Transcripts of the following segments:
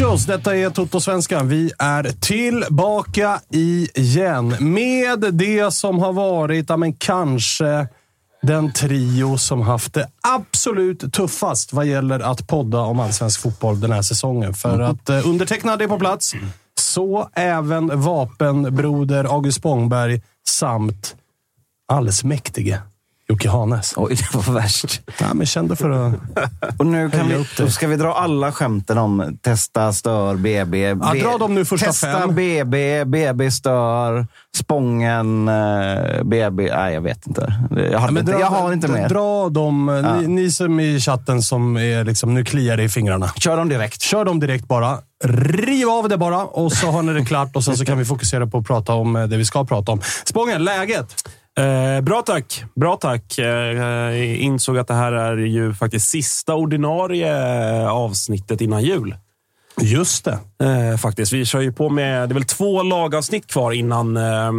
Muchachos! Detta är Toto-svenskan. Vi är tillbaka igen med det som har varit, ja, men kanske den trio som haft det absolut tuffast vad gäller att podda om allsvensk fotboll den här säsongen. För att eh, undertecknad är på plats. Så även vapenbroder August Spångberg samt allsmäktige Jocke Hanes. Oj, det var värst. Ja, men kände för att... Och nu kan vi, då ska vi dra alla skämten om testa, stör, BB. Ja, dra dem nu första testa, fem. BB, BB stör, Spången, eh, BB. Nej, jag vet inte. Jag har, Ja, men inte, dra- jag har inte mer. Dra dem, ni, ni som är i chatten som är liksom, nu kliar det i fingrarna. Kör dem direkt. Kör dem direkt bara. Riv av det bara och så har ni det klart och sen så kan vi fokusera på att prata om eh, det vi ska prata om. Spången, läget? Eh, bra tack. Bra tack. Eh, insåg att det här är ju faktiskt sista ordinarie avsnittet innan jul. Just det. Eh, faktiskt. Vi kör ju på med, det är väl två lagavsnitt kvar innan, eh,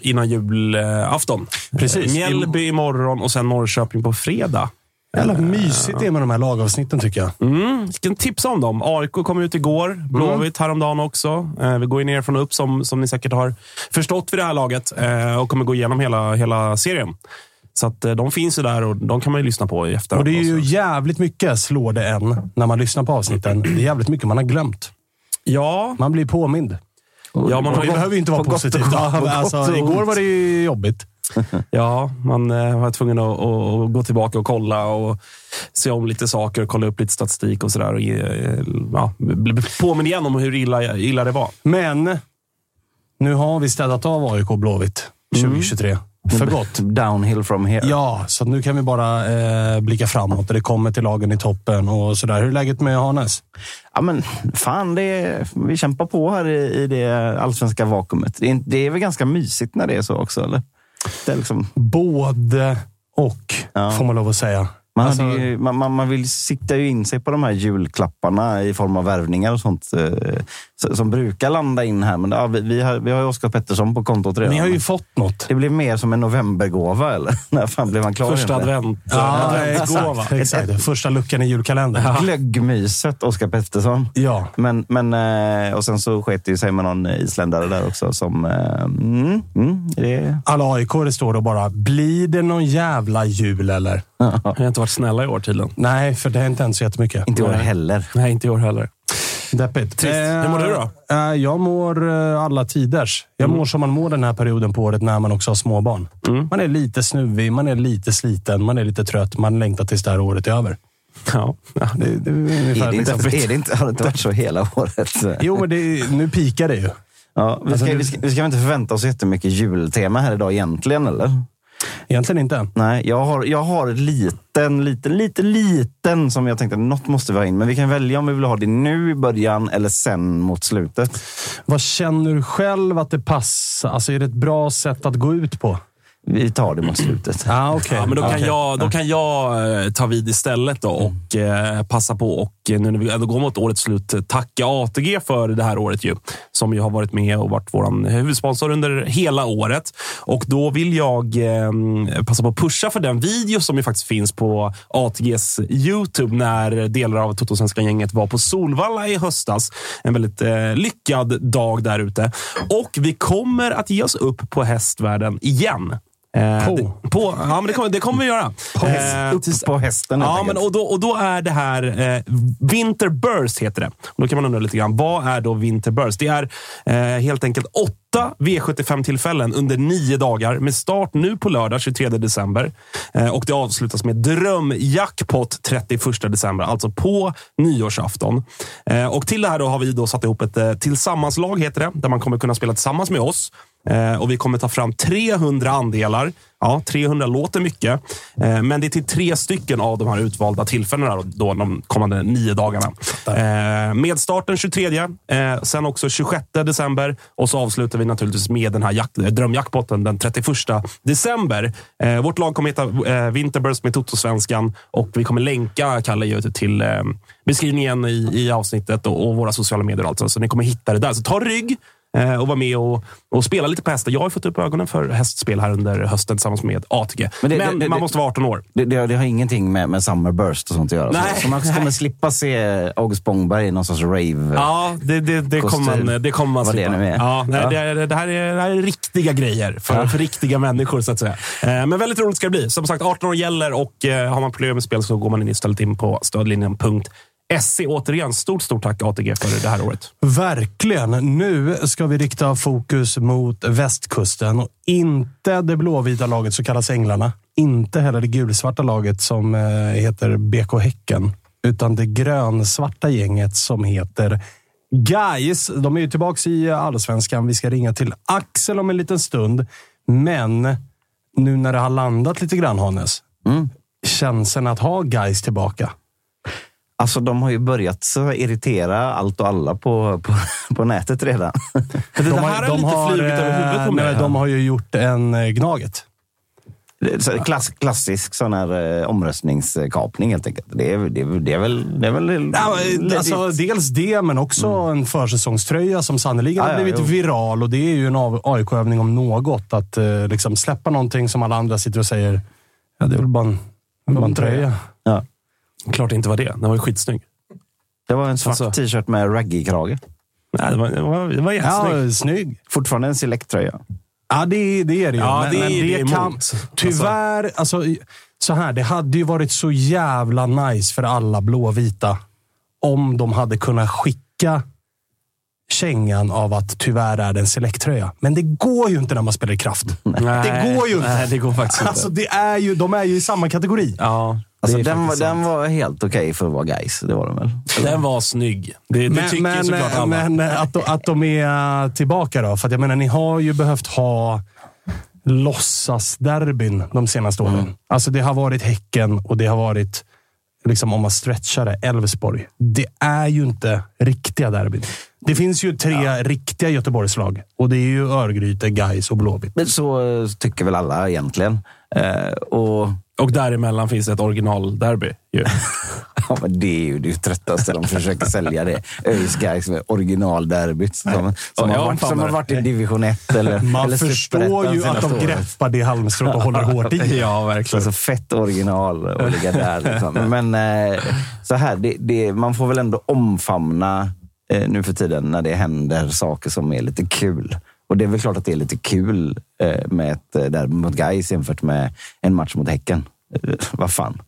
innan julafton. Precis. Eh, Mjällby imorgon och sen Norrköping på fredag. Jävla mysigt det är med de här lagavsnitten tycker jag. Mm, jag kan tipsa om dem. AIK kom ut igår. Blåvitt häromdagen också. Eh, vi går ju ner från upp som, som ni säkert har förstått vid det här laget eh, och kommer gå igenom hela, hela serien. Så att, eh, de finns ju där och de kan man ju lyssna på i efterhand. Och det är ju jävligt mycket, slår det en, när man lyssnar på avsnitten. Det är jävligt mycket man har glömt. Ja, Man blir påmind. ja, man Och det behöver ju inte vara positivt. gott, Alltså, igår var det ju jobbigt. ja, man eh, var tvungen att, att, gå tillbaka och kolla och se om lite saker och kolla upp lite statistik och sådär. Ge- ja, bli påmind igen om hur illa, illa det var. Men nu har vi städat av AIK och Blåvitt 2023. För gott. Downhill from here. Ja, så nu kan vi bara eh, blicka framåt. Det kommer till lagen i toppen och sådär. Hur är läget med Hanes? Ja, men fan, det är, vi kämpar på här i, i det allsvenska vakuumet. Det är, det är väl ganska mysigt när det är så också, eller? Det är liksom, Både och, Ja. får man lov att säga. Man, Alltså- ju, man, man, man vill sikta ju in sig på de här julklapparna i form av värvningar och sånt eh, som brukar landa in här. Men ja, vi, vi, har, vi har ju Oskar Pettersson på kontot redan. Ni har ju fått något. Det blev mer som en novembergåva, eller? När fan blev han klar? Första advent. Ja, adventsgåva. exakt. exakt. Första luckan i julkalendern. Glöggmyset, Oskar Pettersson. Ja. Men, men, eh, och sen så sket det sig med någon isländare där också. Som, eh, mm, mm, det, Alla aik det står och bara, blir det någon jävla jul eller? Inte varit snälla i år tydligen. Nej, för det har inte hänt så jättemycket. inte i år heller. Nej, inte i år heller. Deppigt. Trist. Hur mår du då? Eh, jag mår eh, alla tiders. Jag Mm. mår som man mår den här perioden på året när man också har småbarn. Mm. Man är lite snuvig, man är lite sliten, man är lite trött. Man längtar tills det här året är över. Ja. Det, det är ungefär Är det, inte, liksom- är det inte, har det inte varit så hela året? Jo, men det, nu pikar det ju. Ja, vi, Alltså, ska, det- vi, ska, vi ska väl inte förvänta oss jättemycket jultema här idag egentligen, eller? Egentligen inte. Nej, jag har, jag har en liten, liten, liten, liten som jag tänkte något måste vi ha in. Men vi kan välja om vi vill ha det nu i början eller sen mot slutet. Vad känner du själv att det passar? Alltså, är det ett bra sätt att gå ut på? Vi tar det mot slutet. Ah, okay. Ja, men då kan Okej. jag, då kan jag eh, ta vid istället då och eh, passa på och nu när vi ändå går mot årets slut tacka ATG för det här året ju. Som ju har varit med och varit vår huvudsponsor under hela året. Och då vill jag eh, passa på att pusha för den video som ju faktiskt finns på ATGs Youtube när delar av Totosvenska gänget var på Solvalla i höstas. En väldigt eh, lyckad dag där ute. Och vi kommer att ge oss upp på hästvärlden igen. Eh, På? det- på? Ja, men det kommer, det kommer vi göra. Eh, Upp på hästen Ja, men och, då, och då är det här eh, Winter Burst heter det. Och då kan man undra lite grann, vad är då Winter Burst? Det är eh, helt enkelt åtta V75-tillfällen under nio dagar med start nu på lördag 23 december. Eh, och det avslutas med drömjackpot 31 december, alltså på nyårsafton. Eh, och till det här då har vi då satt ihop ett eh, tillsammanslag, heter det, där man kommer kunna spela tillsammans med oss. Eh, och vi kommer ta fram 300 andelar. Ja, 300 låter mycket, eh, men det är till tre stycken av de här utvalda tillfällena då, de kommande nio dagarna. Eh, med starten 23, eh, sen också 26 december och så avslutar vi naturligtvis med den här drömjackpotten den 31 december. Vårt lag kommer heta Winterburst med Toto-svenskan och vi kommer länka, Kalle, till beskrivningen i, i avsnittet och, våra sociala medier. Alltså, så ni kommer hitta det där. Så ta rygg och var med och, och spela lite på hästar. Jag har fått upp ögonen för hästspel här under hösten tillsammans med ATG. Men, Men det- det- det- man måste vara 18 år. Det, det, det har ingenting med, med Summerburst och sånt att göra. Nej. Så, så man kommer slippa se August Spångberg i någon sorts rave. Ja, det, det, det, kommer man, det kommer man det slippa. är. Ja, nej, Ja. Det, det, här är, det här är riktiga grejer för, Ja. för riktiga människor, så att säga. Eh, men väldigt roligt ska det bli. Som sagt, 18 år gäller och eh, har man problem med spel så går man in istället in på stödlinjen.se. Återigen, stort, stort tack ATG för det här året. Verkligen. Nu ska vi rikta fokus mot västkusten och inte det blåvita laget som kallas Änglarna. Inte heller det gulsvarta laget som eh, heter BK Häcken. Utan det grönsvarta gänget som heter Guys. De är ju tillbaka i allsvenskan. Vi ska ringa till Axel om en liten stund. Men nu när det har landat lite grann, Hannes. Känslan att ha Guys tillbaka. Alltså, de har ju börjat så irritera allt och alla på, på, på nätet redan. Det, det här har lite flugit över huvudet på eh, mig. nej, De har ju gjort en eh, Gnaget. Det är så Klass, klassisk sån här eh, omröstningskapning helt enkelt. Det är, det det är väl... Det är väl Ja, alltså, dels det, men också en försäsongströja som sannoliken Mm. Ja, har blivit jo. viral. Och Det är ju en AIK-övning om något. Att eh, liksom släppa någonting som alla andra sitter och säger, ja, det är väl bara en, bara en tröja. Klart det inte var det. Den var ju skitsnygg. Det var en svart Alltså. t-shirt med raggy-krage. Nej, det var, det var, det var jättesnygg. Ja, snygg. Fortfarande en select-tröja. Ja, det, det är det ju. Ja, men, det är men det kan, emot. Tyvärr, alltså, så här, det hade ju varit så jävla nice för alla blåvita om de hade kunnat skicka kängan av att tyvärr är det en select-tröja. Men det går ju inte när man spelar i kraft. Nej, det går ju inte. Nej, det går faktiskt inte. Alltså, det är ju, de är ju i samma kategori. ja, Alltså, den, var, den var helt okej för att vara guys. Det var den väl? Den var snygg. Det, det tycker men, såklart alla. men eh, att, de, att de är tillbaka då? För att jag menar, ni har ju behövt ha låtsasderbyn de senaste åren. Mm. Alltså det har varit Häcken och det har varit, liksom, om man stretchar det, Elfsborg. Det är ju inte riktiga derbyn. Det finns ju tre riktiga Göteborgslag och det är ju Örgryte, Gais och Blåvitt. Men så eh, tycker väl alla egentligen. Eh, och Och däremellan finns ett originalderby. ju. Ja, men det är ju det tröttaste de försöker sälja det. ÖIS Gais med originalderbyt. Som, som, Ja, har varit, som har varit i division 1 eller Man eller förstår ju att de året. greppar det halmstrået och håller hårt i. ja, verkligen. Så fett original att ligga där. Liksom. Men eh, så här, det, det, man får väl ändå omfamna eh, nu för tiden när det händer saker som är lite kul. Och det är väl klart att det är lite kul eh, med ett eh, derby mot Gais jämfört med en match mot Häcken. Eh, vad fan.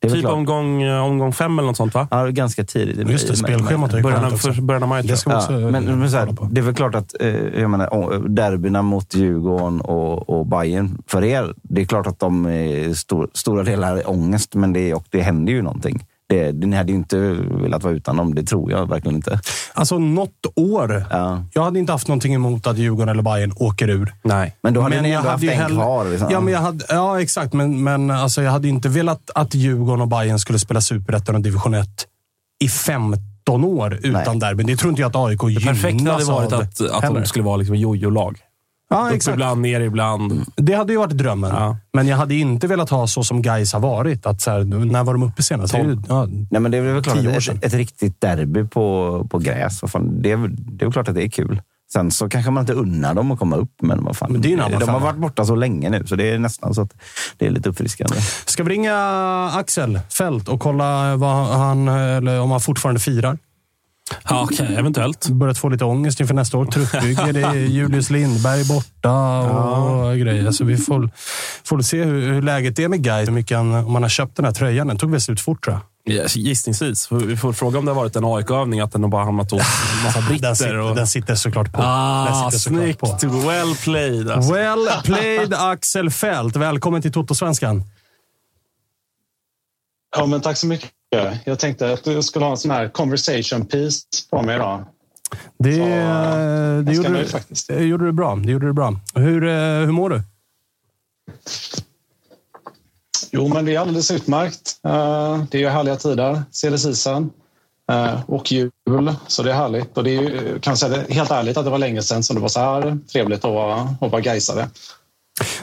Är Typ klart. omgång, omgång fem eller något sånt, va? Ja, ganska tidigt. Just det, spelschemat har ju Början av, för, början av maj, Det Ja, men, men så här, det är väl klart att eh, jag menar, derbyna mot Djurgården och, och Bayern för er, det är klart att de är stor, stora delar är ångest, men det, är- och det händer ju någonting. Det, ni hade ju inte velat vara utan dem, det tror jag verkligen inte. Alltså något år. Ja. Jag hade inte haft någonting emot att Djurgården eller Bayern åker ur. Nej. Men då hade ni jag ändå haft en hellre- kvar. Liksom. Ja, men jag hade, ja, exakt. Men, men alltså, jag hade inte velat att Djurgården och Bayern skulle spela Superettan och division 1 i 15 år utan Nej. derbyn. Det tror inte jag att AIK Det perfekta hade gynnas varit av att, att heller. de skulle vara liksom jojo-lag. Ja, Upp exakt. ibland, ner ibland. Det hade ju varit drömmen. Ja. Men jag hade inte velat ha så som Gais har varit. Att så här, när var de uppe senast? Ja, Nej, men det är väl klart Tio år att sedan. ett, ett riktigt derby på, på gräs, vad fan, det, är, det är klart att det är kul. Sen så kanske man inte unnar dem att komma upp, men vad fan. Men det är de har varit borta så länge nu, så det är nästan så att det är lite uppfriskande. Ska vi ringa Axel Fält och kolla vad han, eller om han fortfarande firar? Ja, okej, eventuellt. Börjat få lite ångest inför nästa år. Truppbygge, det är Julius Lindberg borta och grejer. Så vi får, får se hur, hur läget är med Gais. Hur mycket han, om han har köpt den här tröjan. Den tog väl slut fort tror jag. Yes, Gissningsvis. Vi får fråga om det har varit en AIK-övning, att den har bara hamnat hos en massa britter. Den sitter, och... den sitter såklart på. Ah, den sitter såklart snyggt! på. Well played. Alltså. Well played Axel Fält. Välkommen till Toto-svenskan. Ja, men tack så mycket. Jag tänkte att du skulle ha en sån här conversation piece på mig idag. Det, Så, det, jag ska gjorde, du, faktiskt. det gjorde du bra. Det gjorde du bra. Hur, eh, hur mår du? Jo, men det är alldeles utmärkt. Eh, Det är ju härliga tider, silly eh, och jul, så det är härligt. Och det är ju, kan säga det, helt ärligt att det var länge sedan som det var så här trevligt att vara, att vara gaisare.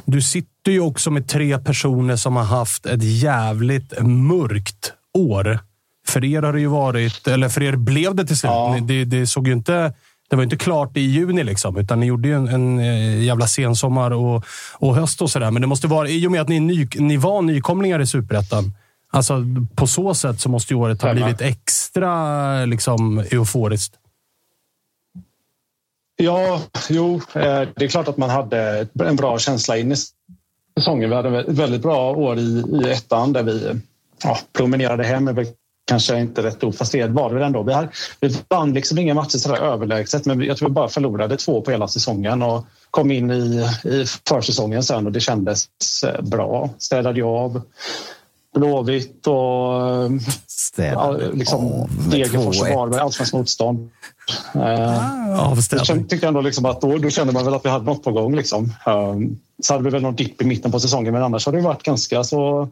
Du sitter ju också med tre personer som har haft ett jävligt mörkt år. För er har det ju varit, eller för er blev det till slut. Ja. Det, det såg ju inte... Det var inte klart i juni, liksom, utan ni gjorde ju en, en eh, jävla sensommar och, och höst och sådär. Men det måste vara, i och med att ni, ny, ni var nykomlingar i Superettan, alltså på så sätt så måste ju året ha blivit extra liksom, euforiskt. Ja, jo, eh, det är klart att man hade en bra känsla in i säsongen. Vi hade ett väldigt bra år i, i ettan där vi ja, promenerade hem. är väl kanske inte rätt ord, fast det var det väl ändå. Vi, här, vi vann liksom inga matcher så där överlägset, men jag tror vi bara förlorade två på hela säsongen och kom in i, i försäsongen sen och det kändes eh, bra. Städade jag av Blåvitt och eh, ja, liksom Degerfors och 2-1. Varberg, allsvenskt motstånd. Eh, jag Avställning. kände, tyckte ändå liksom att då, då kände man väl att vi hade något på gång. Liksom. Um, så hade vi väl någon dipp i mitten på säsongen, men annars har det varit ganska så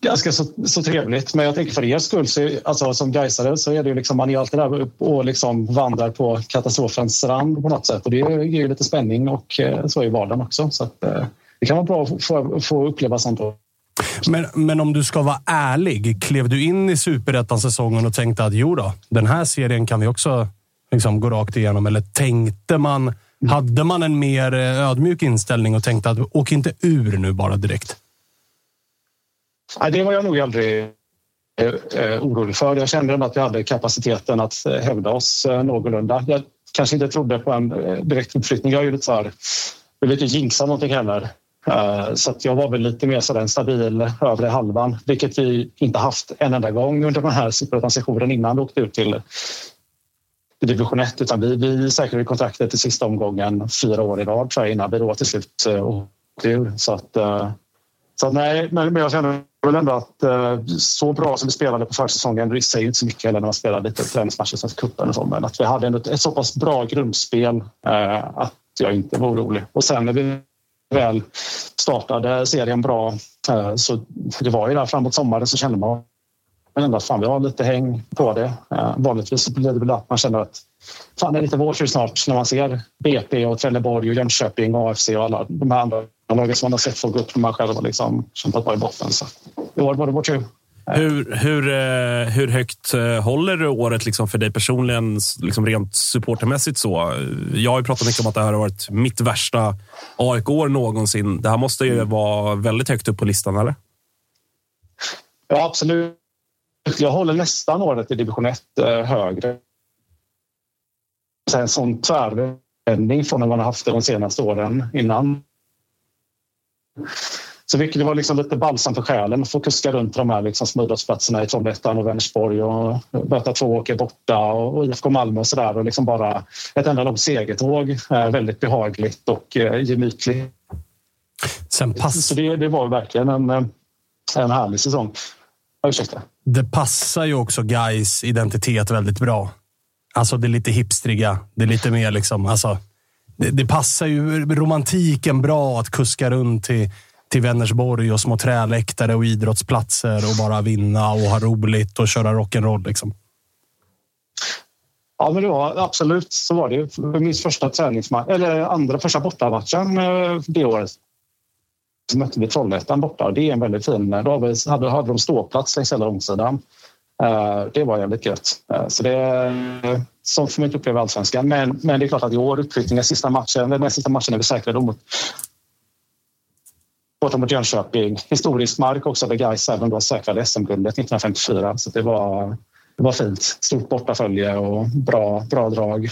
ganska så, så trevligt. Men jag tänker för er skull, så, alltså, som Gaisare så är det ju liksom, man är alltid där upp och liksom vandrar på katastrofens rand på något sätt. Och det ger ju lite spänning och eh, så är vardagen också. Så att, eh, det kan vara bra att få, få uppleva sånt. Men, men om du ska vara ärlig, klev du in i superettan-säsongen och tänkte att jo då, den här serien kan vi också liksom gå rakt igenom? Eller tänkte man, hade man en mer eh, ödmjuk inställning och tänkte att åk inte ur nu bara direkt? Nej, det var jag nog aldrig eh, eh, orolig för. Jag kände att vi hade kapaciteten att eh, hävda oss någorlunda. Jag kanske inte trodde på en direkt uppflyttning. Jag är ju lite så här, jag vill inte jinxa någonting heller. Så att jag var väl lite mer sådär en stabil övre halvan, vilket vi inte haft en enda gång under den här superettan innan vi åkte ut till division 1. Utan vi, vi säkrade kontraktet i sista omgången fyra år i rad tror jag, innan vi då till slut åkte ur. Så att, så att nej, men, jag känner väl ändå att eh, så bra som vi spelade på försäsongen, det säger inte så mycket heller när man spelar lite träningsmatcher som cupen och så, men att vi hade ändå ett, ett så pass bra grundspel eh, att jag inte var orolig. Och sen när vi väl startade serien bra eh, så det var ju där framåt sommaren så kände man men ändå att fan, vi har lite häng på det. Eh, vanligtvis så blir det väl att man känner att fan, det är lite vårtjur snart när man ser BP och Trelleborg och Jönköping och AFC och alla de här andra lagen som man har sett gå upp när man själv har liksom kämpat på i botten. Så i år var det vår tur. Hur, hur, eh, hur högt eh, håller året liksom för dig personligen, liksom rent supportermässigt? så? Jag har ju pratat mycket om att det här har varit mitt värsta AIK-år någonsin. Det här måste ju vara väldigt högt upp på listan, eller? Ja, absolut. Jag håller nästan året i division 1 eh, högre. En sån tvärvändning från när man har haft det de senaste åren innan. Så vilket var liksom lite balsam för själen att få kuska runt de här liksom smörgåsplatserna i Trollhättan och Vänersborg och möta två åker borta och, och IFK Malmö och sådär och liksom bara ett enda långt segertåg. Väldigt behagligt och eh, gemytligt. Sen pass... Så det, det var verkligen en, eh, en härlig säsong. Ursäkta. Det passar ju också Guys identitet väldigt bra. Alltså det lite hipstriga. Det är lite mer liksom... Alltså, det, det passar ju romantiken bra att kuska runt till till Vänersborg och små träläktare och idrottsplatser och bara vinna och ha roligt och köra rock'n'roll. Liksom. Ja, men det var absolut så var det. ju. Min första träningsmatch, eller andra första bortamatchen eh, det året. Så mötte vi Trollhättan borta det är en väldigt fin. Då hade, hade de ståplats längs hela långsidan. Eh, det var jävligt gött. Eh, så det sånt får man inte uppleva i allsvenskan. Men, men det är klart att i år, uppflyttningen, sista matchen, den sista matchen är vi säkrade mot borta mot Jönköping. Historisk mark också där Gais även då säkrade SM-guldet 1954. Så det var, det var fint. Stort bortafölje och bra, bra drag.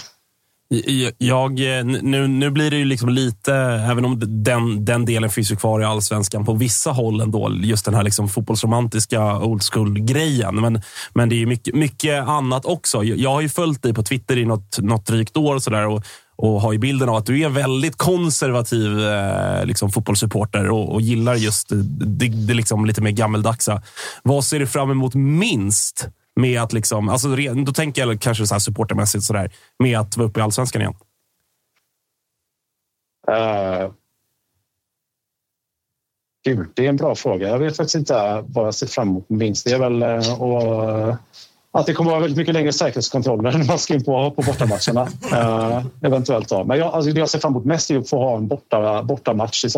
Jag, eh, nu, nu blir det ju liksom lite, även om den, den delen finns ju kvar i allsvenskan på vissa håll ändå, just den här liksom fotbollsromantiska old school-grejen. Men, men det är mycket, mycket annat också. Jag har ju följt dig på Twitter i något, något drygt år och, så där, och och har ju bilden av att du är en väldigt konservativ eh, liksom, fotbollssupporter och, och, gillar just det, det liksom lite mer gammeldagsa. Vad ser du fram emot minst med att, liksom, alltså, då tänker jag kanske så här supportermässigt, så där, med att vara uppe i allsvenskan igen? Uh, gud, det är en bra fråga. Jag vet faktiskt inte vad jag ser fram emot minst. Det är väl uh, att att det kommer att vara väldigt mycket längre säkerhetskontroller när man ska in på, på bortamatcherna. uh, eventuellt. Då. Men jag, alltså det jag ser fram emot mest är att få ha en borta, bortamatch i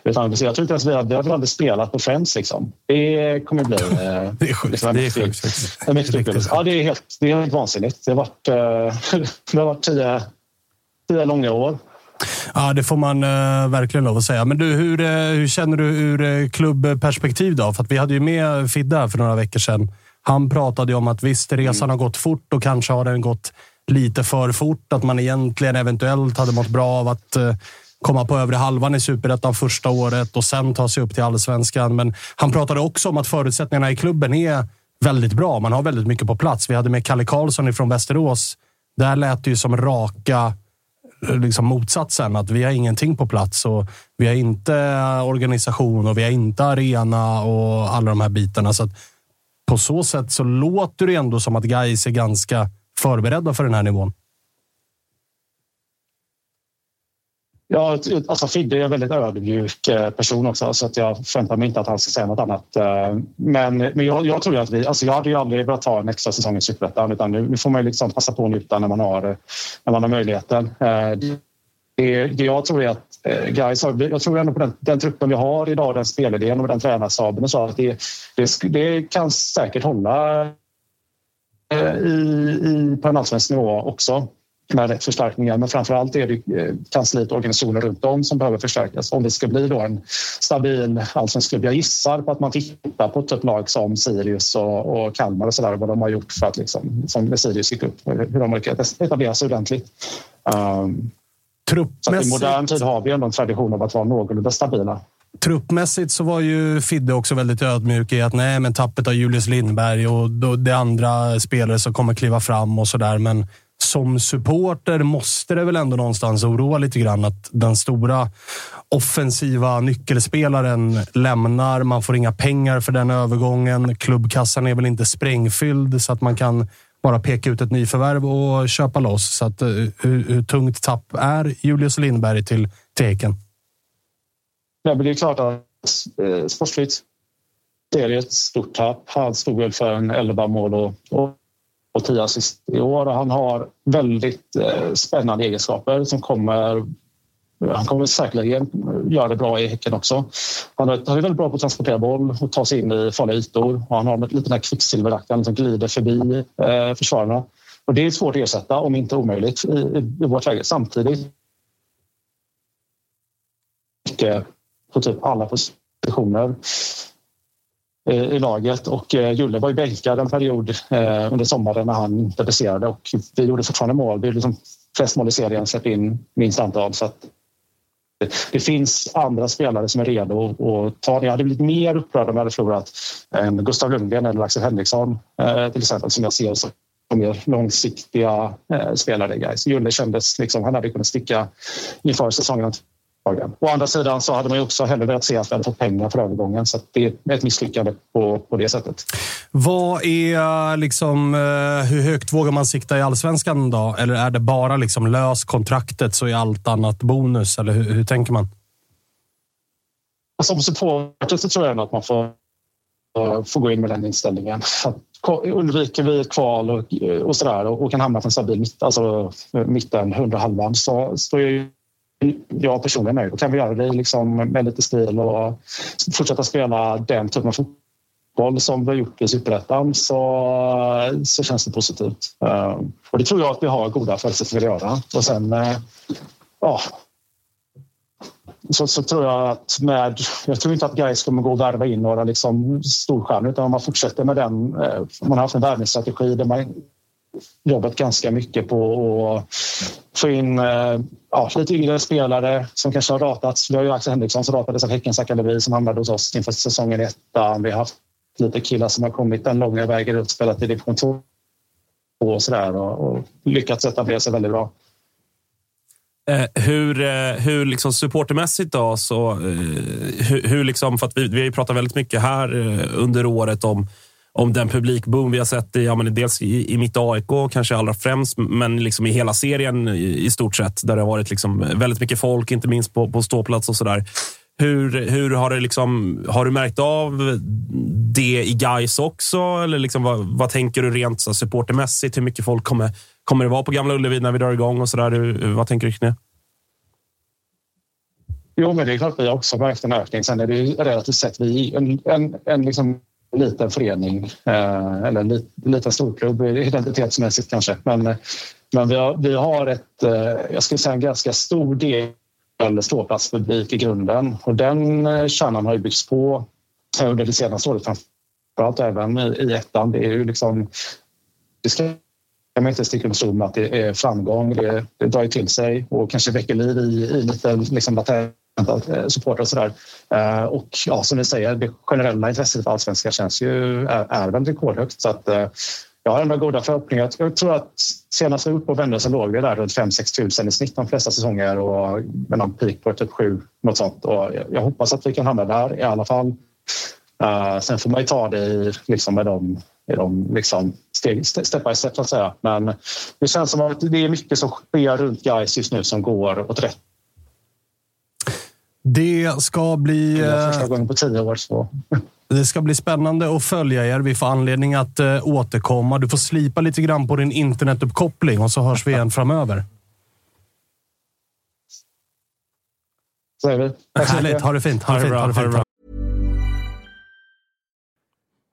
Stockholm. Jag tror inte ens vi hade, vi hade spelat på Friends. Liksom. Det kommer bli... Det är sjukt. Liksom, det är sjukt. Är Ja, det är helt, det är helt vansinnigt. Det har varit, uh, det har varit tio, tio långa år. Ja, det får man uh, verkligen lov att säga. Men du, hur, uh, hur känner du ur uh, klubbperspektiv då? För vi hade ju med Fidde för några veckor sedan. Han pratade ju om att visst, resan mm. har gått fort och kanske har den gått lite för fort. Att man egentligen eventuellt hade mått bra av att komma på övre halvan i superettan första året och sen ta sig upp till allsvenskan. Men han pratade också om att förutsättningarna i klubben är väldigt bra. Man har väldigt mycket på plats. Vi hade med Kalle Karlsson från Västerås. Där lät det ju som raka liksom motsatsen. Att vi har ingenting på plats och vi har inte organisation och vi har inte arena och alla de här bitarna. Så på så sätt så låter det ändå som att guys är ganska förberedda för den här nivån. Ja, alltså Fidde är en väldigt ödmjuk eh, person också så att jag förväntar mig inte att han ska säga något annat. Eh, men, men jag, jag tror att vi, alltså jag hade ju aldrig velat ta en extra säsong i Superettan utan nu, nu får man liksom passa på att njuta när man har, när man har möjligheten. Eh, det, det jag tror är att guys jag tror ändå på den, den truppen vi har idag, den spelidén och den tränarstaben och så att det, det, det kan säkert hålla i, i, på en allsvensk nivå också med rätt förstärkningar. Men framför allt är det eh, kansliet och organisationer runt om som behöver förstärkas om det ska bli då en stabil allsvensk klubb. Jag gissar på att man tittar på ett lag som Sirius och, och Kalmar och så där, vad de har gjort för att liksom, som Sirius gick upp, hur de har lyckats etablera sig ordentligt. Um, så I modern tid har vi ändå en tradition av att vara någorlunda stabila. Truppmässigt så var ju Fidde också väldigt ödmjuk i att nej, men tappet av Julius Lindberg och det andra spelare som kommer kliva fram och sådär. Men som supporter måste det väl ändå någonstans oroa lite grann att den stora offensiva nyckelspelaren lämnar. Man får inga pengar för den övergången. Klubbkassan är väl inte sprängfylld så att man kan bara peka ut ett nyförvärv och köpa loss. Så att, eh, hur, hur tungt tapp är Julius Lindberg till, Teken? Ja, det är klart att eh, sportsligt det är ett stort tapp. Han stod väl för en 11 mål och, och och 10 assist i år. Och han har väldigt eh, spännande egenskaper som kommer han kommer säkerligen göra det bra i Häcken också. Han är, han är väldigt bra på att transportera boll och ta sig in i farliga ytor. Och han har lite den här kvicksilverakten som glider förbi eh, försvararna. Och det är svårt att ersätta, om inte omöjligt, i, i vårt läge. Samtidigt på typ alla positioner Eh, i laget och eh, Julle var ju bänkad en period eh, under sommaren när han inte presterade och vi gjorde fortfarande mål. Vi gjorde liksom flest mål i serien, släppte in minst antal. Så att det finns andra spelare som är redo att ta det. Jag hade blivit mer upprörd om jag hade förlorat än Gustav Lundgren eller Axel Henriksson till exempel som jag ser som mer långsiktiga spelare. Guys. Julle kändes liksom, han hade kunnat sticka inför säsongen Å andra sidan så hade man ju också hellre velat se att vi hade fått pengar för övergången. Så det är ett misslyckande på, på det sättet. Vad är liksom, eh, hur högt vågar man sikta i allsvenskan då? Eller är det bara liksom lös kontraktet så är allt annat bonus? Eller hur, hur tänker man? Som supporter så tror jag att man får, får gå in med den inställningen. undviker vi ett kval och, och sådär och, och kan hamna på en stabil mitt, alltså mitten, hundra halvan så, så är jag personligen nöjd. Då kan vi göra det liksom med lite stil och fortsätta spela den typen av fotboll som vi har gjort i superettan så, så känns det positivt. Uh, och det tror jag att vi har goda förutsättningar att göra. Och sen, uh, ja, så, så, tror jag att med... Jag tror inte att Gais kommer gå och värva in några liksom storstjärnor utan om man fortsätter med den... Uh, man har haft en värvningsstrategi där man jobbat ganska mycket på att få in eh, ja, lite yngre spelare som kanske har ratats. Vi har ju Axel Henriksson som ratades av Häckens akademi som hamnade hos oss inför säsongen i ettan. Vi har haft lite killar som har kommit den långa vägen upp, spelat i division 2 och sådär och, och lyckats etablera sig väldigt bra. Eh, hur, eh, hur liksom supportermässigt då, så, eh, hur, hur liksom, för att vi, vi har ju pratat väldigt mycket här eh, under året om om den publikboom vi har sett i, ja, men dels i, i mitt AIK, kanske allra främst, men liksom i hela serien i, i stort sett. Där det har varit liksom väldigt mycket folk, inte minst på, på ståplats och sådär. Hur, hur har, det liksom, har du märkt av det i Gais också? Eller liksom, vad, vad tänker du rent så, supportermässigt? Hur mycket folk kommer, kommer det vara på Gamla Ullevi när vi drar igång? och så där? Vad tänker du kring det? Jo, men det är klart vi har också märkt en ökning. Sen är det relativt sett vi en, en, en liksom liten förening eh, eller en liten storklubb identitetsmässigt kanske. Men, men vi, har, vi har ett, eh, jag skulle säga en ganska stor del ståplatspublik i grunden och den eh, kärnan har ju byggts på under det senaste året framförallt även i, ettan. Det är ju liksom, det ska man inte sticka under stol med att det är framgång. Det, det drar ju till sig och kanske väcker liv i, i lite liksom, latent Eh, supportrar och sådär. Eh, och ja, som ni säger, det generella intresset för allsvenskan känns ju, är, är väl rekordhögt. Så att, eh, jag har ändå goda förhoppningar. Jag tror att senast vi var uppe och vände så låg det där runt 5-6 tusen i snitt de flesta säsonger och med någon peak på typ 7, något sånt. Och jag hoppas att vi kan hamna där i alla fall. Uh, sen får man ju ta det i, liksom med de, i de liksom steg, step by step så att säga. Men det känns som att det är mycket som sker runt guys just nu som går åt rätt det ska bli... Första gången på tio år. Så. Det ska bli spännande att följa er. Vi får anledning att uh, återkomma. Du får slipa lite grann på din internetuppkoppling och så hörs vi igen framöver. Så är vi. Härligt. Ha det fint. Ha det fint. Ha det fint.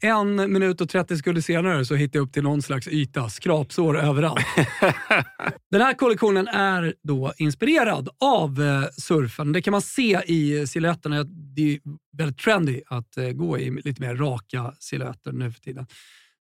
En minut och 30 sekunder senare så hittade jag upp till någon slags yta, skrapsår överallt. Den här kollektionen är då inspirerad av eh, surfen. Det kan man se i silhuetterna. Det är väldigt trendy att eh, gå i lite mer raka silhuetter nu för tiden.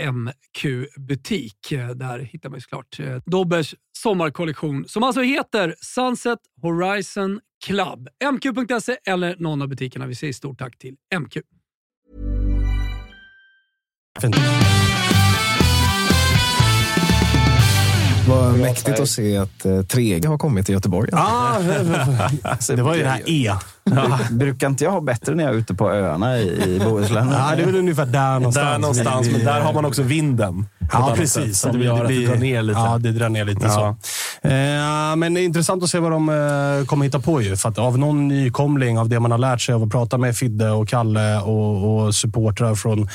MQ-butik. Eh, där hittar man ju såklart eh, Dobbers sommarkollektion som alltså heter Sunset Horizon Club. MQ.se eller någon av butikerna. Vi säger stort tack till MQ. Fint. Vad mäktigt att se att eh, 3G har kommit till Göteborg. Ah, det var ju det här E. Brukar inte jag ha bättre när jag är ute på öarna i, i Bohuslän? Ja, det är väl ungefär där någonstans. Där någonstans, men där har man också vinden. Ja, precis. sätt, gör att det drar ner lite. Ja, det drar ner lite. Ja. Så. Eh, men det är intressant att se vad de eh, kommer hitta på. Ju, för att av någon nykomling av det man har lärt sig av att prata med Fidde och Kalle och, och supportrar från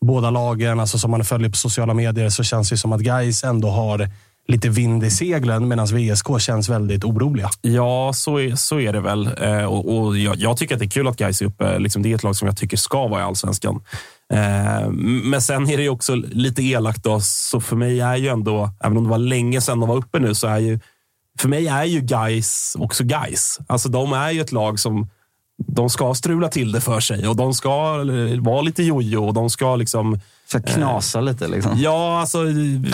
båda lagen, alltså som man följer på sociala medier, så känns det som att Guys ändå har lite vind i seglen medan VSK känns väldigt oroliga. Ja, så är, så är det väl. Eh, och, och jag, jag tycker att det är kul att Gais är uppe. Liksom, det är ett lag som jag tycker ska vara i allsvenskan. Eh, men sen är det ju också lite elakt. Då, så för mig är ju ändå, även om det var länge sedan de var uppe nu, så är ju för mig är ju Gais också Gais. Alltså de är ju ett lag som de ska strula till det för sig och de ska eh, vara lite jojo och de ska liksom Så knasa lite liksom. Ja, alltså, vi,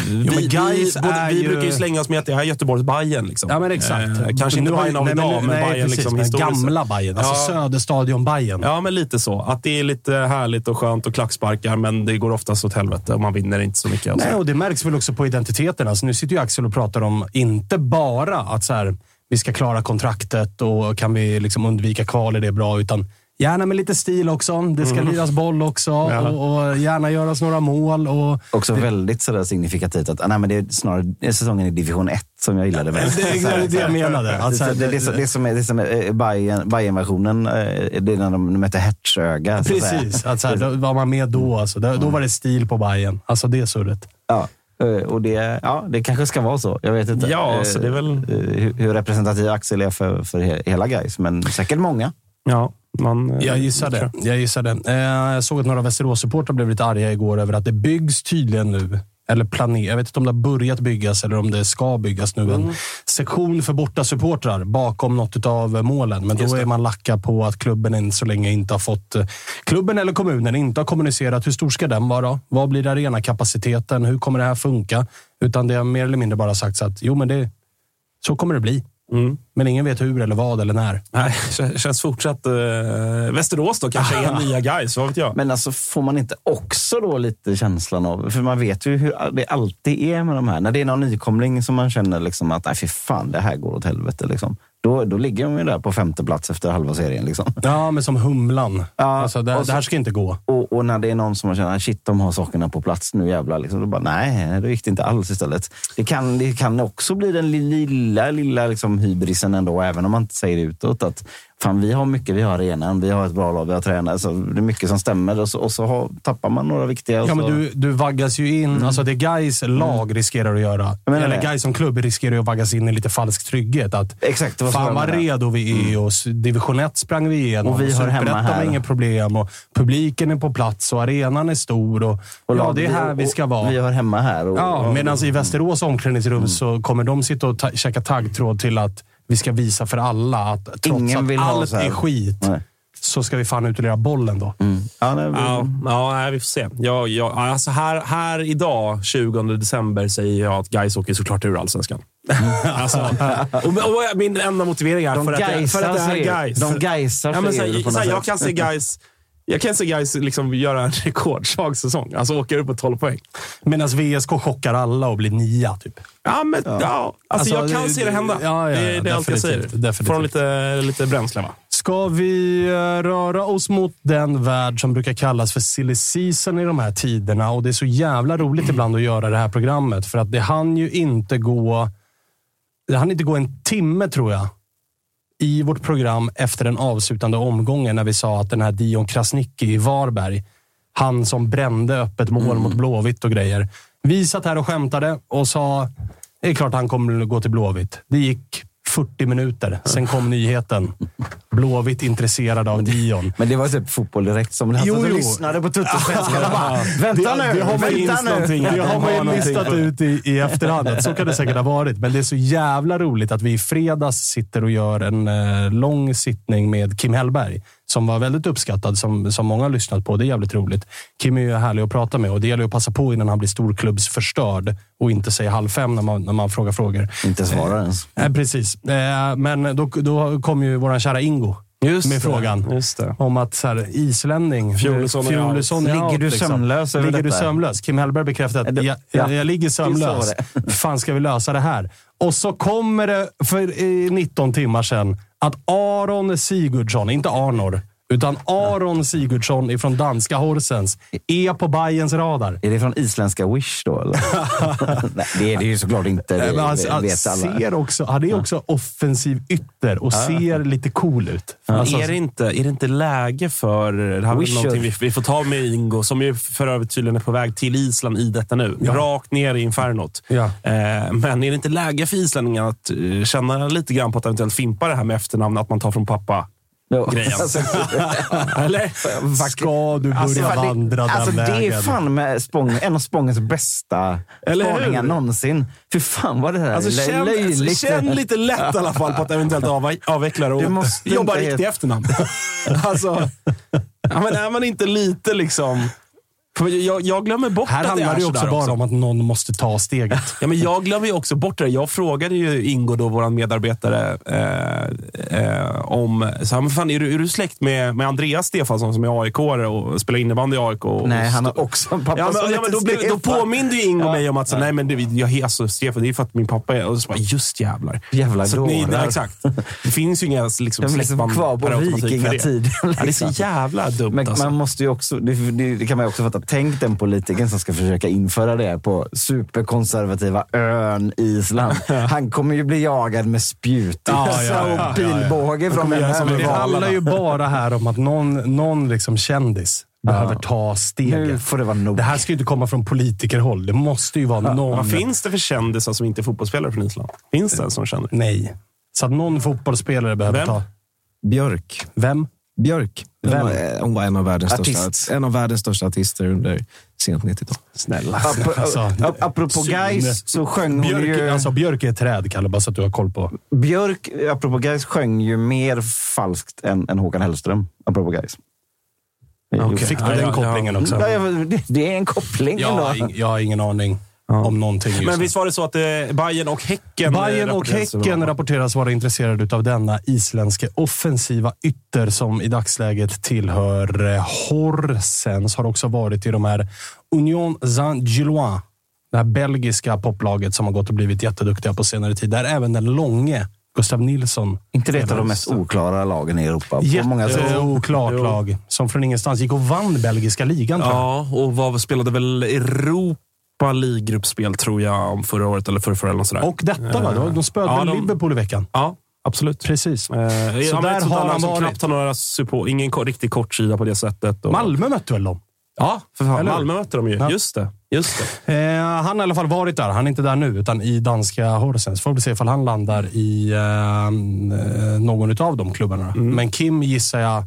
vi, Gais både, är vi ju- brukar ju slänga oss med att det här är Göteborgs Bayern Liksom. Ja, men exakt. Eh, kanske inte Bayern av nej, idag, men, men, nej, Bayern precis, liksom historiskt. Gamla Bayern, alltså Ja. Söderstadion Bayern. Ja, men lite så. Att det är lite härligt och skönt och klacksparkar, men det går oftast åt helvete och man vinner inte så mycket. Och så. Nej, och det märks väl också på identiteten. Alltså, nu sitter ju Axel och pratar om, inte bara att så här, vi ska klara kontraktet och kan vi liksom undvika kval är det bra, utan gärna med lite stil också. Det ska liras boll också och, och gärna göras några mål. Och, Också väldigt sådär signifikativt att ah, nej, men det är snarare det säsongen i division 1 som jag gillade mest. Det är det jag menade. Att så här, det, det, det, det som är, det som är eh, Bayern- Bayern-versionen, eh, det är när de möter Hertzöga. så att säga. Precis. Att så här, då var man med då. Alltså. Då, då var det stil på Bayern. Alltså det surret. Ja. Eh, Och det, ja, det kanske ska vara så. Jag vet inte. Ja, Eh, så det är väl- eh, Hur, representativ Axel är för, för he- hela guys, men säkert många. Ja, man, Jag gissar det. Jag, gissar det. Eh, jag såg att några Västerås-supportrar blev lite arga igår över att det byggs tydligen nu, eller planer. Jag vet inte om det har börjat byggas eller om det ska byggas nu. Mm. En sektion för bortasupportrar bakom något av målen. Men då är man lacka på att klubben än så länge inte har fått... eh, Klubben eller kommunen inte har kommunicerat hur stor ska den vara? Vad blir arenakapaciteten? Hur kommer det här funka? Utan det har mer eller mindre bara sagts att jo, men det, så kommer det bli. Mm. Men ingen vet hur eller vad eller när. Nej, känns fortsatt... Eh, Västerås då kanske är nya guys, vad vet jag. Men alltså får man inte också då lite känslan av, för man vet ju hur det alltid är med de här. När det är någon nykomling som man känner liksom att, nej fy fan, det här går åt helvete. Liksom. Då, då ligger de ju där på femte plats efter halva serien. Liksom. Ja, men som Humlan. Ja, alltså, det, så- det här ska inte gå. Och, och när det är någon som känner, shit de har sakerna på plats nu jävlar. Liksom, då bara, nej, det gick det inte alls istället. Det kan, det kan också bli den lilla, lilla liksom, hybrisen ändå, även om man inte säger det utåt. Att, fan, vi har mycket, vi har arenan, vi har ett bra lag, vi har tränare. Så det är mycket som stämmer och så, och så har, tappar man några viktiga. och Ja, men du, du vaggas ju in. Alltså det Gais lag riskerar att göra, menar eller. Gais som klubb riskerar att vaggas in i lite falsk trygghet. Att Exakt, det var fan vad redo vi är och s- division 1 sprang vi igenom. Och vi hör hemma här. inga problem och publiken är på plats och arenan är stor. Och, och ja, det är här vi och- ska vara. Vi hör hemma här. Och, Ja, och, medan i Västerås omklädningsrum Mm. så kommer de sitta och ta- käka taggtråd till att vi ska visa för alla att trots Ingen vill att allt är skit Nej. så ska vi fan ut och lira bollen då. Mm. Ja, nej, Ja, ja nej, vi får se. Jag, jag, alltså här, här idag, 20 december, säger jag att Gais åker såklart ur allsvenskan. alltså, och, och min enda motivering är De för att, det- för att det är Gais. de gaisar ja, men så, Jag kan se Gais jag kan se Gais liksom göra en rekordsvag säsong. Alltså åka upp på 12 poäng. Medan VSK chockar alla och blir nia, typ. Ja, men, ja. Alltså, Alltså, jag kan det- se det hända. ja, ja, det, det är allt jag säger. definitivt, de lite, lite bränsle, va? Ska vi eh, röra oss mot den värld som brukar kallas för silly season i de här tiderna? Och Det är så jävla roligt ibland att göra det här programmet, för att det hann ju inte gå... Det hann inte gå en timme, tror jag, i vårt program efter den avslutande omgången när vi sa att den här Dion Krasniqi i Varberg, han som brände öppet mål mot Blåvitt och grejer. Vi satt här och skämtade och sa det är klart han kommer att gå till Blåvitt. Det gick 40 minuter. Sen kom nyheten. Blåvitt intresserad av Dion. Men det var typ fotboll direkt som han Jo, satt och jo. lyssnade på Tuttosvenskan och bara “Vänta det, nu, det har man, vänta nu!” det har man ju listat ut i, i efterhand. Så kan det säkert ha varit. Men det är så jävla roligt att vi i fredags sitter och gör en eh, lång sittning med Kim Hellberg. Som var väldigt uppskattad, som, som många har lyssnat på. Det är jävligt roligt. Kim är ju härlig att prata med och det gäller att passa på innan han blir storklubbsförstörd och inte säger halv fem när man, när man frågar frågor. Inte svarar ens. Eh, precis. Eh, men då, då kom ju vår kära Ingo Just med det, frågan Just det. om att så här, islänning, Fjolesson är Fjolesson är out. Ligger du liksom. sömnlös över Ligger du detta? sömnlös? Kim Hellberg bekräftar att det- jag, ja. jag, jag ligger Du sömnlös. det. fan ska vi lösa det här? Och så kommer det för eh, 19 timmar sedan att Aron Sigurdsson, inte Arnor, utan Aron Sigurdsson ifrån danska Horsens är på Bayerns radar. Är det från isländska Wish då? Eller? Nej, det är det ju såklart inte. Det alltså, han, han, vet alla. ser också, han är också offensiv ytter och ser lite cool ut. Alltså, är, det inte, är det inte läge för... Det här är någonting vi, vi får ta med Ingo, som ju för övrigt tydligen är på väg till Island i detta nu. Ja. Rakt ner i infernot. Ja. Eh, men är det inte läge för islänningarna att eh, känna lite grann på att eventuellt fimpa det här med efternamn, att man tar från pappa? Grejen. Alltså, Eller? Ska du börja Alltså, vandra det, den alltså, det är vägen? fan med Spång, en av Spångens bästa Eller hur? spaningar någonsin. Fy fan vad det här Alltså, känn, löjligt. känn lite lätt i alla fall på att eventuellt av, avveckla det Du och måste jobba riktigt helt- efternamn. alltså, ja, men är man inte lite liksom... För jag, jag glömmer bort Här att handlar det är ju också sådär bara om att någon måste ta steget. Ja, men jag glömmer ju också bort det. Jag frågade ju Ingo, då, vår medarbetare, eh, eh, om... Så här, fan, är, du, är du släkt med, med Andreas Stefansson som är aik och spelar innebandy i AIK? Och, Nej, han har också en pappa Ja, som men, ja, men då, blev, då påminde ju Ingo Ja. mig om att så, nej, men det, jag alltså Stefan, det är för att min pappa är... Och så bara, just jävlar. Jävla så ni, nej, Exakt. Det finns ju inga liksom, liksom släktband kvar på det. vikingatiden. Ja, det är liksom. så jävla dumt Men alltså. man måste ju också, det, det, det kan man ju också fatta. Tänk den politikern som ska försöka införa det på superkonservativa ön Island. Han kommer ju bli jagad med spjut Ja, ja, ja, och pilbåge från göra som Det handlar ju bara här om att någon, någon liksom kändis behöver ta Nu steget. får det vara nog. Det här ska ju inte komma från politikerhåll. Det måste ju vara någon... Vad finns det för kändisar som inte är fotbollsspelare från Island? Finns det en sån kändis? Nej. Så att någon fotbollsspelare behöver Vem? ta... Björk. Vem? Björk. Hon Vem? var, hon var en av världens Artist. största, en av världens största artister under sent 90-tal. Snälla. Ap- Alltså, ap- apropå syn. guys så sjöng hon Björk, ju... alltså, Björk är ett träd, Kalle, bara så att du har koll på. Björk, apropå guys, sjöng ju mer falskt än, än Håkan Hellström. Apropå guys. Okay. Fick du Ja, den kopplingen också? Det, det är en koppling Jag, har ändå. ing- jag har ingen aning om någonting just Men visst var det så att eh, Bayern och Häcken... eh, Bayern och Häcken rapporteras vara intresserade av denna isländske offensiva ytter som i dagsläget tillhör eh, Horsens. Har också varit i de här Union Saint-Gillois. Det här belgiska poplaget som har gått och blivit jätteduktiga på senare tid. Där även den långe Gustav Nilsson. Inte det ett av de mest oklara lagen i Europa? På många sätt. Jätteoklart lag som från ingenstans gick och vann belgiska ligan. tror jag. Ja, och vad spelade väl Europa League-gruppspel tror jag om förra året eller förra, förra eller sådär. Och detta va? De- De spöade Ja, de- Liverpool i veckan? Ja, absolut. Precis. Eh, Så där har han varit. knappt har några support, ingen riktig kortsida på det sättet. Och, Malmö mötte väl dem? Ja, för fan. Eller? Malmö mötte de ju. Ja. Just det. Just det. Eh, han har i alla fall varit där. Han är inte där nu, utan i danska Horsens. Får vi se ifall han landar i eh, någon av de klubbarna. Mm. Men Kim gissar jag,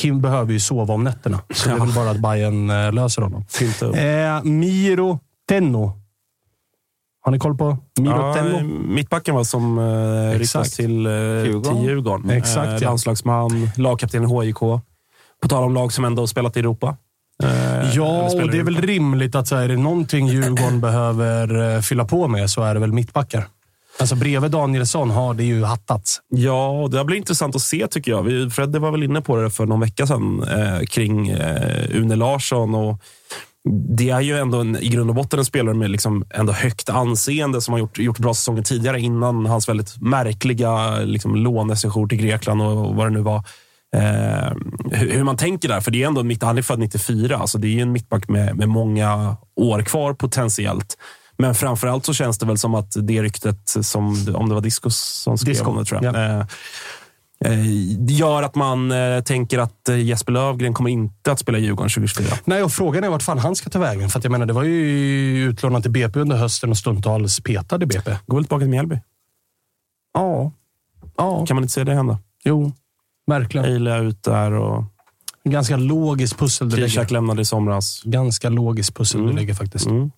Kim behöver ju sova om nätterna. Så det är väl bara att Bayern eh, löser honom. Eh, Miro Tenno. Har ni koll på Miro Ja, Tenno? mittbacken var som eh, ryktas Exakt. till, eh, Djurgården. till Djurgården. Exakt, eh, ja. Landslagsman, lagkapten i HIK. På tal om lag som ändå spelat i Europa. Eh, Ja, och det är väl rimligt att så här, är det någonting Djurgården behöver eh, fylla på med så är det väl mittbackar. Alltså bredvid Danielsson har det ju hattats. Ja, det blir intressant att se tycker jag. Vi, Fredde var väl inne på det för någon vecka sedan eh, kring eh, Une Larsson. Och det är ju ändå en, i grund och botten en spelare med liksom ändå högt anseende som har gjort, gjort bra säsonger tidigare innan hans väldigt märkliga liksom, lånesession till Grekland och, och vad det nu var. Eh, hur, hur man tänker där, för det är ändå mitt, han är född 94, alltså det är ju en mittback med, med många år kvar potentiellt. Men framförallt så känns det väl som att det ryktet, som, om det var Disco som skrev Disco, om det tror jag. ja. Eh, eh, gör att man eh, tänker att eh, Jesper Lövgren kommer inte att spela i Djurgården 2024. Nej, och frågan är vart fan han ska ta vägen. För att jag menar, det var ju utlånat till BP under hösten och stundtals petad i BP. Går väl tillbaka till Mjällby? Ja. Ja. Kan man inte se det hända? Jo, verkligen. Eila ut där och Ganska logiskt pussel du lägger. Lämnade i somras. Ganska logiskt pussel du lägger faktiskt. Mm.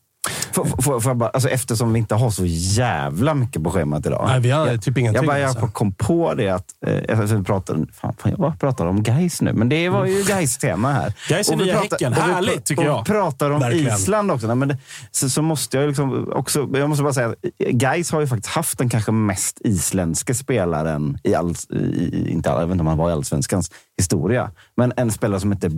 Får, får, får jag bara, alltså eftersom vi inte har så jävla mycket på schemat idag. Nej, vi har jag, typ ingenting, Jag, bara, jag alltså. kom på det att... Eh, vi pratade, fan, fan, jag bara pratar om Gais nu, men det var ju gais tema här. Gais är vi nya pratar- Häcken. vi Härligt, pra- tycker jag. Och pratar om Verkligen. Island också. Nej, men det, så, så måste jag liksom också... Jag måste bara säga att Gais har ju faktiskt haft den kanske mest isländska spelaren i, all, i, inte all, jag vet inte om han var i allsvenskans historia. Men en spelare som heter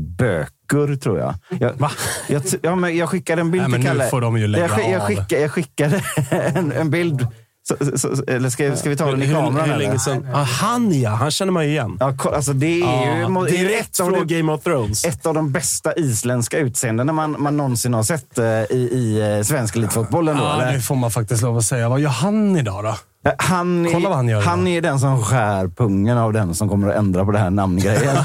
Böker, tror jag. jag Va? Jag, ja, men jag skickade en bild Nej, men till nu Kalle. får de ju lägga jag, jag, skickade, jag skickade en, en bild. Så, så, eller ska, ska vi ta den i Hur- kameran? hur länge sedan? Ah, han ja, han känner man ju igen. Ja, alltså det är ju ju Direkt ett av, från de, Game of Thrones. ett av de bästa isländska utseendena man, man någonsin har sett eh, i, i eh, svensk elitfotboll. Ja, eller? det får man faktiskt lov att säga. Vad gör han idag då? Eh, Han, är- Kolla vad han gör han är den som skär pungen av den som kommer att ändra på det här namngrejen.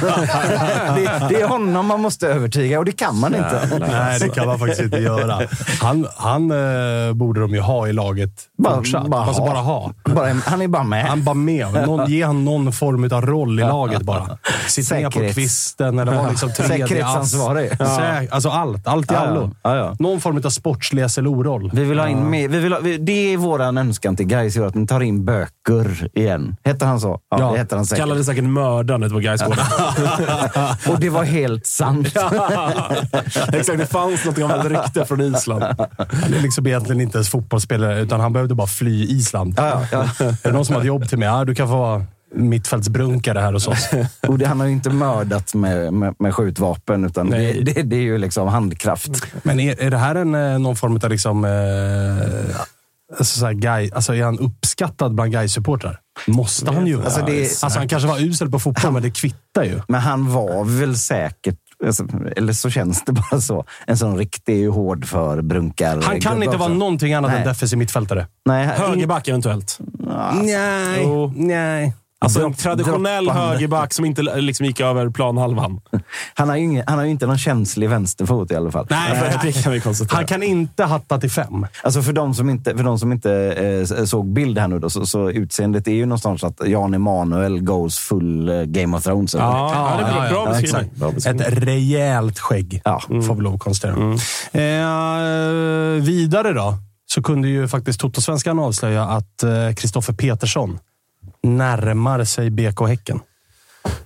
det, det är honom man måste övertyga och det kan man inte. Nej, det kan man faktiskt inte göra. Han, han eh, borde de ju ha i laget fortsatt. alltså bara ha. Bara, han är bara med. Han bara med. Någon, ge han någon form av roll i laget bara. Sitt ner på kvisten eller var liksom tredje. Säkerhetsansvarig. Sä- Alltså allt. Allt i Ja, ja. allo. Ja, ja. Någon form av sportslig SLO-roll. Vi vill ha in mer, vi vill ha, vi, det är våran önskan till Gais i ni tar in böcker igen. Hette han så? Ja, Ja. det hette han säkert. Kallade säkert mördaren ute på Gaisgården. Och det var helt sant. Exakt, det fanns något gammalt rykte från Island. Han är liksom egentligen inte ens fotbollsspelare, utan han behövde bara fly Island. Ja, ja. Är det någon som har ett jobb till mig? Ja, du kan få vara mittfältsbrunkare här hos oss. Och det, han har ju inte mördat med, med, med skjutvapen, utan det, Nej. det, det är ju liksom handkraft. Men är, är det här en, eh, någon form av liksom, eh, alltså så här guy, alltså är han uppskattad bland Gais-supportrar? Måste han ju vara. Alltså, Alltså, det är- han kanske var usel på fotboll, men det kvittar ju. Men han var väl säkert, alltså, eller så känns det bara så, en sån riktig hård för brunkar. Han kan inte vara någonting annat Nej. än defensiv mittfältare. Nej, Högerback eventuellt. Nej. Jo. Nej. Alltså en traditionell droppande. högerback som inte liksom gick över planhalvan. Han har ju ingen, han har ju inte någon känslig vänsterfot i alla fall. Nej, det kan vi konstatera. Han kan inte hatta till fem. Alltså för de som inte, för de som inte eh, såg bild här nu då, så, så utseendet är ju någonstans att Jan Emanuel goes full eh, Game of Thrones. Ja, ja, det är bra, bra beskrivning. exakt. Bra beskrivning. Ett rejält skägg, Ja. får vi lov att konstatera. Eh, vidare då, så kunde ju faktiskt Toto-svenskan avslöja att Kristoffer Petersson närmar sig BK Häcken.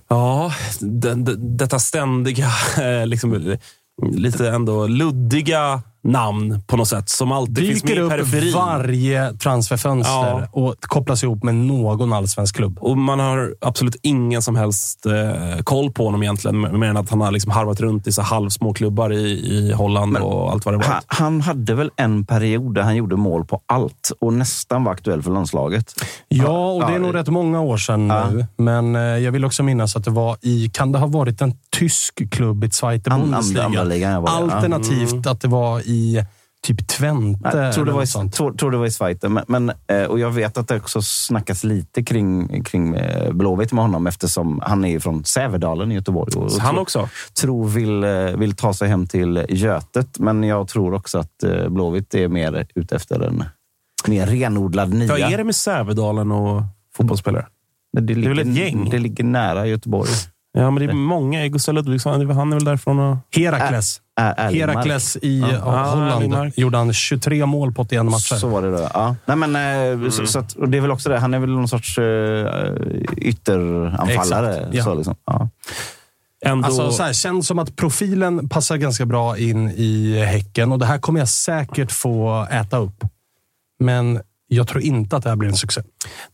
Ja, det, det, detta ständiga, eh, liksom, lite ändå luddiga namn på något sätt. Som alltid finns med Dyker i upp periferin. varje transferfönster Ja. och kopplas ihop med någon allsvensk klubb. Och man har absolut ingen som helst eh, koll på honom egentligen. Mer än att han har liksom harvat runt i så halvsmå klubbar i, i Holland och allt vad det var. Han, han hade väl en period där han gjorde mål på allt och nästan var aktuell för landslaget. Ja, och det är nog rätt många år sedan Ja. nu. Men eh, jag vill också minnas att det var i, kan det ha varit en tysk klubb i Zweite Bundesliga? Alternativt att det var i typ Twente. Jag tror det, var i, sånt. tror, tror det var i Schweiz. Men, men, eh, och jag vet att det också snackas lite kring, kring eh, Blåvitt med honom eftersom han är från Sävedalen i Göteborg. Och, Så han också? tror vill, eh, vill ta sig hem till Götet. Men jag tror också att Blåvitt är mer ute efter en mer renodlad nia. Vad är det med Sävedalen och fotbollsspelare? Det, ligger, väl ett gäng? Det ligger nära Göteborg. Ja, men det är många. Gustav Ludvigsson, han är väl därifrån? Och... Herakles. Herakles i Ja. Ah, Holland Erlingmark. gjorde han 23 mål på 81 matcher. Så var det då. Ja. Nej, men, eh, så, så att, och det är väl också det. Han är väl någon sorts uh, ytteranfallare. Exakt, ja. Så liksom. ja. Ändå... Alltså, så här, känns som att profilen passar ganska bra in i Häcken och det här kommer jag säkert få äta upp. Men jag tror inte att det här blir en succé.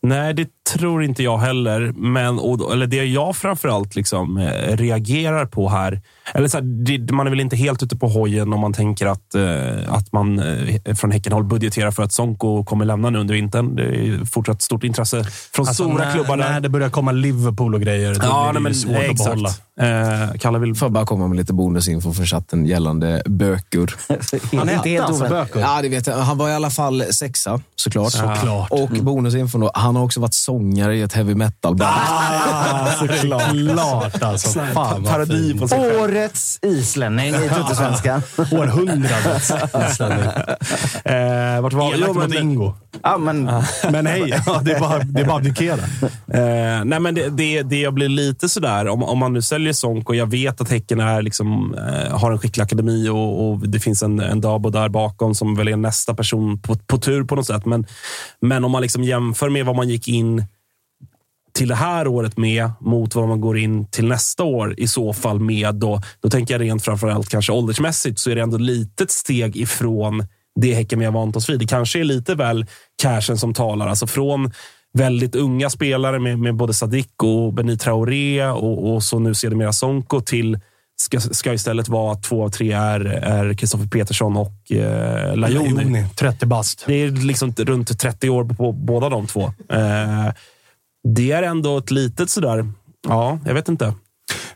Nej, det tror inte jag heller. Men, och, eller det jag framförallt liksom, eh, reagerar på här... Eller så här, det, man är väl inte helt ute på hojen om man tänker att, eh, att man eh, från Häckenhåll budgeterar för att Sonko kommer lämna nu under vintern. Det är fortsatt stort intresse från Alltså, stora när, klubbar där. när det börjar komma Liverpool och grejer, då ja, blir nej, det ju men, svårt exakt. att behålla. Eh, Kalle vill... Får jag bara komma med lite bonusinfo för chatten gällande böcker. Han Inte hette helt alltså. Böker. Ja, det vet jag. Han var i alla fall sexa, såklart. Såklart. Och bonusinfo då, han har också varit sångare i ett heavy metal-band. Ah, såklart. Klart alltså. Fan Parodi på sig själv. Årets islänning i Tuttosvenskan. Århundradets inställning. Eh, vart var Elakt jo, mot men, Ingo. Ja, men Men hej, ja, det är bara, det är bara att abdikera. Eh, nej, men det, det, det jag blir lite sådär, om, om man nu säljer Sonko, jag vet att Häcken är liksom, eh, har en skicklig akademi och, och det finns en, en Dabo där bakom som väl är nästa person på, på tur på något sätt. Men, men om man liksom jämför med vad man gick in till det här året med mot vad man går in till nästa år i så fall med. Då, då tänker jag rent framförallt kanske åldersmässigt så är det ändå ett litet steg ifrån det Häcken vi har vant oss vid. Det kanske är lite väl cashen som talar. Alltså från väldigt unga spelare med, med både Sadik och Beni Traoré och, och så nu sedermera Sonko till ska, ska istället vara att två av tre är, är Kristoffer Petersson och eh. Lajoni, 30 bast. Det är liksom runt 30 år på, på båda de två. Eh, det är ändå ett litet sådär, ja, jag vet inte.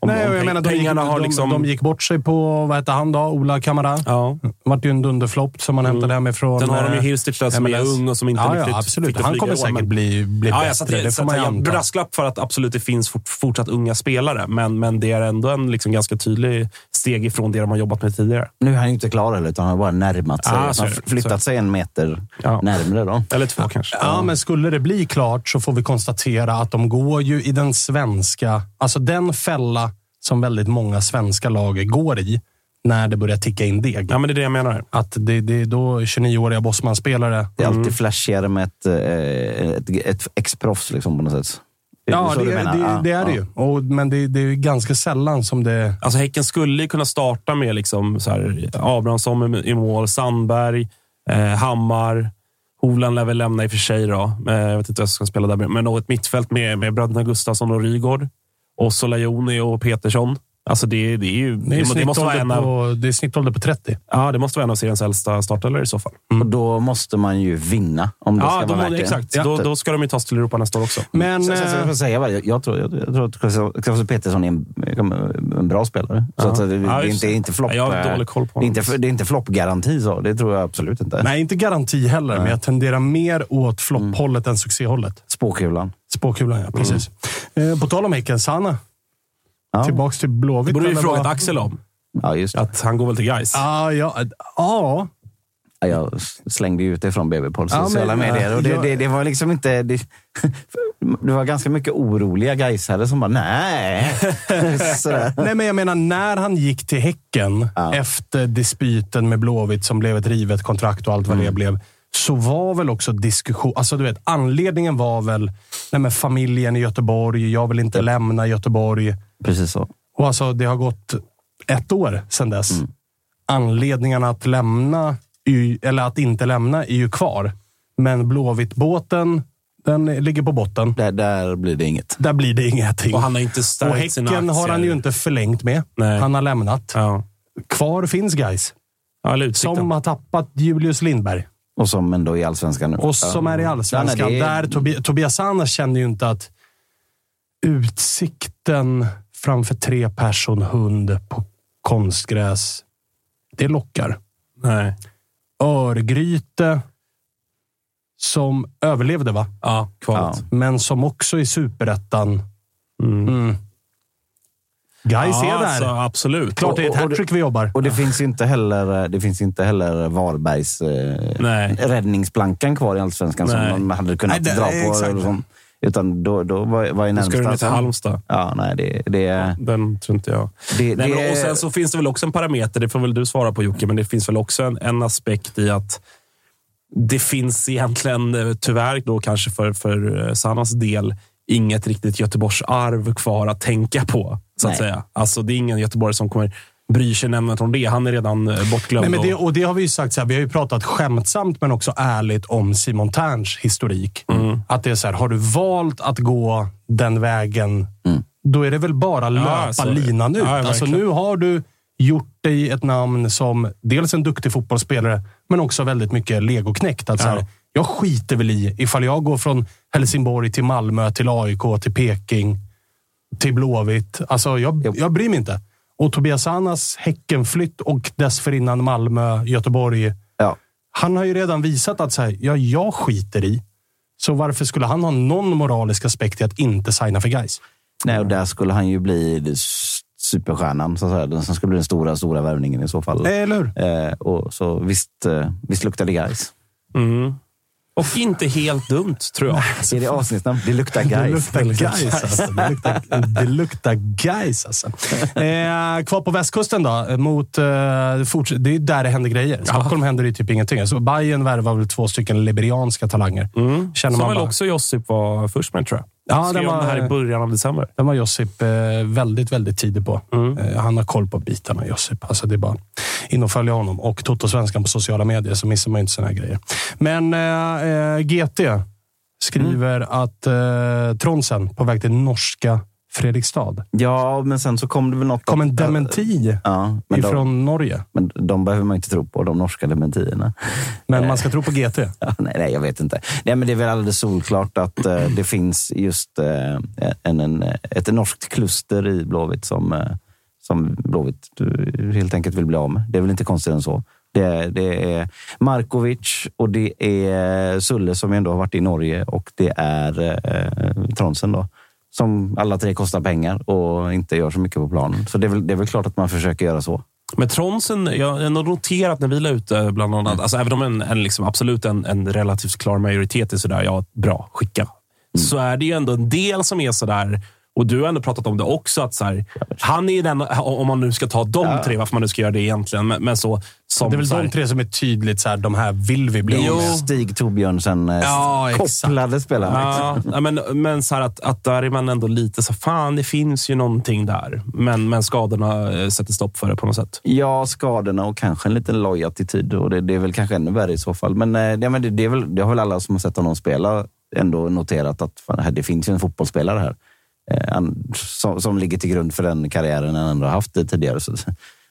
Om, Nej, jag menar, de, gick, pengarna har de, liksom... de gick bort sig på, vad hette han då? Ola Kamara. ja. vart ju en dunderflopp som man hämtade hemifrån. Sen har de ju eh, Hirstich där som är ung och som inte ja, riktigt ja, absolut. fick det Han kommer säkert men- bli, bli Ja, bättre. det får man ju anta. brasklapp för att absolut det finns fort, fortsatt unga spelare, men, men det är ändå en liksom ganska tydlig steg ifrån det de har jobbat med tidigare. nu är han inte klar heller, utan han har bara närmat sig. Ah, han har det. Flyttat det. sig en meter Ja. närmre. Då. Eller två kanske. Ja, men skulle det bli klart så får vi konstatera att de går ju i den svenska... Alltså den fälla som väldigt många svenska lag går i när det börjar ticka in deg. Ja, men det är det jag menar. Att det, det är då 29-åriga Bosman-spelare... Det är alltid Mm. flashigare med ett, eh, ett, ett ex-proffs liksom, på något sätt. Det Ja, det, det? Ja, det är det ja. ju. Och, men det, det är ju ganska sällan som det... Alltså Häcken skulle ju kunna starta med liksom så här, Abrahamsson i- i mål, Sandberg, eh, Hammar. Holand lär väl lämna i och för sig. Då. Eh, jag vet inte vem som ska spela där. Men något mittfält med, med bröderna Gustafsson och Rygård. Och Joni och Petersson. Alltså det, det är ju... Det är, det, måste vara en av, på, det är snittålder på 30. ja, det måste vara en av seriens äldsta startelvor i så fall. Och då måste man ju vinna om det Ja, ska då, vara det. exakt. Ja. Då, då ska de ju tas till Europa nästa år också. Men... Sen, sen, sen, eh, jag säga, jag, jag, tror, jag, jag tror att Kristoffer Petersson är en, en bra spelare. Så Ja. att det, det, Ja, är just inte, det. inte flopp. Ja, jag har eh, dålig koll på det är inte, honom. det är inte floppgaranti, så. det tror jag absolut inte. Nej, inte garanti heller, men jag tenderar mer åt flopphållet än succéhållet. Spåkulan. Spåkulan, ja. Precis. Eh, på tal om Häcken, Sanna. Ja. Tillbaks till Blåvitt. Det borde eller frågat vad? Axel om. Ja, just det. Att han går väl till Gais. Ah, ja, ja. Ja, Jag slängde ju ut det från BB på Ja, sociala men, medier. Och det, jag- det, det var liksom inte... Det, det var ganska mycket oroliga gaisare som bara, nej. Nej, men jag menar, när han gick till Häcken Ja. efter dispyten med Blåvitt som blev ett rivet kontrakt och allt vad det Mm. blev, så var väl också diskussion... Alltså, du vet, anledningen var väl nej, men familjen i Göteborg. Jag vill inte lämna Göteborg. Precis så. Och alltså, det har gått ett år sedan dess. Mm. Anledningarna att lämna, eller att inte lämna, är ju kvar. Men Blåvitt-båten, den ligger på botten. Där, där blir det inget. Där blir det ingenting. Och han har inte Och stärkt sina Häcken har han ju inte förlängt med. Nej. Han har lämnat. Ja. Kvar finns guys Ja, som har tappat Julius Lindberg. Och som ändå är i allsvenskan nu. Och som är i allsvenskan. Ja, nej, det Där Tobias Anders känner ju inte att utsikten framför tre person hund på konstgräs, det lockar. Nej. Örgryte som överlevde, va? Ja, kvalet. Men som också i superettan. Mm. Mm. Guys ja, är där. Alltså, absolut. Klart det är ett hattrick vi jobbar. Och det finns ju inte heller, det finns inte heller Varbergs eh, Nej. räddningsplankan kvar i allsvenskan Nej. som man hade kunnat Nej, det- dra på. exakt. eller sånt. Utan då, då var, var ju Då ska du ner närmsta... till Halmstad. Ja, nej, det, det, Den tror inte jag. det, Nej, det, men, och sen så finns det väl också en parameter, det får väl du svara på Jocke, men det finns väl också en, en aspekt i att det finns egentligen, eh, tyvärr då kanske för, för eh, Sannas del, inget riktigt Göteborgsarv kvar att tänka på. Så att Nej. säga. Alltså, det är ingen Göteborg som kommer bry sig nämnvärt om det. Han är redan eh, bortglömd. Nej, men det, och- det har vi ju sagt, så här, vi har ju pratat skämtsamt men också ärligt om Simon Terns historik. Mm. Att det är så här, har du valt att gå den vägen, då är det väl bara löpa det. linan ut. Ja, alltså, nu har du gjort dig ett namn som dels en duktig fotbollsspelare, men också väldigt mycket legoknäckt. Att så här, Ja. Jag skiter väl i ifall jag går från Helsingborg till Malmö, till AIK, till Peking, till Blåvitt. Alltså, jag, jag bryr mig inte. Och Tobias Annas Häckenflytt och dessförinnan Malmö, Göteborg. ja. Han har ju redan visat att så här, ja, jag skiter i. Så varför skulle han ha någon moralisk aspekt i att inte signa för guys? Nej, och där skulle han ju bli superstjärnan, så att säga. Den som skulle bli den stora, stora värvningen i så fall. Eller hur? Eh, och så visst, eh, visst luktar det guys. Mm. Och inte helt dumt, tror jag. Är det avsnittsnamn? Det luktar Det guys. luktar guys alltså. Det luktar, det luktar guys alltså. Eh, kvar på västkusten då. Mot, eh, det är där det händer grejer. I Stockholm händer det typ ingenting. Alltså, Bayern värvar väl två stycken liberianska talanger. Mm. Känner Som man väl bara. också Josip var först med, tror jag. Ja, Skrev om det här i början av december. Den var Josip eh, väldigt, väldigt tidig på. Mm. Eh, han har koll på bitarna, Josip. Alltså, det är bara in och följa honom. Och Toto-svenskan på sociala medier, så missar man inte såna här grejer. Men eh, eh, GT skriver Mm. att eh, Tronsen på väg till norska Fredrikstad. Ja, men sen så kom det väl något... kom en dementi Ja, ifrån de, Norge. men de behöver man inte tro på, de norska dementierna. Men man ska tro på GT. Ja, nej, nej, jag vet inte. Nej, men det är väl alldeles solklart att eh, det finns just eh, en, en, ett norskt kluster i Blåvitt som, eh, som Blåvitt eh, helt enkelt vill bli av med. Det är väl inte konstigt än så. Det, är- det är Markovic och det är Sulle som ändå har varit i Norge och det är eh, Tronsen då. Som alla tre kostar pengar och inte gör så mycket på planen. Så det är väl, det är väl klart att man försöker göra så. Men Tronsen, jag har noterat när vi la ut det, bland annat, alltså även om en, en liksom, absolut en, en relativt klar majoritet är sådär, ja, bra, skicka. Så är det ju ändå en del som är sådär, och du har ändå pratat om det också, att så här, han är den, om man nu ska ta de tre, varför man nu ska göra det egentligen, men, men så... Som, Det är väl så här, de tre som är tydligt så här, de här vill vi bli Jo. med. Stig Torbjörnsen, eh, Ja, kopplade spelare. Ja, ja, men, men så här att, att där är man ändå lite så, fan det finns ju någonting där. Men, men skadorna eh, sätter stopp för det på något sätt. Ja, skadorna och kanske en liten loj attityd. Och det, det är väl kanske ännu värre i så fall. Men, eh, ja, men det, det, är väl, det har väl alla som har sett honom spela ändå noterat att fan, det finns ju en fotbollsspelare här. Eh, som, som ligger till grund för den karriären han ändå haft tidigare. Så,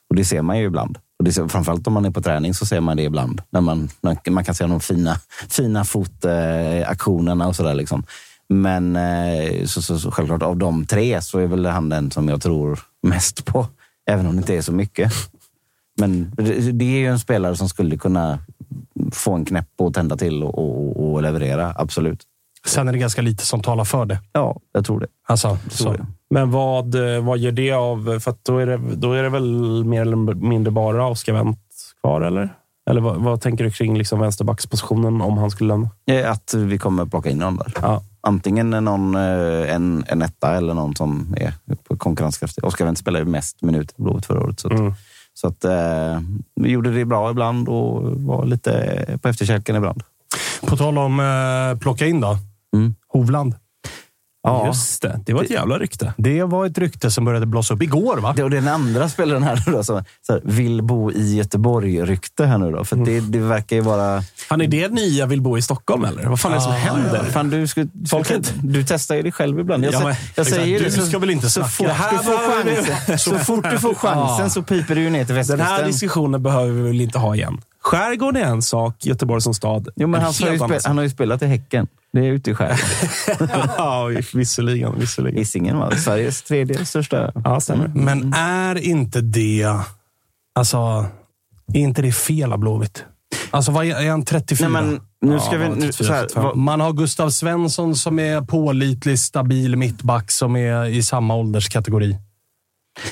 och det ser man ju ibland. Och det, ser- framförallt om man är på träning så ser man det ibland. När man, när man kan se de fina, fina fotaktionerna och sådär. Liksom. Men eh, så, så, så, självklart av de tre så är väl han den som jag tror mest på. Även om det inte är så mycket. Men det det är ju en spelare som skulle kunna få en knäpp och tända till och, och, och leverera. Absolut. Sen är det ganska lite som talar för det. Ja, jag tror det. Alltså, Jag tror det. Men vad, eh, vad ger det av? För då, är det, då är det väl mer eller mindre bara Oscar Wendt kvar, eller? Eller vad, vad tänker du kring liksom vänsterbackspositionen om han skulle lämna? Att vi kommer plocka in någon där. Ja. Antingen någon, eh, en, en etta eller någon som är på konkurrenskraftig. Oskar Wendt spelade ju mest minuter i Blåvitt förra året. Så att, Mm. så att eh, vi gjorde det bra ibland och var lite på efterkälken ibland. På tal om eh, plocka in då. Mm. Hovland. Ja. Just det. Det var ett jävla rykte. Det var ett rykte som började blossa upp igår, va? Det, och den andra spelaren här då, som så här, vill bo i Göteborg-rykte här nu då. För det, det verkar ju vara... Han är det nya vill bo i Stockholm, eller? Vad fan är det som Ja, händer? Fan, du, ska, Folk inte- du testar ju dig själv ibland. Jag, Ja, men- jag säger exakt. det. Du ska väl inte så snacka? fort, här du får chansen, så fort du får chansen så piper du ner till Den västkusten. här diskussionen behöver vi väl inte ha igen. Skärgården är en sak, Göteborg som stad Jo, men en han, har ju han har ju spelat i Häcken. Det är ute i skärgården. ja, visserligen. visserligen. Hisingen, va? Sveriges tredje största. Ja, stämmer. Men är inte det... Alltså, är inte det fel av Blåvitt? Alltså, vad är, är han 34? Nej, men nu ska Ja, vi... Nu, 34, så här, 35. vad- Man har Gustav Svensson som är pålitlig, stabil mittback som är i samma ålderskategori.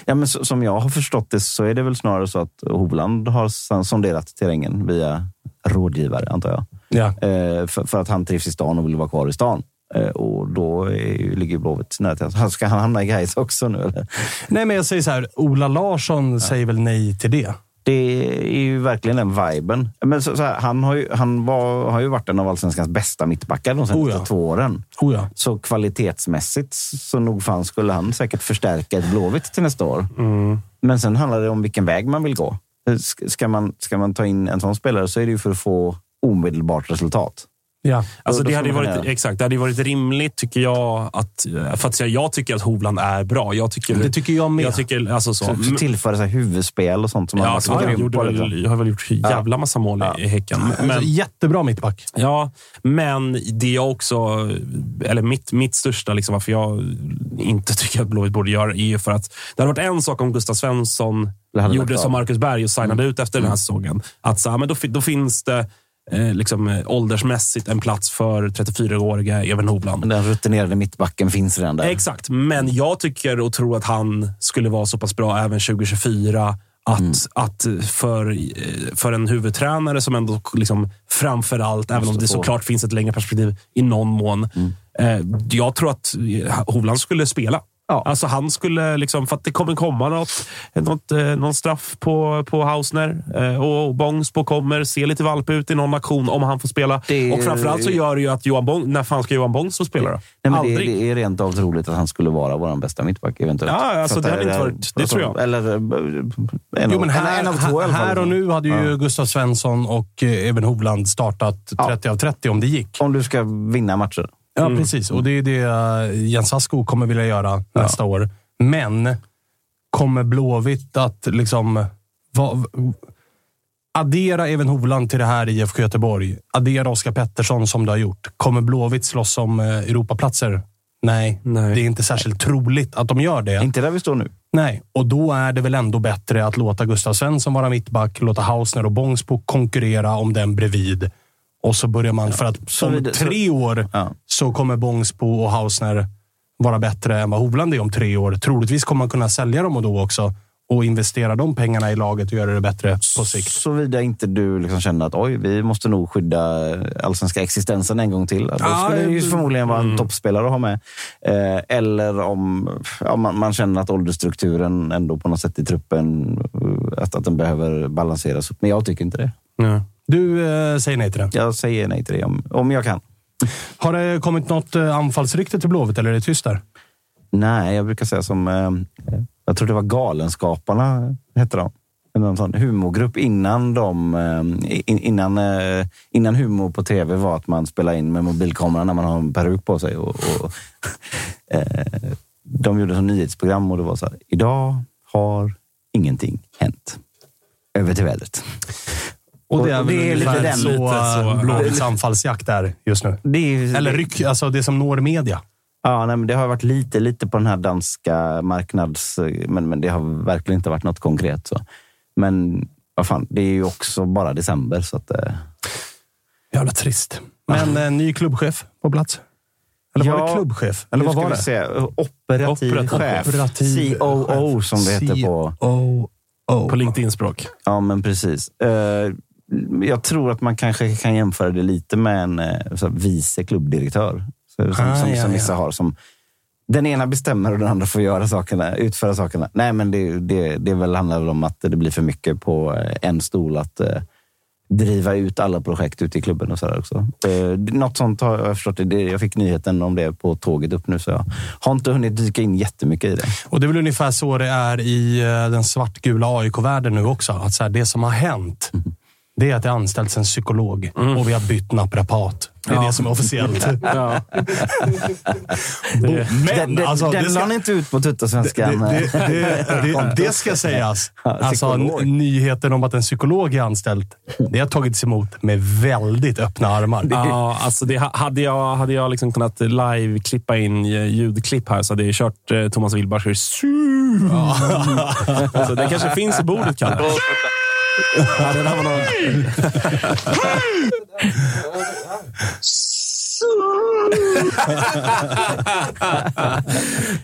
Ja, men som jag har förstått det så är det väl snarare så att Hovland har son- sonderat terrängen via rådgivare, antar jag. Ja. Eh, för, för att han trivs i stan och vill vara kvar i stan. Eh, och då är, ligger Blåvitt nära till. hands. Ska han hamna i Gais också nu? Eller? Nej, men jag säger så här. Ola Larsson säger väl nej till det? Det är ju verkligen den viben. Men så, så här, han har ju, han var, har ju varit en av allsvenskans bästa mittbackar de senaste Oh ja. två åren. Oh ja. Så kvalitetsmässigt så nog fan skulle han säkert förstärka ett Blåvitt till nästa år. Men sen handlar det om vilken väg man vill gå. Sk- Ska man, ska man ta in en sån spelare så är det ju för att få omedelbart resultat. Ja. Alltså, det, hade ju man varit, exakt, det hade varit rimligt, tycker jag, att... För att säga, jag tycker att Hovland är bra. Jag tycker, Det tycker jag med. Jag tycker, alltså så. Så, så tillföra sig huvudspel och sånt som Ja, han alltså, han gjorde väl, jag har väl gjort jävla massa mål i, i Häcken. Men, Alltså, jättebra mittback. Ja, men det jag också... Eller mitt, mitt största, liksom, varför jag inte tycker att Blåvitt borde göra är ju för att det hade varit en sak om Gustav Svensson gjorde som. Marcus Berg och signade Mm. ut efter den här säsongen. Att så, här, men då, då finns det eh, liksom, eh, åldersmässigt en plats för 34-åriga Even Hovland. Den rutinerade mittbacken finns redan där. Exakt, men jag tycker och tror att han skulle vara så pass bra även 2024 att, Mm. att för, eh, för en huvudtränare som ändå liksom framför allt, även om det få- Mm. såklart finns ett längre perspektiv i någon mån. Eh, jag tror att Hovland skulle spela. Ja. Alltså han skulle, liksom, för att det kommer komma något, något, eh, någon straff på, på Hausner eh, och Bångsbo kommer se lite valp ut i någon aktion om han får spela. Det- Och framförallt så gör det ju att Johan Bång, när fan ska Johan Bångsbo spela då? Nej, det, Aldrig. det är rent av troligt att han skulle vara vår bästa mittback eventuellt. Ja, alltså, det hade inte varit- det tror jag. Eller eh, en, Jo, men här, en, en av två här och nu hade ju Ja. Gustav Svensson och Even Hovland startat 30 av 30 om det gick. Om du ska vinna matcher. Ja, precis. Och det är det eh, Jens Asko kommer vilja göra nästa år. Men kommer Blåvitt att liksom... Va, addera Even Hovland till det här i IFK Göteborg. Addera Oskar Pettersson som du har gjort. Kommer Blåvitt slåss om eh, Europaplatser? Nej, Nej. det är inte särskilt troligt att de gör det. Inte där vi står nu. Nej, och då är det väl ändå bättre att låta Gustav Svensson vara mittback, låta Hausner och Bångsbo konkurrera om den bredvid. Och så börjar man, för att om så- tre år Ja. så kommer Bångsbo och Hausner vara bättre än vad Hovland är om tre år. Troligtvis kommer man kunna sälja dem och då också och investera de pengarna i laget och göra det bättre på sikt. Såvida inte du liksom känner att oj, vi måste nog skydda allsvenska existensen en gång till. Då Ja, skulle det ju mm. förmodligen vara en toppspelare att ha med. Eh, eller om ja, man, man känner att åldersstrukturen ändå på något sätt i truppen, eh, att, att den behöver balanseras upp. Men jag tycker inte det. Ja. Du eh, säger nej till det. Jag säger nej till det om, om jag kan. Har det kommit något eh, anfallsrykte till Blåvitt eller är det tyst där? Nej, jag brukar säga som, eh, jag tror det var Galenskaparna, hette de. En sån humorgrupp innan, de, eh, in, innan, eh, innan humor på tv var att man spelar in med mobilkameran när man har en peruk på sig. Och, och, de gjorde som nyhetsprogram och det var så här, idag har ingenting hänt. Över till vädret. Och det är, Och väl det är lite den- så, så, eh. Blåvitts anfallsjakt är just nu. Är, Eller ryck, alltså det som når media. Ja, nej, men det har varit lite, lite på den här danska marknads... Men, men det har verkligen inte varit något konkret. Så. Men vad fan, det är ju också bara december. Så att, eh, Jävla trist. Men en ny klubbchef på plats? Eller var Ja, det klubbchef? Eller vad var det? se. Operativ, Operativ- chef. Operativ COO som det heter på... COO. På LinkedIn-språk. Ja, men precis. Eh, jag tror att man kanske kan jämföra det lite med en eh, vice klubbdirektör. Som, Ah, som, ja, som vissa ja. har. Som, den ena bestämmer och den andra får göra sakerna, utföra sakerna. Nej, men det, det, det väl handlar väl om att det blir för mycket på eh, en stol att eh, driva ut alla projekt ute i klubben och sådär också. Eh, något sånt har jag förstått. Det, jag fick nyheten om det på tåget upp nu, så jag har inte hunnit dyka in jättemycket i det. Och det är väl ungefär så det är i eh, den svartgula AIK-världen nu också. Att så här, det som har hänt, det är att det anställts en psykolog och vi har bytt naprapat. Det är det som är officiellt. Ja. Men den den, alltså, den det la ska- ni inte ut på Det, Tuttosvenskan. det, det, det, det ska sägas. Ja, Alltså, nyheten om att en psykolog är anställd, det har tagits emot med väldigt öppna armar. Ja, alltså det, hade jag, hade jag liksom kunnat live-klippa in eh, ljudklipp här så hade jag kört eh, Thomas Wilbachers Su. alltså, det kanske finns i bordet, Kalle. Ja, det där var någon...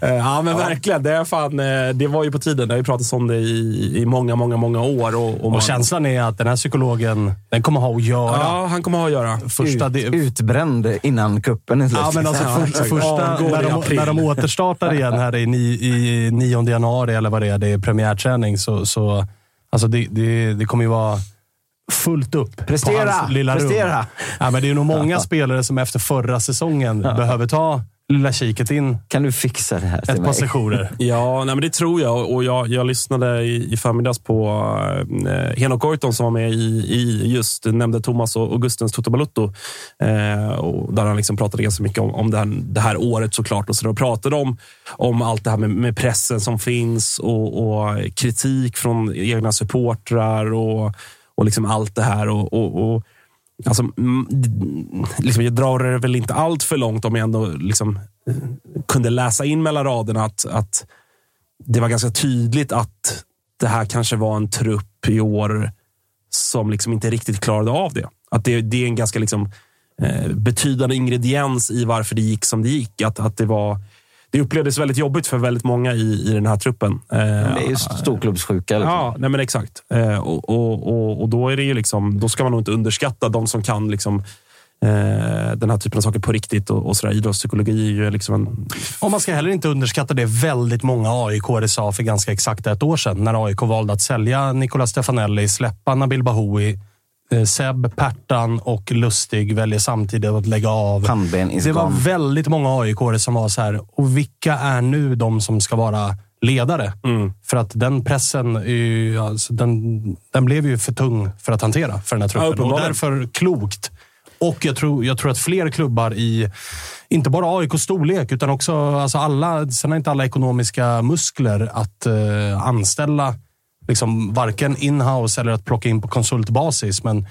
Ja, men verkligen. Det, är fan, eh, det var ju på tiden. Det har ju pratats om det i, i många, många, många år. Och, och man, Och känslan är att den här psykologen, den kommer ha att göra. Ja, han kommer ha att göra. Första de- Utbränd innan kuppen är slut. Ja, men alltså Ja, för, första, när, i de, när de återstartar igen här i, ni, i 9 januari, eller vad det är, det är premiärträning, så, så alltså det, det, det kommer ju vara fullt upp Prestera! på hans lilla Prestera! rum. Ja, men det är nog många spelare som efter förra säsongen behöver ta lilla kiket in Kan du fixa det här till ett par sessioner. Ja, nej, men det tror jag. Och jag, jag lyssnade i, i förmiddags på eh, Henok Goitom som var med i, i just, nämnde Thomas och Augustens Toto Balutto. Eh, och där han liksom pratade ganska mycket om, om det, här, det här året såklart. Och så då pratade om, om allt det här med, med pressen som finns och, och kritik från egna supportrar och, och liksom allt det här. och, och, och Alltså, mm, liksom, jag drar det väl inte allt för långt om jag ändå liksom, kunde läsa in mellan raderna att, att det var ganska tydligt att det här kanske var en trupp i år som liksom inte riktigt klarade av det. Att det, det är en ganska liksom, eh, betydande ingrediens i varför det gick som det gick. Att, att det var... Det upplevdes väldigt jobbigt för väldigt många i, i den här truppen. Eh, Det är ju storklubbssjuka. Liksom. Ja, nej men exakt. Eh, och, och, och, och då är det ju liksom, då ska man nog inte underskatta de som kan liksom, eh, den här typen av saker på riktigt. Och, och sådär. Idrottspsykologi är ju liksom en... Och man ska heller inte underskatta det väldigt många aik sa för ganska exakt ett år sedan. När AIK valde att sälja Nicolas Stefanelli, släppa Nabil Bahoui. Eh, Seb, Pertan och Lustig väljer samtidigt att lägga av. Det var väldigt många aik som var så här. Och vilka är nu de som ska vara ledare? För att den pressen, är ju, alltså, den, den blev ju för tung för att hantera för den här truppen. och därför klokt. Och jag tror, jag tror att fler klubbar i, inte bara AIKs storlek, utan också alltså alla, sen har inte alla ekonomiska muskler att eh, anställa liksom, varken inhouse eller att plocka in på konsultbasis. Men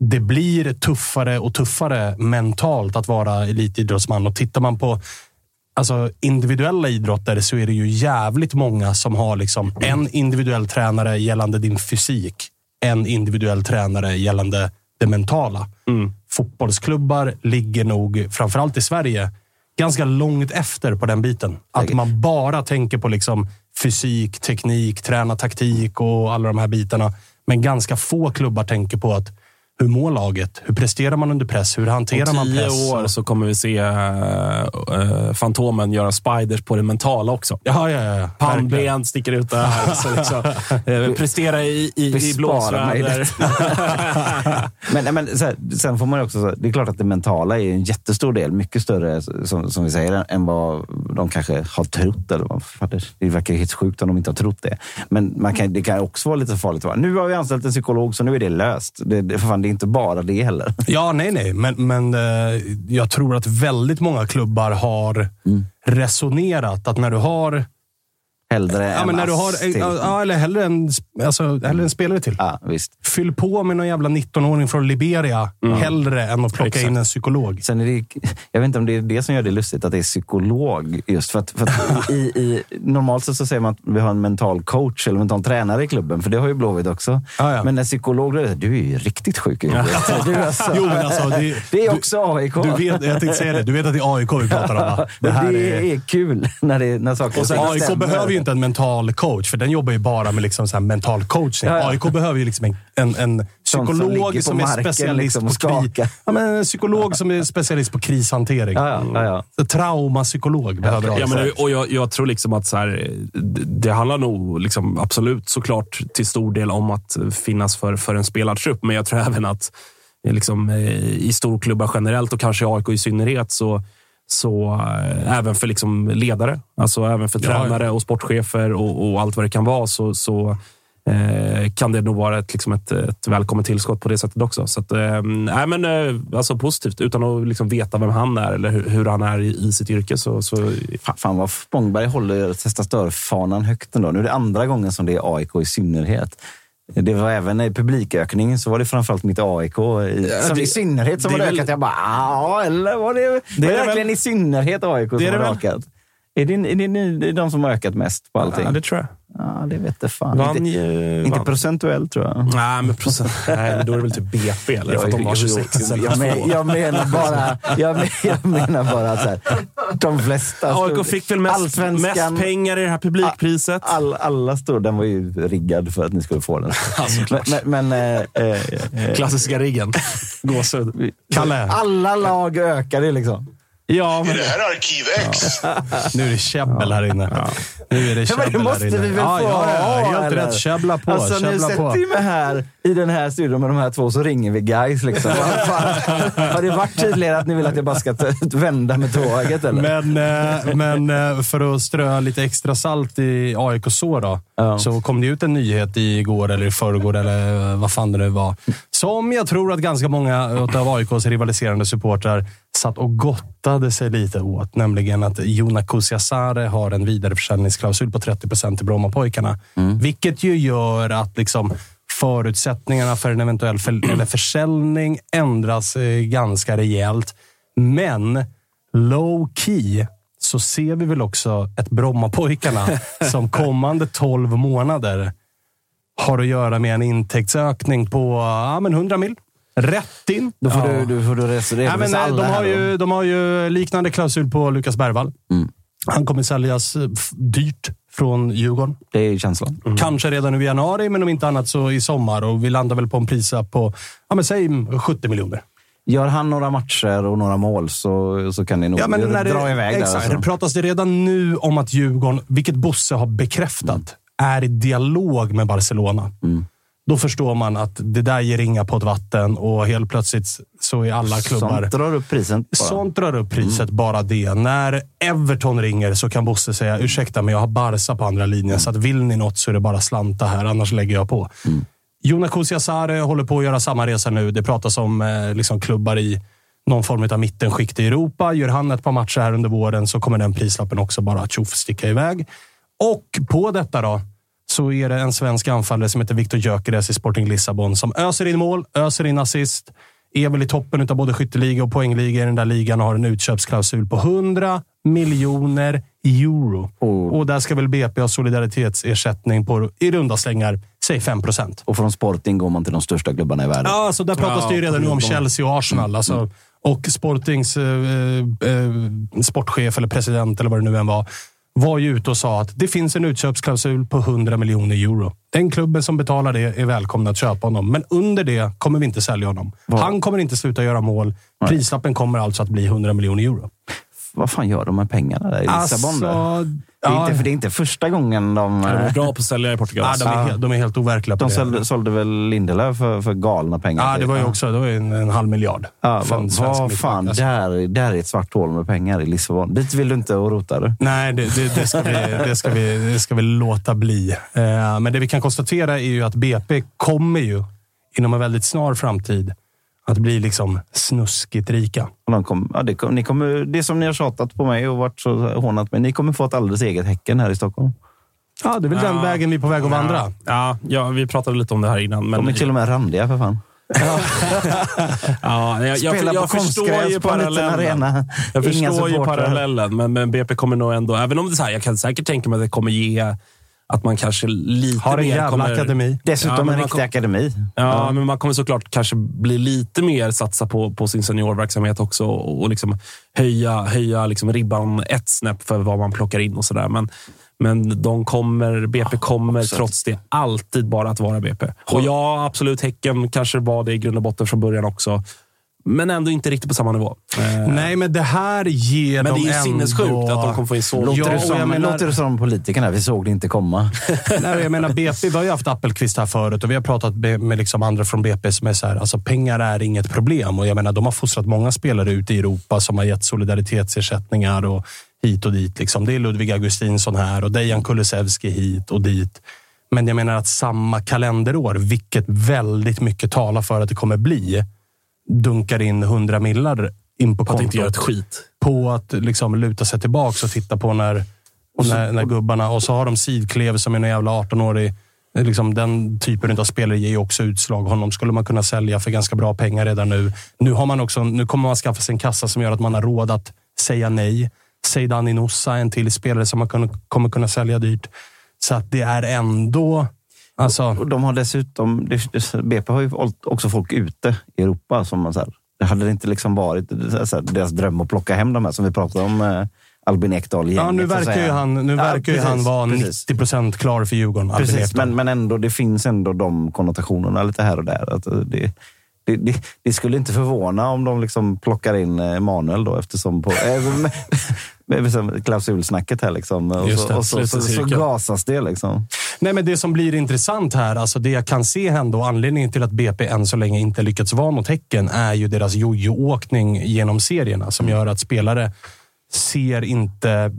det blir tuffare och tuffare mentalt att vara elitidrottsman. Och tittar man på alltså, individuella idrotter så är det ju jävligt många som har liksom en individuell tränare gällande din fysik. En individuell tränare gällande det mentala. Fotbollsklubbar ligger nog, framförallt i Sverige, ganska långt efter på den biten. Att man bara tänker på liksom fysik, teknik, träna taktik och alla de här bitarna. Men ganska få klubbar tänker på att hur mår laget? Hur presterar man under press? Hur hanterar Om man tio press? år så kommer vi se uh, Fantomen göra spiders på det mentala också. Ja, ja, ja. Pannben sticker ut där. så liksom, eh, prestera i, i, i blåsväder. men, nej, men sen får man ju också, så här, det är klart att det mentala är en jättestor del, mycket större som, som vi säger, än vad de kanske har trott. Eller vad, det, verkar helt sjukt om de inte har trott det. Men man kan, det kan också vara lite farligt. att vara, Nu har vi anställt en psykolog, så nu är det löst. Det, det, för fan, det är inte bara det heller. Ja, nej, nej. Men, men eh, jag tror att väldigt många klubbar har resonerat att när du har... Hellre Ja, en men när du har till. ja, eller hellre en, alltså, hellre en spelare till. Ja, visst. Fyll på med någon jävla 19-åring från Liberia hellre än att plocka Exakt. in en psykolog. Sen är det, jag vet inte om det är det som gör det lustigt, att det är psykolog. Just för att, för att i, i, normalt sett så säger man att vi har en mental coach eller mental tränare i klubben, för det har ju Blåvitt också. Ja, ja. Men en psykolog, då är det, du är ju riktigt sjuk i huvudet. Du, alltså, Jo, men alltså, det, det är du- också AIK. Du vet, jag tänkte säga det. Du vet att det är AIK vi pratar om, va? Det, det är... kul när, det, när saker Och sen, AIK stämmer. behöver ju inte en mental coach, för den jobbar ju bara med liksom så här mental coachning. Ja, ja. AIK behöver ju liksom en, en, en som psykolog på som, är specialist liksom på kris, ja, men en psykolog som är specialist på krishantering. Ja, ja, ja, ja. Så Traumapsykolog behöver. Ja, men, och jag, jag tror liksom att så här, det, handlar nog liksom absolut såklart till stor del om att finnas för, för en spelartrupp. Men jag tror även att liksom, eh, i storklubbar generellt och kanske i AIK i synnerhet så så eh, även för liksom ledare, alltså även för Ja, ja. tränare och sportchefer och, och allt vad det kan vara så, så eh, kan det nog vara ett, liksom ett, ett välkommet tillskott på det sättet också. Så att, nej, men, eh, alltså positivt, utan att liksom veta vem han är eller hur, hur han är i, i sitt yrke. Så, så Fan, fan vad Spångberg håller testosterfanan högt ändå. Nu är det andra gången som det är AIK i synnerhet. Det var även i publikökningen så var det framförallt mitt AIK i, som det- i synnerhet som det har är väl- ökat. Jag bara, ja, eller var det, var det, det väl- verkligen i synnerhet AIK som är har väl? ökat? Är det, är, det, ni- är de som har ökat mest på allting? Ja, det tror jag. Ja, det vet jag fan. Vann, inte, eh, inte vann. procentuellt tror jag. Nej, men procent. Nej, men då är det väl typ BP eller? för att de har 26 jag, jag, men, jag menar bara, jag, men, jag menar bara att så här, de flesta... AIK fick väl mest, mest pengar i det här publikpriset. All, alla står, den var ju riggad för att ni skulle få den. men, men, men eh, eh, Klassiska riggen. Gåshud. Kalle, alla lag ökar det liksom. Ja, men Är det här Arkiv X? nu är det käbbel här inne. Nu är det Ja, men det käbbel måste här inne. vi väl ja, få ja, ja, ha, Helt eller? rätt. Käbbla på. Alltså nu käbbla sätter på. vi mig här i den här studion med de här två så ringer vi guys liksom. Har det varit tydligare att ni vill att jag bara ska vända med tåget eller? Men, eh, men eh, för att strö lite extra salt i AIK så då, Ja. så kom det ut en nyhet igår eller i förrgår eller eh, vad fan det nu var. Som jag tror att ganska många av AIKs rivaliserande supportrar satt och gottade sig lite åt. Nämligen att Jona Kusiasare har en vidareförsäljningsklausul på 30 procent till Brommapojkarna. Vilket ju gör att liksom förutsättningarna för en eventuell för, eller försäljning ändras eh, ganska rejält. Men low key så ser vi väl också ett Brommapojkarna som kommande 12 månader har att göra med en intäktsökning på ja, men 100 mil. Rätt in. Då får Ja. du, du, får du Nej, men, eh, alla de, har ju, de har ju liknande klausul på Lukas Bergvall. Mm. Han kommer säljas eh, dyrt från Djurgården. Det är känslan. Kanske redan nu i januari, men om inte annat så i sommar. Och vi landar väl på en prisa på, ja, men säg 70 miljoner. Gör han några matcher och några mål så, så kan ni nog Ja, men när det, dra iväg där. exakt, Alltså. Pratas det redan nu om att Djurgården, vilket Bosse har bekräftat, är i dialog med Barcelona. Mm. Då förstår man att det där ger ringa på ett vatten och helt plötsligt så är alla klubbar... Sånt drar upp priset. bara. Sånt drar upp priset, bara det. När Everton ringer så kan Bosse säga ursäkta men jag har Barca på andra linjen, så att vill ni något så är det bara slanta här, annars lägger jag på. Mm. Jona Kusiasare håller på att göra samma resa nu. Det pratas om eh, liksom klubbar i någon form av mittenskikt i Europa. Gör han ett par matcher här under våren så kommer den prislappen också bara tjoff sticka iväg. Och på detta då, så är det en svensk anfallare som heter Victor Gyökeres i Sporting Lissabon som öser in mål, öser in assist. Är väl i toppen av både skytteliga och poängliga i den där ligan och har en utköpsklausul på 100 miljoner euro. Och där ska väl BP ha solidaritetsersättning på i runda slängar, säg 5 procent. Och från Sporting går man till de största klubbarna i världen. Ja, alltså där pratas det ju Ja, redan nu om Chelsea och Arsenal. Alltså, och Sportings eh, eh, sportchef, eller president, eller vad det nu än var, var ju ute och sa att det finns en utköpsklausul på 100 miljoner euro. Den klubben som betalar det är välkomna att köpa honom, men under det kommer vi inte sälja honom. Han kommer inte sluta göra mål. Prislappen kommer alltså att bli 100 miljoner euro. Vad fan gör de med pengarna där i Lissabon? Alltså? Det, är ja. inte, för det är inte första gången de... De är eh, bra på att sälja i Portugal. Ja, de, är, helt- de är helt overkliga på De det. sålde, sålde väl Lindelöf för, för galna pengar? Ja, det typ. var ju också det var en, en halv miljard. Ja, vad, mittback. fan, Alltså, där, där är ett svart hål med pengar i Lissabon. Dit vill du inte och rota du. Nej, det, det, det, ska vi, det, ska vi, det ska vi låta bli. Eh, men det vi kan konstatera är ju att BP kommer ju inom en väldigt snar framtid att bli liksom snuskigt rika. De kom, ja, det, kom, ni kommer, det som ni har tjatat på mig och varit så hånat med. Ni kommer få ett alldeles eget Häcken här i Stockholm. Ja, det är väl den vägen vi är på väg att vandra. Ja, ja, vi pratade lite om det här innan. Men De är till och med randiga för fan. Ja, jag, jag, jag, på förstår ju parallellen. Jag förstår ju parallellen, men, men BP kommer nog ändå... Även om det är så här, jag kan säkert tänka mig att det kommer ge att man kanske lite Har en mer jävla kommer... akademi. Dessutom Ja, en riktig kom- akademi. Ja, men man kommer såklart kanske bli lite mer satsa på, på sin seniorverksamhet också och, och liksom höja, höja liksom ribban ett snäpp för vad man plockar in och sådär. Men, men de kommer, BP kommer trots det alltid bara att vara BP. Och ja, absolut, Häcken kanske var det i grund och botten från början också. Men ändå inte riktigt på samma nivå. Eh, Nej, men det här ger Men dem det är ju ändå... sinnessjukt att de kommer få in så Låter, Ja, det som, menar- låter det som politikerna? Vi såg det inte komma. Nej, jag menar, BP, vi har ju haft Appelqvist här förut och vi har pratat med, med liksom andra från BP som är så här, alltså pengar är inget problem. Och jag menar, de har fostrat många spelare ute i Europa som har gett solidaritetsersättningar och hit och dit. Liksom. Det är Ludvig Augustinsson här och Dejan Kulusevski hit och dit. Men jag menar att samma kalenderår, vilket väldigt mycket talar för att det kommer bli, dunkar in 100 millar in på att inte göra ett kontot. skit. På att liksom luta sig tillbaka och titta på när, när, när gubbarna... Och så har de Sidklev som är en jävla 18-årig. Liksom den typen av spelare ger ju också utslag. Honom skulle man kunna sälja för ganska bra pengar redan nu. Nu, har man också, nu kommer man skaffa sig en kassa som gör att man har råd att säga nej. Seidan Inossa, en till spelare som man kommer kunna sälja dyrt. Så att det är ändå... Alltså, Och de har dessutom, BP har ju också folk ute i Europa. Som man så här, det hade det inte liksom varit här, deras dröm att plocka hem de här som vi pratade om. Eh, Albin Ekdal ja, nu verkar ju han, nu verkar ju han vara 90 procent klar för Djurgården. Precis, men, men ändå, det finns ändå de konnotationerna lite här och där. Att det, det, det, det skulle inte förvåna om de liksom plockar in eh, Manuel då eftersom på med, med, med klausulsnacket här liksom. Och, Just så, det, och så, så, så, gasas det liksom. Nej, men det som blir intressant här, alltså det jag kan se hända och anledningen till att BP än så länge inte lyckats vara något tecken är ju deras jojo-åkning genom serierna som gör att spelare ser inte,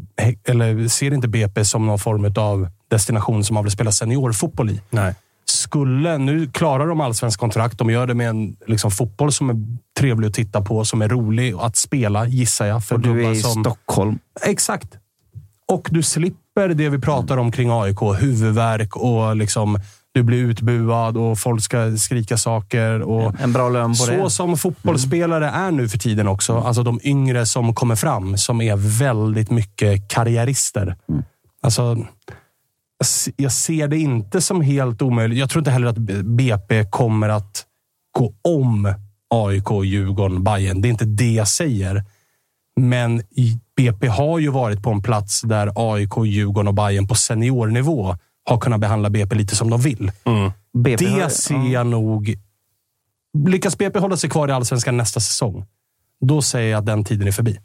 eller ser inte BP som någon form av destination som man vill spela seniorfotboll i. Nej. Skulle, nu klarar de allsvensk kontrakt. De gör det med en liksom, fotboll som är trevlig att titta på, som är rolig att spela, gissar jag. För Och du är i som, Stockholm. Exakt. Och du slipper det vi pratar om kring AIK. Huvudvärk och liksom, du blir utbuad och folk ska skrika saker. Och En bra lön på så det. som fotbollsspelare är nu för tiden också. Alltså de yngre som kommer fram, som är väldigt mycket karriärister. Alltså, jag se- jag ser det inte som helt omöjligt. Jag tror inte heller att BP kommer att gå om AIK, Djurgården, Bayern. Det är inte det jag säger. Men BP har ju varit på en plats där AIK, Djurgården och Bayern på seniornivå har kunnat behandla BP lite som de vill. BP har- Det ser jag nog... Lyckas BP hålla sig kvar i allsvenskan nästa säsong, då säger jag att den tiden är förbi.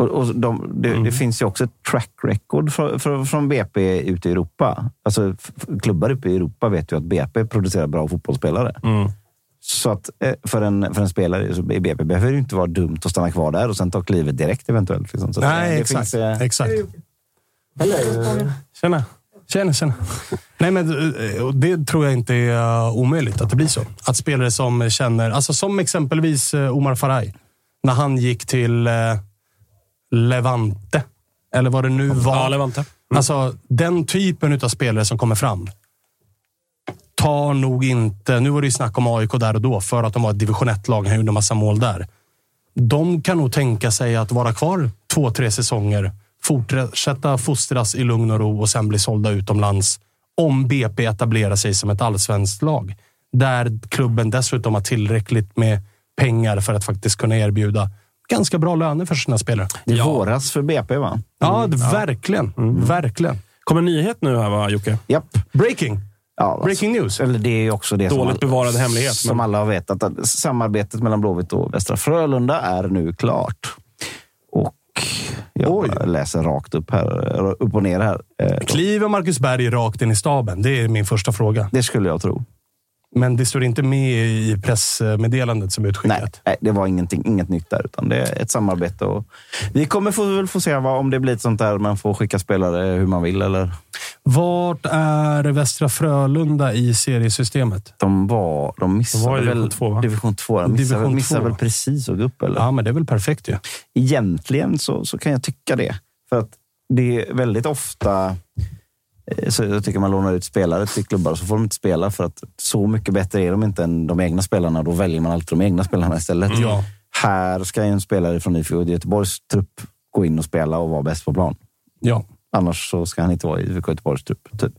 Och, och de, det, Mm. det finns ju också ett track record från, från, från BP ute i Europa. Alltså, klubbar uppe i Europa vet ju att BP producerar bra fotbollsspelare. Så att eh, för en, för en spelare i BP behöver det ju inte vara dumt att stanna kvar där och sen ta klivet direkt eventuellt. Liksom. Så Nej, eh, det exakt. Finns, eh, exakt. Tjena. Tjena, tjena. Nej, men det tror jag inte är omöjligt att det blir så. Att spelare som känner, alltså som exempelvis Omar Faraj, när han gick till eh, Levante, eller vad det nu var. Ja, Levante. Alltså den typen av spelare som kommer fram tar nog inte... Nu var det ju snack om AIK där och då för att de var ett division 1-lag. Han gjorde massa mål där. De kan nog tänka sig att vara kvar två, tre säsonger. Fortsätta fostras i lugn och ro och sen bli sålda utomlands. Om BP etablerar sig som ett allsvenskt lag. Där klubben dessutom har tillräckligt med pengar för att faktiskt kunna erbjuda ganska bra löner för sina spelare. det är våras för BP, va? Ja, verkligen. Verkligen. Kommer en nyhet nu här, va, Jocke? Japp. Breaking. Ja, alltså, Breaking news. Eller det är ju också det Dåligt som, alla- bevarad hemlighet, som men- alla har vetat. Att samarbetet mellan Blåvitt och Västra Frölunda är nu klart. Och jag Oj. läser rakt upp här, upp och ner här. Eh, Kliver Marcus Berg rakt in i staben? Det är min första fråga. Det skulle jag tro. Men det står inte med i pressmeddelandet som är Nej, utskickat. nej, det var ingenting, inget nytt där, utan det är ett samarbete. Och vi kommer få, väl få se vad, om det blir ett sånt där man får skicka spelare hur man vill. Eller Vart är Västra Frölunda i seriesystemet? de, var, de missade De var i väl division två, va? division 2. De missade, Division missade två. väl precis att gå upp. Eller? Ja, men det är väl perfekt ju. Egentligen så, så kan jag tycka det. För att det är väldigt ofta så jag tycker man lånar ut spelare till klubbar så får de inte spela för att så mycket bättre är de inte än de egna spelarna. Då väljer man alltid de egna spelarna istället. Ja. Här ska en spelare från IFK Göteborgs trupp gå in och spela och vara bäst på plan. Ja. Annars så ska han inte vara i IFK Göteborgs trupp. Typ.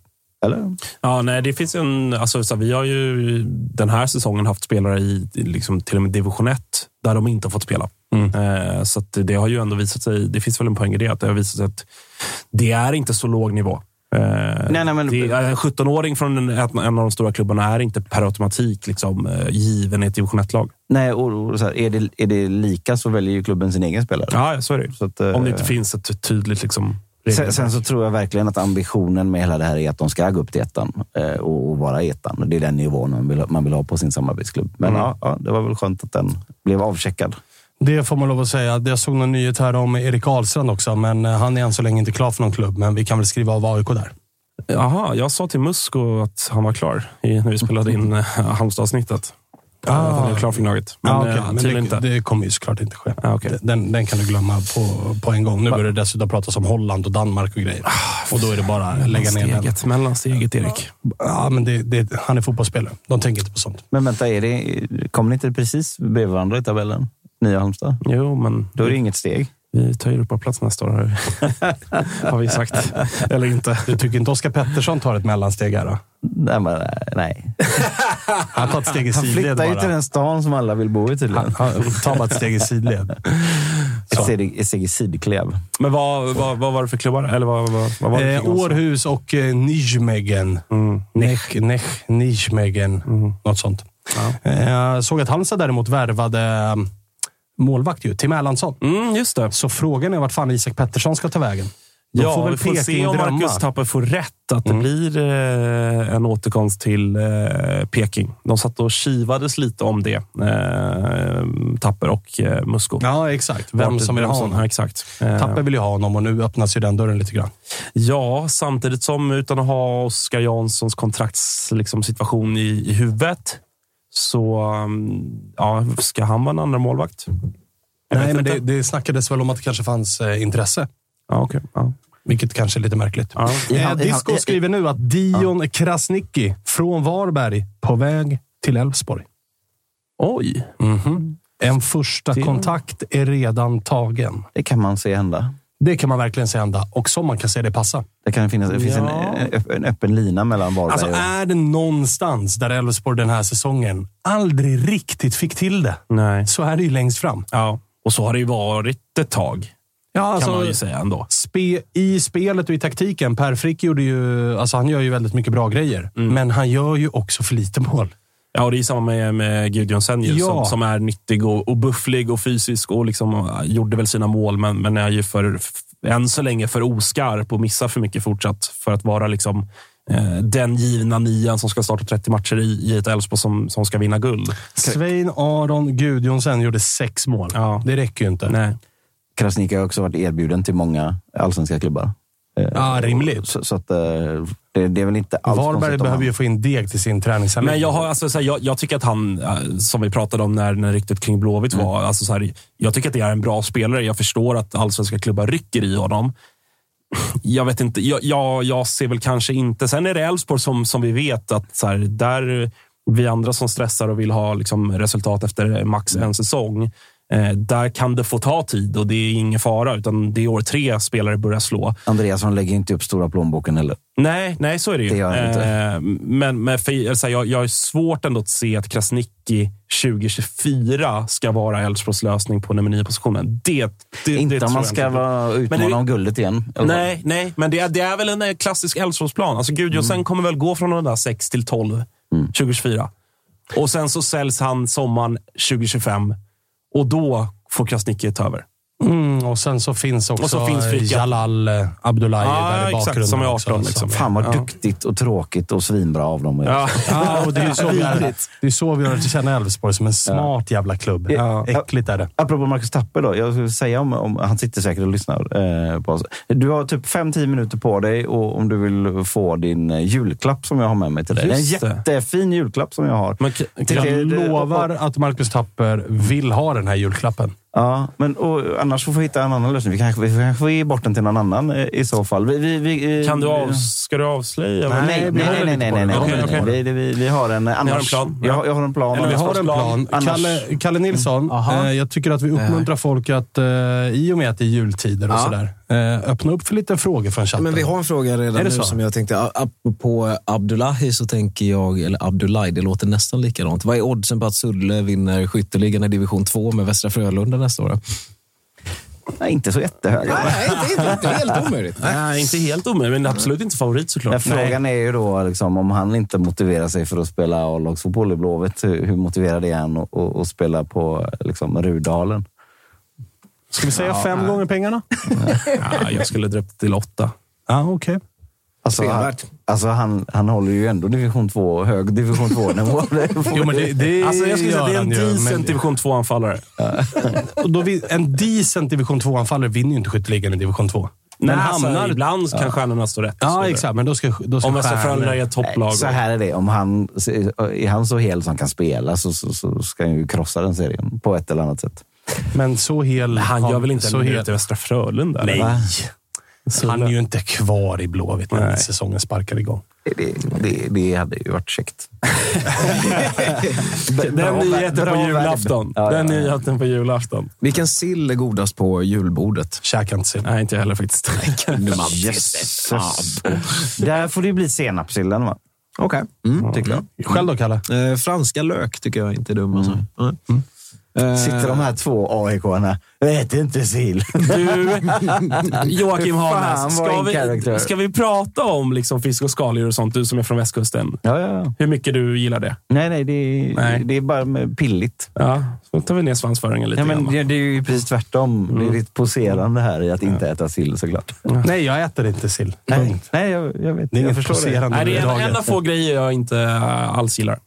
Eller? Ja, nej, det finns en... Alltså, så vi har ju den här säsongen haft spelare i liksom, till och med division 1 där de inte har fått spela. Eh, så det har ju ändå visat sig... Det finns väl en poäng i det. Att det har visat sig att det är inte så låg nivå. Eh, Nej, nej, men- det, är- en 17-åring från en, en av de stora klubbarna är inte per automatik liksom, eh, given i ett division 1-lag. Nej, och, och här, är, det, är det lika så väljer ju klubben sin egen spelare. Ja, så är det. Så att, eh, Om det inte finns ett tydligt liksom, Sen, sen så tror jag verkligen att ambitionen med hela det här är att de ska gå upp till ettan eh, och, och vara i ettan. Det är den nivån man vill, man vill ha på sin samarbetsklubb. Men Mm. ja, ja, det var väl skönt att den blev avcheckad. Det får man lov att säga. Jag såg någon nyhet här om Erik Ahlstrand också, men eh, han är än så länge inte klar för någon klubb. Men vi kan väl skriva av AIK där. Jaha, jag sa till Musko att han var klar i, när vi spelade in eh, Halmstad-avsnittet. Ah. Att han är klar för Gnaget. Men, okej, eh, men tydligen det, inte. det kommer ju såklart inte ske. Ah, okej. den, den kan du glömma på, på en gång. Nu börjar det dessutom pratas om Holland och Danmark och grejer. Och då är det bara att lägga ner den. Mellansteget, Erik. Ja, men det, det, han är fotbollsspelare. De tänker inte på sånt. Men vänta, är det, kommer ni inte precis bredvid varandra i tabellen? Nya Halmstad? Jo, men Då är det inget steg. vi tar Europaplats nästa år. har vi sagt. Eller inte. Du tycker inte Oskar Pettersson tar ett mellansteg här då? Nej, men, eh, nej. Han tar ett steg i Han sidled flyttar ju till den stan som alla vill bo i tydligen. Han, han tar bara ett steg i sidled. Så. ett steg i sidklev. Men vad, vad, vad var det för klubbar? Eller vad, vad, vad var det Eh? Århus och eh, Nijmegen. Mm. Nech, Nech, Nijmegen. Något sånt. Eh, Jag såg att Halmstad däremot värvade målvakt ju, Tim Erlandsson. Mm, just det. Så frågan är vart fan Isak Pettersson ska ta vägen. De Ja, får väl vi får se om. Marcus Tapper får rätt. Att det blir eh, en återkomst till eh, Peking. De satt och kivades lite om det. Eh, Tapper och eh, Musko. Ja, exakt. Vem Vart- som vill ha honom. Ja, exakt. Eh, Tapper vill ju ha honom och nu öppnas ju den dörren lite grann. Ja, samtidigt som utan att ha Oskar Janssons kontraktssituation liksom, situation i, i huvudet så um, ja, ska han vara en andra målvakt. Jag Nej, men det, det snackades väl om att det kanske fanns eh, intresse. Ja, okej. Ja. Vilket kanske är lite märkligt. Ja. Eh, Disco skriver nu att Dion Krasniqi från Varberg på väg till Elfsborg. Oj! Mhm. En första kontakt är redan tagen. Det kan man se hända. Det kan man verkligen se hända. Och som man kan se det passa. Det kan finnas det finns en, Ja. en, en öppen lina mellan Varberg Alltså och... är det någonstans där Elfsborg den här säsongen aldrig riktigt fick till det, Nej. så är det ju längst fram. Ja, och så har det ju varit ett tag. Ja, kan man ju säga ändå. Spe, I spelet och i taktiken. Per Frick gjorde ju, alltså han gör ju väldigt mycket bra grejer. Men han gör ju också för lite mål. Ja, och det är samma med, med Gudjon Senju Ja. som, som är nyttig och, och bufflig och fysisk och liksom gjorde väl sina mål, men, men är ju för, än så länge för oskarp och missar för mycket fortsatt för att vara liksom eh, den givna nian som ska starta 30 matcher i, i ett Elfsborg som, som ska vinna guld. Svein Aron Gudjonsen gjorde sex mål. Ja. Det räcker ju inte. Nej. Krasniqi har också varit erbjuden till många allsvenska klubbar. Eh, Ja, rimligt. Så, så att, eh, det, det är väl inte alls Varberg behöver han- ju få in deg till sin träningsanläggning. Men jag, har, alltså, så här, jag, jag tycker att han, äh, som vi pratade om när, när ryktet kring Blåvitt Mm. var, alltså, så här, jag tycker att det är en bra spelare. Jag förstår att allsvenska klubbar rycker i honom. Jag vet inte, jag, jag, jag ser väl kanske inte... Sen är det Elfsborg som, som vi vet att så här, där vi andra som stressar och vill ha liksom, resultat efter max en säsong. Eh, där kan det få ta tid och det är ingen fara, utan det är år tre spelare börjar slå. Andreasson lägger inte upp stora plånboken heller. Nej, nej, så är det ju. Det gör inte. Eh, men men för, alltså, jag, jag har svårt ändå att se att Krasniqi 2024 ska vara Elfsborgs lösning på nummer nio positionen Det, det, inte det om man ska vara det- utmana om guldet igen. Nej, nej, men det är, det är väl en eh, klassisk Elfsborgsplan. Alltså, Gudjohnsen Mm. kommer väl gå från de där 6 till 12 2024. Och sen så säljs han sommaren 2025 och då får Krasniqi ta över. Mm, och sen så finns också Och så finns. Jalal eh, Abdullahi Ja, där i exakt, bakgrunden. som är 18 också, liksom. som- Fan vad Ja. duktigt och tråkigt och svinbra av dem. Ja. Ja, och det är ju så vi är, det är så vi har lärt känna Elfsborg, som en smart jävla klubb. Ja. Äckligt är det. Apropå Marcus Tapper då. Jag skulle säga om, om han sitter säkert och lyssnar eh, på oss. Du har typ 5-10 minuter på dig och om du vill få din eh, julklapp som jag har med mig till dig. Det är en Just det. jättefin julklapp som jag har. Det- Jag det- lovar att Marcus Tapper vill ha den här julklappen. Ja, men och, annars får vi hitta en annan lösning. Vi kanske, vi kanske får ge bort den till någon annan eh, i så fall. Vi, vi, vi, eh, kan du av, ska du avslöja? Nej, nej, vi nej, nej, nej, på nej, nej, okej. nej. Vi, vi, vi har en annars. plan? Jag, har- jag har en plan. Eller Vi har en plan. Annars- Kalle, Kalle Nilsson, eh, jag tycker att vi uppmuntrar folk att, eh, i och med att det är jultider och Ja. sådär, eh, öppna upp för lite frågor från chatten. Men vi har en fråga redan nu så? som jag tänkte. Apropå Abdullahi så tänker jag, eller Abdullahi, det låter nästan likadant. Vad är oddsen på att Sulle vinner skytteligan i division 2 med Västra Frölunda nästa år? Nej, inte så jättehöga. Nej, inte, inte, inte helt omöjligt. Nej, inte helt omöjligt, men absolut inte favorit Men såklart. frågan är ju då liksom, om han inte motiverar sig för att spela A-lagsfotboll i Blåvitt. Hur, hur motiverad är han att, spela på liksom, Rudalen? Ska vi säga fem gånger pengarna? Ja, jag skulle dra upp till åtta. Ja, okej. Alltså, han, alltså han, han håller ju ändå division 2, hög division 2-nivå. Jo, men det, det Alltså, jag skulle säga det är en ju, men- decent division 2-anfallare. Och då vi, en decent division 2-anfallare vinner ju inte skytteligan i division 2. Men Nej, alltså, hamnar... ibland kan stjärnorna stå rätt. Ja, exakt. Men då ska, då ska Om Västra Frölunda är ett topplag. Så här är det, om han, är han så hel som han kan spela så, så, så ska han ju krossa den serien på ett eller annat sätt. Men så hel... Han gör väl inte så en hel... minut i Västra Frölunda? eller? Nej. Så Han är ju inte kvar i Blåvitt när säsongen sparkar igång. Det, det, det hade ju varit käckt. Den nyheten på julafton. Ja, Den ja. nyheten på julafton. Vilken sill är godast på julbordet? Käkar inte sill. Nej, inte jag heller faktiskt. Jösses. Där får det ju bli senapssillen va? Okej. Mm. Tycker jag. Själv då, Kalle? Eh, franska lök tycker jag inte är dum. Alltså. Eh, Sitter de här två AIK-arna. Vet inte sill. Du, Joakim Hanes. Ska en character. vi, ska vi prata om liksom fisk och skaldjur och sånt, du som är från västkusten? Ja, ja, ja. Hur mycket du gillar det? Nej, nej, det är, Nej. Det är bara pilligt. Ja, så tar vi ner svansföringen lite Ja, men grann. det, det är ju precis tvärtom. Det Mm. är ditt poserande här i att inte äta sill såklart. Nej, jag äter inte sill. Nej, nej jag, jag vet. Det är inget poserande Nej, det är en överhuvudtaget. enda få grejer jag inte äh, alls gillar.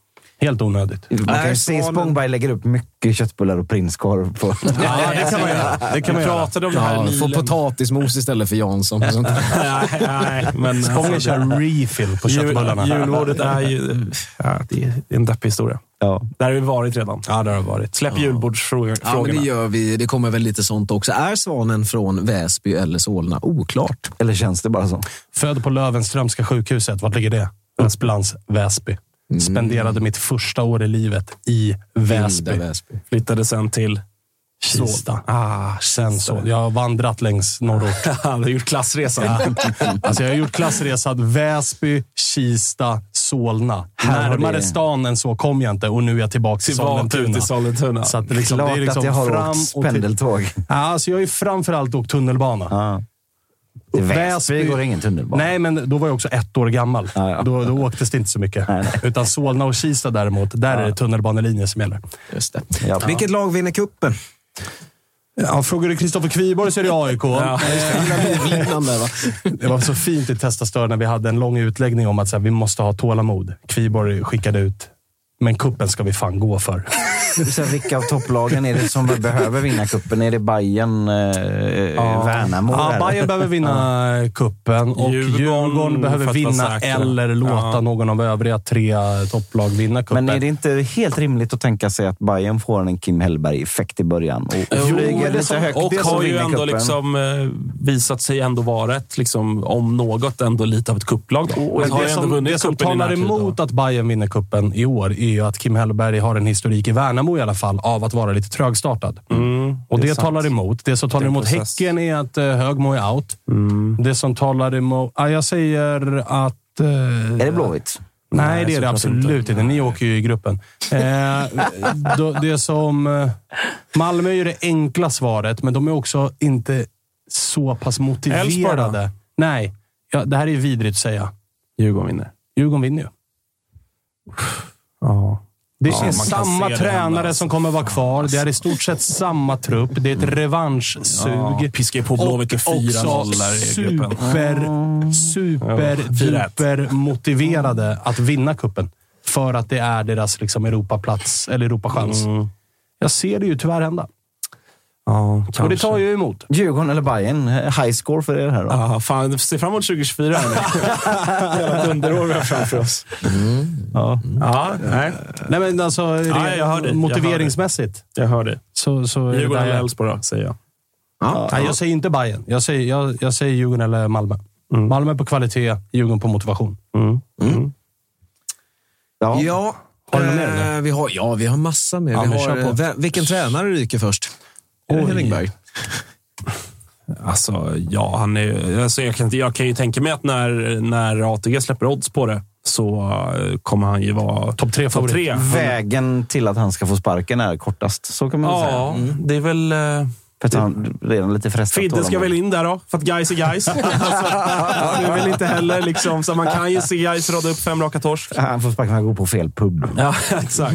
Helt onödigt. Man kan Nej, Spångberg lägger upp mycket köttbullar och prinskorv på. Ja, det kan man göra. Det kan man Vi göra. pratade om det här Ja, få potatismos istället för Jansson. och sånt. nej, nej, men Spången kör refill på jul, köttbullarna. julbordet är ju ja, det är en deppig historia. Ja. Där har vi varit redan. Ja, det har det varit. Släpp julbordsfrågorna. Ja, men det gör vi. Det kommer väl lite sånt också. Är Svanen från Väsby eller Solna? Oklart. Eller känns det bara så? Född på Löwenströmska sjukhuset. Vart ligger det? Upplands Väsby. Spenderade mitt första år i livet i Väsby. Väsby. Flyttade sen till Kista. Ah, Sen så. Jag har vandrat längs norrort. Han har gjort klassresan. Alltså jag har gjort klassresan Väsby, Kista, Solna. Här Närmare det- stan än så kom jag inte och nu är jag tillbaka till Sollentuna. i Sollentuna. Så att liksom, Klart det är liksom att jag har fram åkt till- pendeltåg. Ja, alltså jag har ju framförallt åkt tunnelbana. Ja. Till Väsby går ingen tunnelbana. Nej, men då var jag också ett år gammal. Ja, ja. Då, då åktes det inte så mycket. Nej, nej. Utan Solna och Kista däremot, där är det tunnelbanelinje som gäller. Just det. Ja. Vilket lag vinner kuppen? Ja, frågar du Kristoffer Kviborg så är det AIK. Va? Det var så fint i Testastör när vi hade en lång utläggning om att så här, vi måste ha tålamod. Kviborg skickade ut, men kuppen ska vi fan gå för. Så vilka av topplagen är det som behöver vinna kuppen? Är det Bayern, eh, Värnamo? Ja, eller? Bayern behöver vinna kuppen och Djurgården, Djurgården, behöver vinna eller låta Ja. någon av övriga tre topplag vinna kuppen. Men är det inte helt rimligt att tänka sig att Bayern får en Kim Hellberg-effekt i början och Jo, flyger det lite som- högt Och och har ju ändå liksom, eh, visat sig ändå vara ett, liksom, om något, ändå lite av ett kupplag. Då. Men Men har det ändå som, vunnit det som talar närtid då. emot att Bayern vinner kuppen i år är ju att Kim Hellberg har en historik i Värnamo i alla fall av att vara lite trögstartad. Mm, Och det, sant. talar emot. Det som talar Det emot process. Häcken är att uh, Högmo är out. Mm. Det som talar emot... Ja, jag säger att... eh, Är det Blåvitt? Nej, Nej, det är det absolut inte. Ni åker ju i gruppen. Eh, då, det som... eh, Malmö är ju det enkla svaret, men de är också inte så pass motiverade. Nej, ja, det här är ju vidrigt att säga. Djurgården vinner. Djurgården vinner ju. Ja. Det Ja, är kan samma tränare hända, alltså. som kommer vara kvar. Det är i stort sett samma trupp. Det är ett revanschsug. Ja, piskar på Blåvitt till 4-0 där i gruppen. super, super, Ja, 4-1. duper motiverade att vinna kuppen För att det är deras liksom, Europaplats, eller Europachans. Mm. Jag ser det ju tyvärr hända. Ja, Och det kanske. tar jag emot. Djurgården eller Bayern? High score för er här då? Ja, fan, se fram emot 2024. här nu. Jävla dunderår vi har framför oss. Ja. Ja, nej. Nej, men alltså, Ja, jag hör dig. Jag hör dig. motiveringsmässigt. Jag hör det. Så, så det Djurgården eller jag, Elfsborg då, säger jag. Nej, jag säger inte Bayern. Jag säger, jag, jag säger Djurgården eller Malmö. Malmö på kvalitet, Djurgården på motivation. Ja. Ja, Har du något mer, eh, vi har, ja, vi har massa mer. Ja, vi har, eh, vilken tränare ryker först? Är det. Hellingberg? Alltså, ja, han är, alltså jag, kan, inte- jag kan ju tänka mig att när, när ATG släpper odds på det så eh, kommer han ju vara Topp tre favorit. tre. Vägen till att han ska få sparken är kortast. Så kan man väl säga. Ja, det är väl... För att han redan lite frestat Fidde ska väl in där då, för att guys är guys. alltså, det är väl inte heller liksom, så man kan ju se guys rada upp fem raka torsk. Han får sparken för att han går på fel pub. Ja, exakt.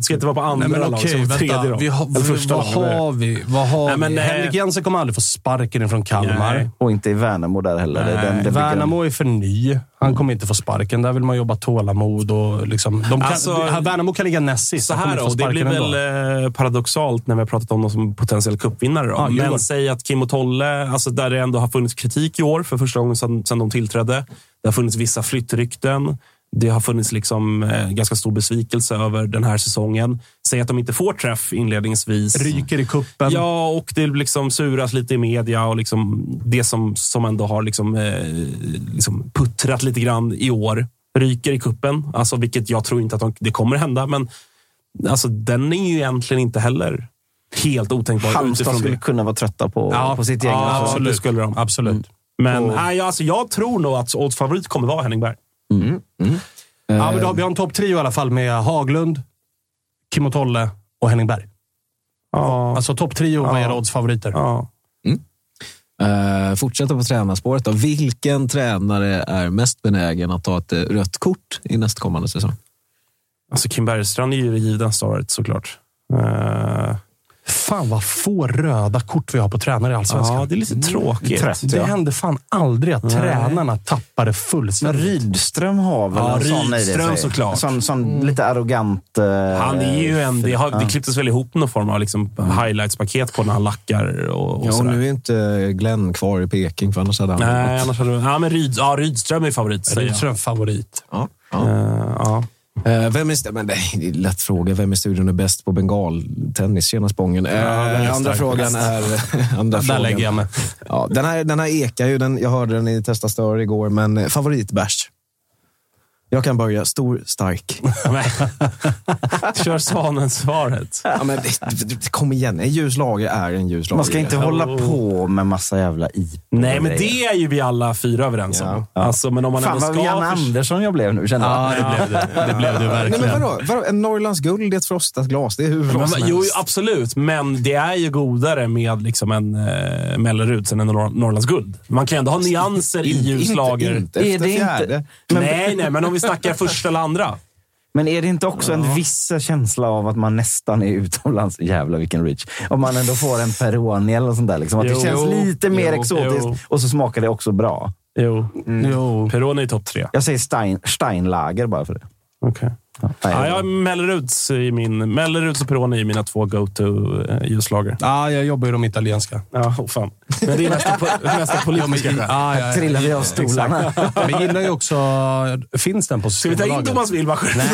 Ska inte vara på andra Nej, men lag okej, som tredje då. Vi har, Eller första vad har vi? Vad har Nej, men, vi? eh, Henrik Jensen kommer aldrig få sparken från Kalmar. Nej. Och inte i Värnamo där heller. Det är den, det bygger- Värnamo är för ny. Han kommer inte få sparken. Där vill man jobba tålamod. Och liksom, de kan, Alltså, Värnamo kan ligga näst sist. Så här då, det blir väl ändå. eh, paradoxalt när vi har pratat om dem som potentiell cupvinnare. Då. Djurgården. Men säg att Kim och Tolle, alltså där det ändå har funnits kritik i år för första gången sedan, sedan de tillträdde. Det har funnits vissa flyttrykten. Det har funnits liksom, eh, ganska stor besvikelse över den här säsongen. Säg att de inte får träff inledningsvis. Ryker i kuppen. Ja, och det liksom suras lite i media och liksom det som, som ändå har liksom, eh, liksom puttrat lite grann i år ryker i kuppen. Alltså, vilket jag tror inte att de, det kommer hända, men alltså, den är ju egentligen inte heller helt otänkbar Halmstad utifrån skulle det. kunna vara trötta på, på sitt gäng. Ja, alltså. absolut. Det skulle de. Absolut. Men Och- nej, alltså, jag tror nog att odds favorit kommer vara Henning Berg. Ja, men då, vi har en topp trio i alla fall med Haglund, Kim och Tolle och Henning Berg. Ja. Alltså topp trio vad Ja. är oddsfavoriter. Ja. Uh, fortsätta på tränarspåret. Då. Vilken tränare är mest benägen att ta ett eh, rött kort i nästkommande säsong? Alltså, Kim Bergstrand är ju det givna svaret såklart. Uh, Fan vad få röda kort vi har på tränare i Allsvenskan. ja, det är lite tråkigt. Trött, Det ja. händer fan aldrig att tränarna tappar det Men fullständigt. Rydström har väl Ja, en sån i Rydström såklart. Sån, sån lite arrogant... eh, Han är ju en... Det, har, det klipptes väl ihop någon form av liksom highlights-paket på när han lackar och, och Ja, och sådär. nu är inte Glenn kvar i Peking, för annars hade han Nej, annars hade ja, men Ryd, ja, Rydström är favorit. säger jag. Rydström favorit. Ja, ja. Eh, ja. Eh, vem är, men det är en lätt fråga. Vem i studion är bäst på bengaltennis? Tjena Spången. Den är andra frågan är... andra Där frågan. lägger jag mig. Ja, den, här, den här ekar ju. Den, jag hörde den i Testa Stör igår, men favoritbärs? Jag kan börja. Stor, stark. Kör Svanen-svaret. Ja, men kom igen, en ljus lager är en ljus lager. Man ska inte hålla på med massa jävla IP. Nej, men det är ju vi alla fyra överens om. Ja. Alltså, men om man Fan vad. Janne Andersson jag blev nu, kände Ja, jag. det blev det. Det blev det Nej, verkligen. men vadå? vadå? En Norrlands guld i ett frostat glas, det är hur bra Men, som jo, absolut. Men det är ju godare med liksom en eh, Melleruds än en Nor- Norrlands guld. Man kan ju ändå ha nyanser i ljuslager. Inte, inte Är efter det inte- fjärde. Nej, nej, men om vi snackar första eller andra. Men är det inte också en viss känsla av att man nästan är utomlands? Jävlar vilken reach. Om man ändå får en Peroni eller sånt där. Liksom, att Jo, det känns lite mer jo, exotiskt jo. och så smakar det också bra. Jo. Jo. Peroni är topp tre. Jag säger Stein, Steinlager bara för det. Okay. Ja, Ja, jag har Melleruds, i min, Melleruds och Peroni är mina två go-to-ljuslager. Ja, jag jobbar ju de italienska. Ja, oh fan. Men det är nästa, po- nästa politiska skäl. Ja, ja, Trillar vi av stolarna? Men jag gillar ju också... Finns den på Ska vi ta in Systembolaget? Thomas Wilbacher? Nej,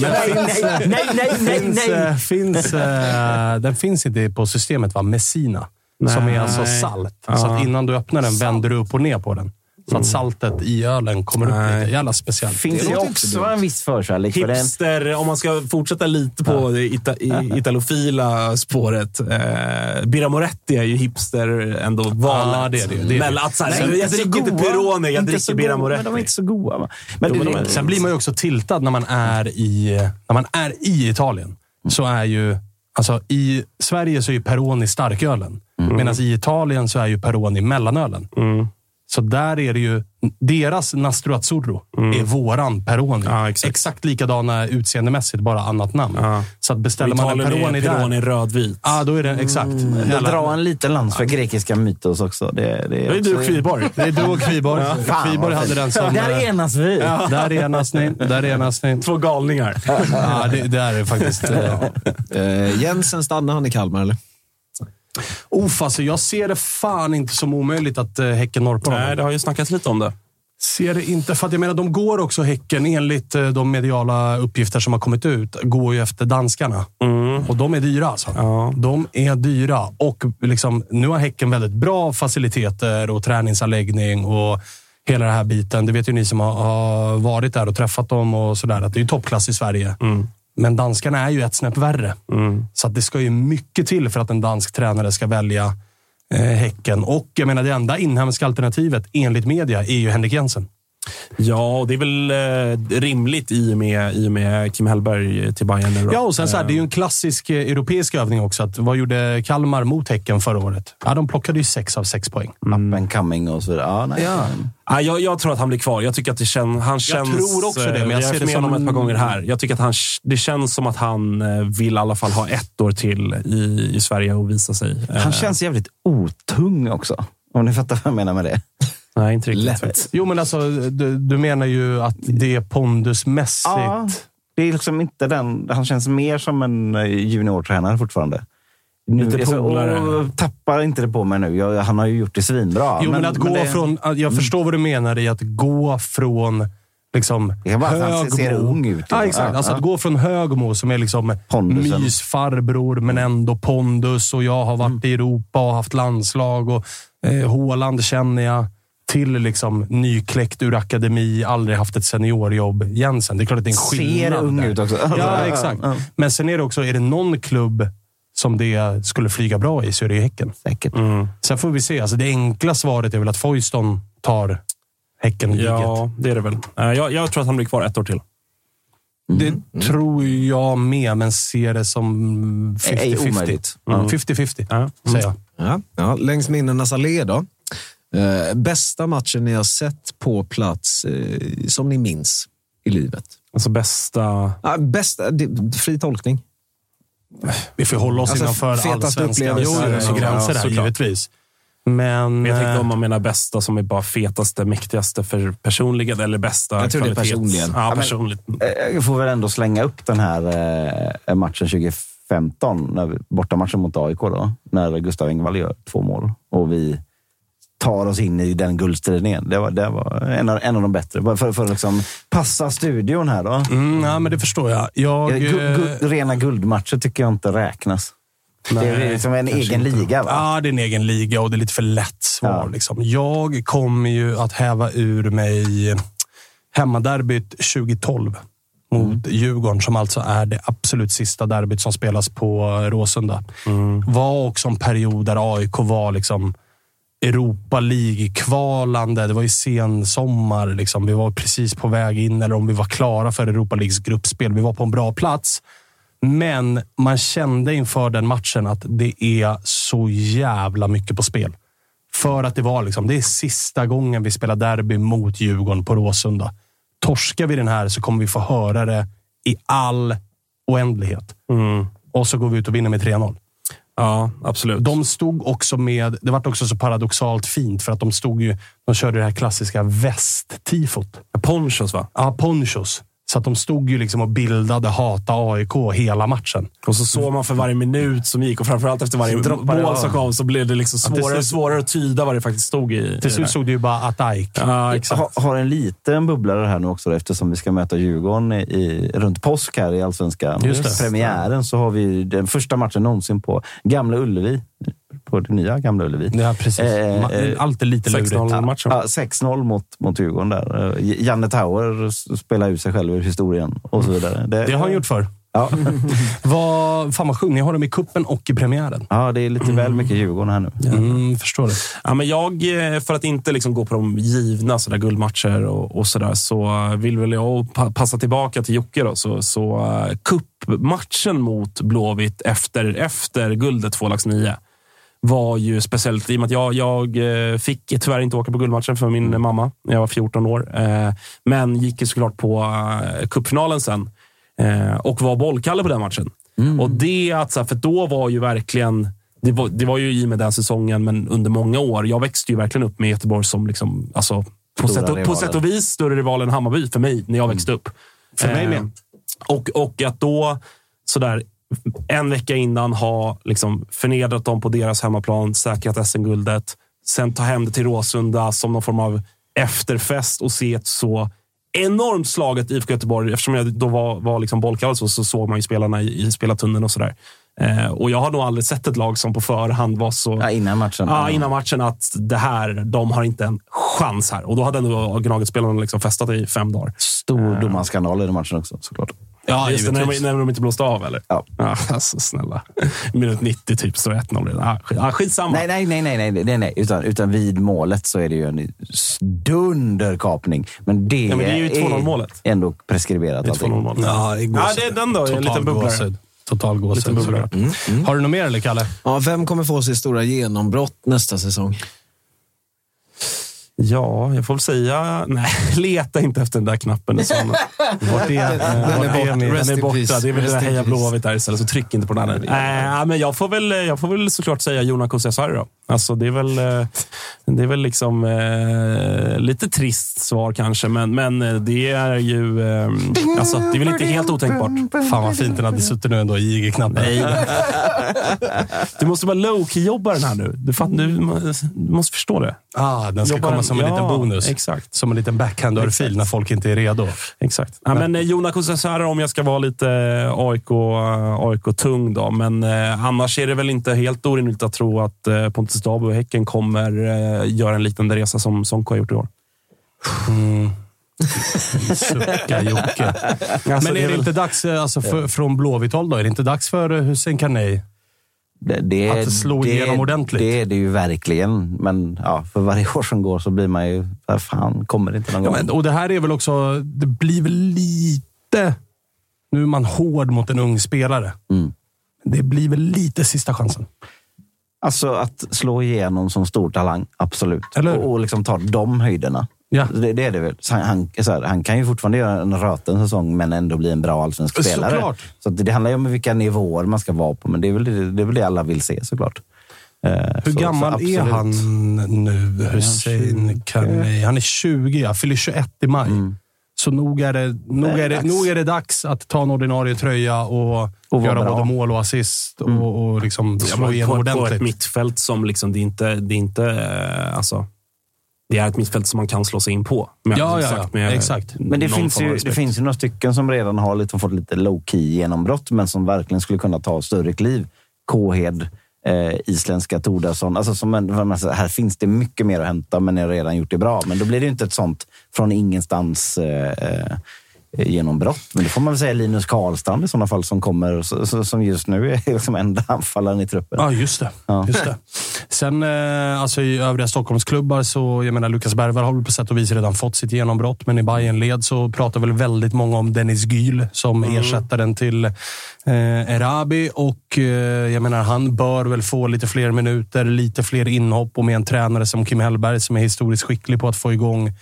nej, nej, nej, nej, finns, nej. eh, Finns, eh, den finns inte på systemet, va? Messina. Som är alltså salt. Så Ja. att innan du öppnar den vänder du upp och ner på den. Så att saltet i ölen kommer upp lite. Jävla speciellt. Finns det, också en viss förkärlek för den? Hipster, om man ska fortsätta lite på det ita, italofila spåret. Eh, Birra Moretti är ju hipster ändå valet. Ja, det är det, det är det. Men att, så här, Nej, jag dricker inte goda. Peroni, jag dricker Birra goda, Moretti. Men de är inte så goda. Men Jo, men Sen blir man ju också tiltad när man är i, när man är i Italien. Så är ju... Alltså, I Sverige så är ju Peroni starkölen. Medan i Italien så är ju Peroni mellanölen. Så där är det ju... Deras Nastro Azzurro är våran Peroni. Ja, exakt. exakt. likadana utseendemässigt, bara annat namn. Ja. Så att beställer man en Peroni är där... Peroni rödvit. Ja, då är det exakt. jag Jävla- drar en liten lans för grekiska mytos också. Det, det Det är också- du och Kviborg. Det är du och Kviborg. Fan, Kviborg hade den som... Där enas vi. Där enas ni. Där enas ni. Två galningar. Ja, det, det är det faktiskt. eh, Eh, Jensen, stannar han i Kalmar eller? Uff, alltså, jag ser det fan inte som omöjligt att uh, Häcken norpar honom. Nej, det har ju snackats lite om det. Ser det inte. För att jag menar, de går också Häcken, enligt eh, de mediala uppgifter som har kommit ut, går ju efter danskarna. Och de är dyra alltså. Ja. De är dyra. Och liksom, nu har Häcken väldigt bra faciliteter och träningsanläggning och hela den här biten. Det vet ju ni som har, har varit där och träffat dem och sådär. Att det är ju toppklass i Sverige. Men danskarna är ju ett snäpp värre. Så att det ska ju mycket till för att en dansk tränare ska välja eh, Häcken. Och jag menar, det enda inhemska alternativet enligt media är ju Henrik Jensen. Ja, och det är väl eh, rimligt i och, med, i och med Kim Hellberg till Bayern. Ja, och sen så här, det är ju en klassisk eh, europeisk övning också. Att, vad gjorde Kalmar mot Häcken förra året? Ja, de plockade ju sex av sex poäng. Up and coming och så vidare. Ja, nej. Ja, jag, jag tror att han blir kvar. Jag tycker att det kän, han känns... tror också det, men jag har ser det med som- honom ett par gånger här. Jag tycker att han, det känns som att han eh, vill i alla fall ha ett år till i, i Sverige och visa sig. Eh, Han känns jävligt otung också. Om ni fattar vad jag menar med det. Nej, inte riktigt. Lätt. Jo, men alltså, du, du menar ju att det är pondusmässigt. Ja, det är liksom inte den. Han känns mer som en eh, juniortränare fortfarande. Nu, Lite polare. och tappar inte det på mig nu. Jag, han har ju gjort det svinbra. Jo, men, att gå det- Mm. från... Jag förstår vad du menar i att gå från liksom, Det han ser Högmo. ung ut, Ja, exakt. Ja, Alltså ja. att gå från Högmo, som är liksom Pondusen. mysfarbror, men ändå pondus och jag har varit Mm. i Europa och haft landslag och eh, Håland känner jag. Till liksom nykläckt ur akademi, aldrig haft ett seniorjobb. Jensen, det är klart att det är en Ser skillnad. ung där. ut också. Ja, exakt. Men sen är det också, är det någon klubb som det skulle flyga bra i så är det Häcken. Säkert. Sen får vi se. Alltså det enkla svaret är väl att Foyston tar häcken Ja, det är det väl. Eh, Jag, jag tror att han blir kvar ett år till. Det tror jag med, men ser det som Ej 50-50. omöjligt. Mm. 50-50, Ja. säger jag. Ja, ja, längs minnenas allé då. Eh, bästa matchen ni har sett på plats eh, som ni minns i livet? Alltså bästa... Ah, bästa, det, fri tolkning. Vi får hålla oss Alltså, innanför fetaste allsvenskan. upplevelser. Jo, jo, så Ja, gränser såklart. givetvis. Men... Men jag tänkte eh, om man menar bästa som är bara fetaste, mäktigaste för personligen eller bästa Jag tror det är personligen. Ja, personligt. Eh, Jag får väl ändå slänga upp den här eh, matchen 2015, när vi, bortamatchen mot AIK, då, när Gustav Engvall gör två mål och vi tar oss in i den guldstriden igen. Det var, det var en, av, en av de bättre. För, för att liksom passa studion här. Då. Mm, ja, men det förstår jag. jag Gu, gu, eh, rena guldmatcher tycker jag inte räknas. det är liksom en egen liga. Va? Ja, det är en egen liga och det är lite för lätt svar. Ja. Liksom. Jag kommer ju att häva ur mig hemmaderbyt 2012 mot Djurgården, som alltså är det absolut sista derbyt som spelas på Råsunda. Var också en period där AIK var liksom Europa League-kvalande. Det var ju sen sommar. Liksom. Vi var precis på väg in, eller om vi var klara för Europa Leagues gruppspel. Vi var på en bra plats. Men man kände inför den matchen att det är så jävla mycket på spel. För att det var liksom, det är sista gången vi spelar derby mot Djurgården på Råsunda. Torskar vi den här så kommer vi få höra det i all oändlighet. Och så går vi ut och vinner med 3-0. Ja, absolut. De stod också med, det var också så paradoxalt fint för att de stod ju, de körde det här klassiska västtifot. Ponchos, va? Ja, ponchos. Så att de stod ju liksom och bildade hata AIK hela matchen. Och så såg man för varje minut som gick och framförallt efter varje droppade mål som kom så blev det liksom svårare och svårare att tyda vad det faktiskt stod i. Till det slut stod det ju bara att AIK. Ja, exakt. Ha, har en liten bubblare här nu också eftersom vi ska möta Djurgården i, i, runt påsk här i Allsvenskan. Premiären så har vi den första matchen någonsin på Gamla Ullevi. På det nya Gamla Ullevi. Ja, precis. Eh, eh, Allt är lite lurigt. 6-0-matchen. Ja, 6-0 mot, mot Djurgården där. Eh, Janne Tauer spelar ut sig själv ur historien och så vidare. Det har han gjort förr. Ja. Vad, fan vad sjukt. Ni har dem i kuppen och i premiären. ja, det är lite väl mycket Djurgården här nu. Mm, förstår det. Ja, men jag, eh, för att inte liksom gå på de givna så där guldmatcher och, och sådär, så vill väl jag pa- passa tillbaka till Jocke. Då, så, så kuppmatchen mot Blåvitt efter, efter guldet 2 lax 9 var ju speciellt i och med att jag, jag eh, fick tyvärr inte åka på guldmatchen för min mamma när jag var 14 år. Eh, Men gick ju såklart på uh, cupfinalen sen eh, och var bollkalle på den matchen. Och det att, för då var ju verkligen det var, det var ju i och med den säsongen, men under många år. Jag växte ju verkligen upp med Göteborg som liksom, alltså, på, sätt och, på sätt och vis större rival än Hammarby för mig när jag växte upp. För mig Eh, med. Och, och att då, sådär, en vecka innan ha liksom, förnedrat dem på deras hemmaplan, säkrat SM-guldet, sen ta hem det till Råsunda som någon form av efterfest och se ett så enormt slaget IFK Göteborg. Eftersom jag då var, var liksom bollkall så, så såg man ju spelarna i, i spelartunneln och sådär. Eh, och jag har nog aldrig sett ett lag som på förhand var så... Ja, innan matchen. Ja, innan matchen att det här, de har inte en chans här. Och då hade ändå Gnaget-spelarna liksom festat i fem dagar. Stor domarskandal i den matchen också såklart. Ja, Just det, när, de, när de inte blåste av, eller? Ja. alltså snälla. Minut 90 typ, står 1-0 redan. Ah, skit, ah, skitsamma. Nej, nej, nej, nej, nej, nej, nej. Utan, utan vid målet så är det ju en dunderkapning. Men det, Ja, men det är ju 2-0-målet. ändå preskriberat. Det är allting. 2-0-målet. Ja, det är Ja, det är den då. En Total liten bubblare. Total gåshud. Bubblare. såklart. Har du något mer eller Kalle? Ja, vem kommer få sitt stora genombrott nästa säsong? Ja, jag får väl säga... Nej, leta inte efter den där knappen. Vart är, Den är Rest Den är borta. Det är väl det där Heja. Blåvitt där istället, så tryck inte på den. här. Äh, men jag, får väl, jag får väl såklart säga Jona Kusiasari då. Alltså, det är väl, eh, det är väl liksom eh, lite trist svar kanske, men, men eh, det är ju... Eh, alltså, det är väl inte helt otänkbart. Fan vad fint den hade suttit nu ändå i IG-knappen. Nej. Du måste bara low-key-jobba den här nu. Du, fatt, du, du måste förstå det. Ah, den ska Jobbar komma som en ja, liten bonus. exakt. Som en liten backhand-örfil när folk inte är redo. Exakt. Ja, men eh, Jona Kusiasari om jag ska vara lite AIK, eh, AIK-tung då. Men eh, annars är det väl inte helt orimligt att tro att eh, Pontus Dabu och Häcken kommer eh, göra en liknande resa som Sonko har gjort i år. Sucka Jocke. Alltså, Men är det det väl- inte dags, eh, alltså, för, från Blåvitt håll då? Är det inte dags för eh, Hussein Carney? Det, det, Att slå det, igenom ordentligt. Det är det ju verkligen. Men ja, för varje år som går så blir man ju... Fan, kommer det inte någon Ja, gång? men, och det här är väl också, det blir väl lite... Nu är man hård mot en ung spelare. Mm. Det blir väl lite sista chansen. Alltså att slå igenom som stor talang, absolut. Eller? Och, och liksom ta de höjderna. Ja. Det, det är det väl. Så han, han, så här, han kan ju fortfarande göra en röten säsong, men ändå bli en bra allsvensk spelare. Såklart. Så det, det handlar ju om vilka nivåer man ska vara på, men det är väl det, det, är väl det alla vill se såklart. Eh, Hur så- gammal så är han nu, Hussein Carney? Han är 20, ja. Fyller 21 i maj. Mm. Så nog är, det, nog, är det, dags. nog är det dags att ta en ordinarie tröja och, Och göra bra. både mål och assist och, och liksom Ja, slå igenom på, på ett ordentligt. mittfält som liksom, det är inte... Det är, inte eh, alltså, det är ett mittfält som man kan slå sig in på. Med, Ja, ja, sagt, ja. Exakt. Men det finns, ju, det finns ju några stycken som redan har liksom fått lite low-key genombrott, men som verkligen skulle kunna ta större kliv. Kåhed, eh, isländska Tordarsson. Alltså som en, här finns det mycket mer att hämta, men ni har redan gjort det bra. Men då blir det ju inte ett sånt från ingenstans eh, eh, genombrott. Men det får man väl säga Linus Karlstrand i sådana fall som kommer, som just nu är liksom enda anfallaren i truppen. Ja, just det. Ja. Just det. Sen eh, alltså i övriga Stockholmsklubbar så, jag menar Lukas Bergvall har väl på sätt och vis redan fått sitt genombrott, men i bayern led så pratar väl väldigt många om Dennis Gyl som ersättaren till eh, Erabi och eh, jag menar han bör väl få lite fler minuter, lite fler inhopp och med en tränare som Kim Hellberg som är historiskt skicklig på att få igång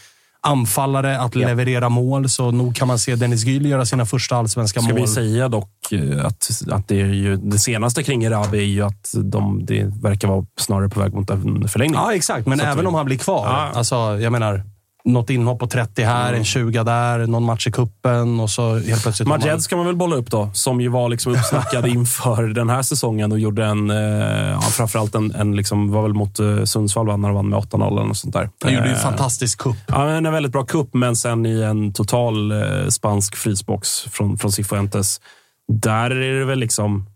anfallare att leverera mål, så nog kan man se Dennis Gyl göra sina första allsvenska Ska mål. vi säga dock eh, att, att det, är ju, det senaste kring Erabi är ju att de, det verkar vara snarare på väg mot en förlängning. Ja, exakt. Men Så även vi- om han blir kvar. Ja. Alltså, jag menar, något inhopp på 30 här, Mm. en 20 där, någon match i kuppen och så helt plötsligt... Majed ska man väl bolla upp då, som ju var liksom uppsnackad inför den här säsongen och gjorde en, eh, ja, framförallt en, en liksom, var väl mot eh, Sundsvall vann när de vann med 8-0 eller något sånt där. Han gjorde ju en Eh, fantastisk kupp. Ja, en väldigt bra kupp, men sen i en total eh, spansk frysbox från, från Cifuentes. Där är det väl liksom...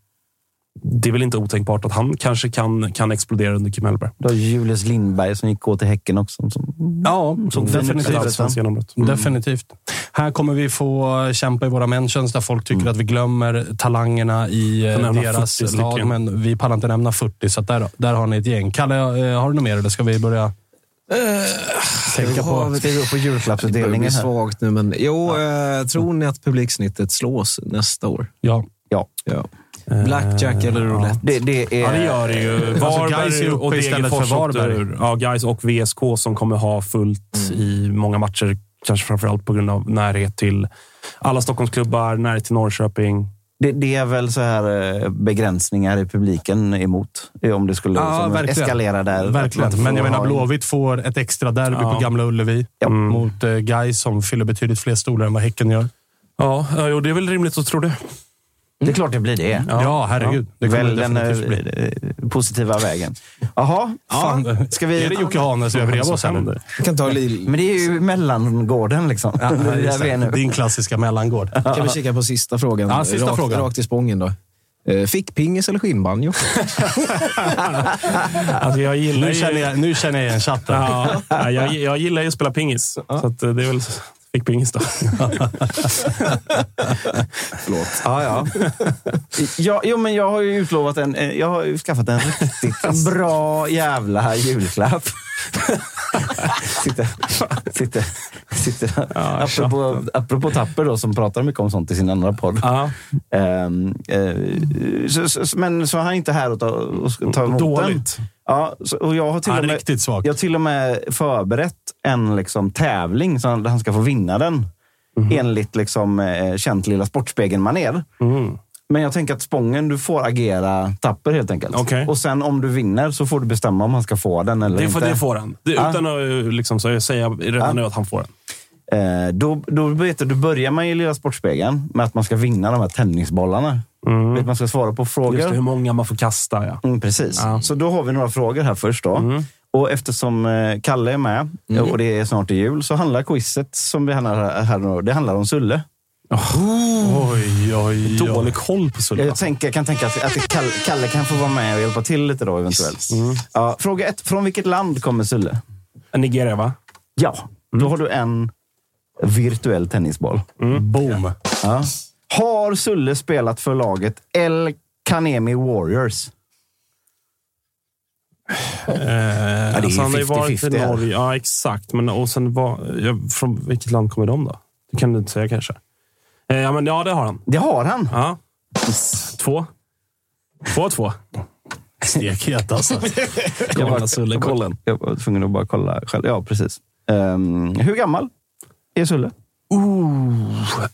Det är väl inte otänkbart att han kanske kan, kan explodera under Kim Hellberg. Du har Julius Lindberg som gick gå till Häcken också. Som, Ja, som definitivt. Genombrott. Definitivt. Här kommer vi få kämpa i våra mentions där folk tycker att vi glömmer talangerna i eh, deras 40 lag. Men vi pallar inte nämna 40, så där, där har ni ett gäng. Kalle, eh, har du något mer eller ska vi börja tänka på? Ska vi gå på Det julklappsutdelningen här? svagt nu, men jo, eh, tror ni att publiksnittet slås nästa år? Ja. Ja. Ja. Blackjack eller roulette? Det, det är, Ja, det gör det ju. Alltså, Varberg uppe och istället för Varberg. Ja, Gais och VSK som kommer ha fullt i många matcher. Kanske framförallt på grund av närhet till alla Stockholmsklubbar, närhet till Norrköping. Det, det är väl så här eh, begränsningar i publiken emot. eh, Om det skulle Ja, verkligen. eskalera där. Verkligen. Men jag menar, Blåvitt får ett extra derby Ja. på Gamla Ullevi Ja. mot eh, Gais som fyller betydligt fler stolar än vad Häcken gör. Ja, ja, jo, det är väl rimligt att tro det. Det är klart det blir det. Ja, herregud. Det kommer Väl det den definitivt bli. eh, eh, positiva vägen. Jaha, fan. Ska vi... Är det Jocke Hane som är bredvid oss här nu? händer. Vi kan ta Lille. Men det är ju mellangården liksom. Ja, det är där just vi är det. nu. Din klassiska mellangård. Kan vi kika på sista frågan? Ja, sista rakt, frågan. Rakt i spången då. Eh, Fick pingis eller skinnbanjo? Alltså, jag gillar Nu ju... känner jag, nu känner jag igen chatten. Ja, ja, jag, jag gillar ju att spela pingis. Så att eh, det är väl... Fick pingis då. Förlåt. Ja, ja. ja, jo, men jag har ju utlovat en... eh, Jag har ju skaffat en riktigt bra jävla julklapp. sitter, sitter, sitter. apropå, apropå Tapper då, som pratar mycket om sånt i sin andra podd. Ja. Ehm, eh, så, så, men så är han inte här och ta, och ska ta emot den. Ja, och jag har till Ja, och med, riktigt svagt. Jag har till och med förberett en liksom, tävling så han, han ska få vinna den. Enligt liksom, eh, känt Lilla Sportspegeln-manér. Mm. Men jag tänker att Spången, du får agera tapper helt enkelt. Okej. Och sen om du vinner så får du bestämma om han ska få den eller Det får, inte. det får han. Det, Ja. Utan att eh, liksom, så säga redan Ja. nu att han får den. Eh, då, då, vet du, då börjar man i Lilla Sportspegeln med att man ska vinna de här tennisbollarna. Vet, man ska svara på frågor. Mm. Just det, hur många man får kasta. Ja. Mm, precis. Ja. Så då har vi några frågor här först. Då. Mm. Och eftersom eh, Kalle är med och det är snart jul så handlar quizet som vi handlar här nu, det handlar om Sulle. Oj, oj, oj. Dålig koll på Sulla. Jag tänker, kan tänka att, att Kalle, Kalle kan få vara med och hjälpa till lite då eventuellt. Mm. Ja, fråga ett. Från vilket land kommer Sulle? Nigeria, va? Ja, då har du en virtuell tennisboll. Boom. Ja. Har Sulle spelat för laget El Kanemi Warriors? Eh, är ju alltså, han har ju varit i 50-50 här. Norge. Ja, exakt. Men, och sen var, ja, från vilket land kommer de då? Det kan du inte säga kanske. Eh, ja, men, ja, det har han. Det har han. Ja. Två. Två och två. Stekhet alltså. Jag var, Sulle-kollen. jag var tvungen att bara kolla själv. Ja, precis. Ehm, hur gammal är Sulle?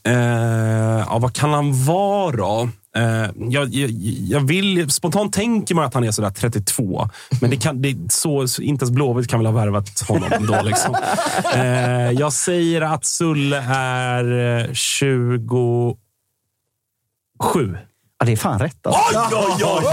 Eh, ja, vad kan han vara då? Eh, jag, jag, jag vill, spontant tänker man att han är sådär 32, men det kan, det, är så, inte ens Blåvitt kan väl ha värvat honom då. Liksom. Eh, jag säger att Sulle är eh, 27. Ja, det är fan rätt. Alltså. oj, oj,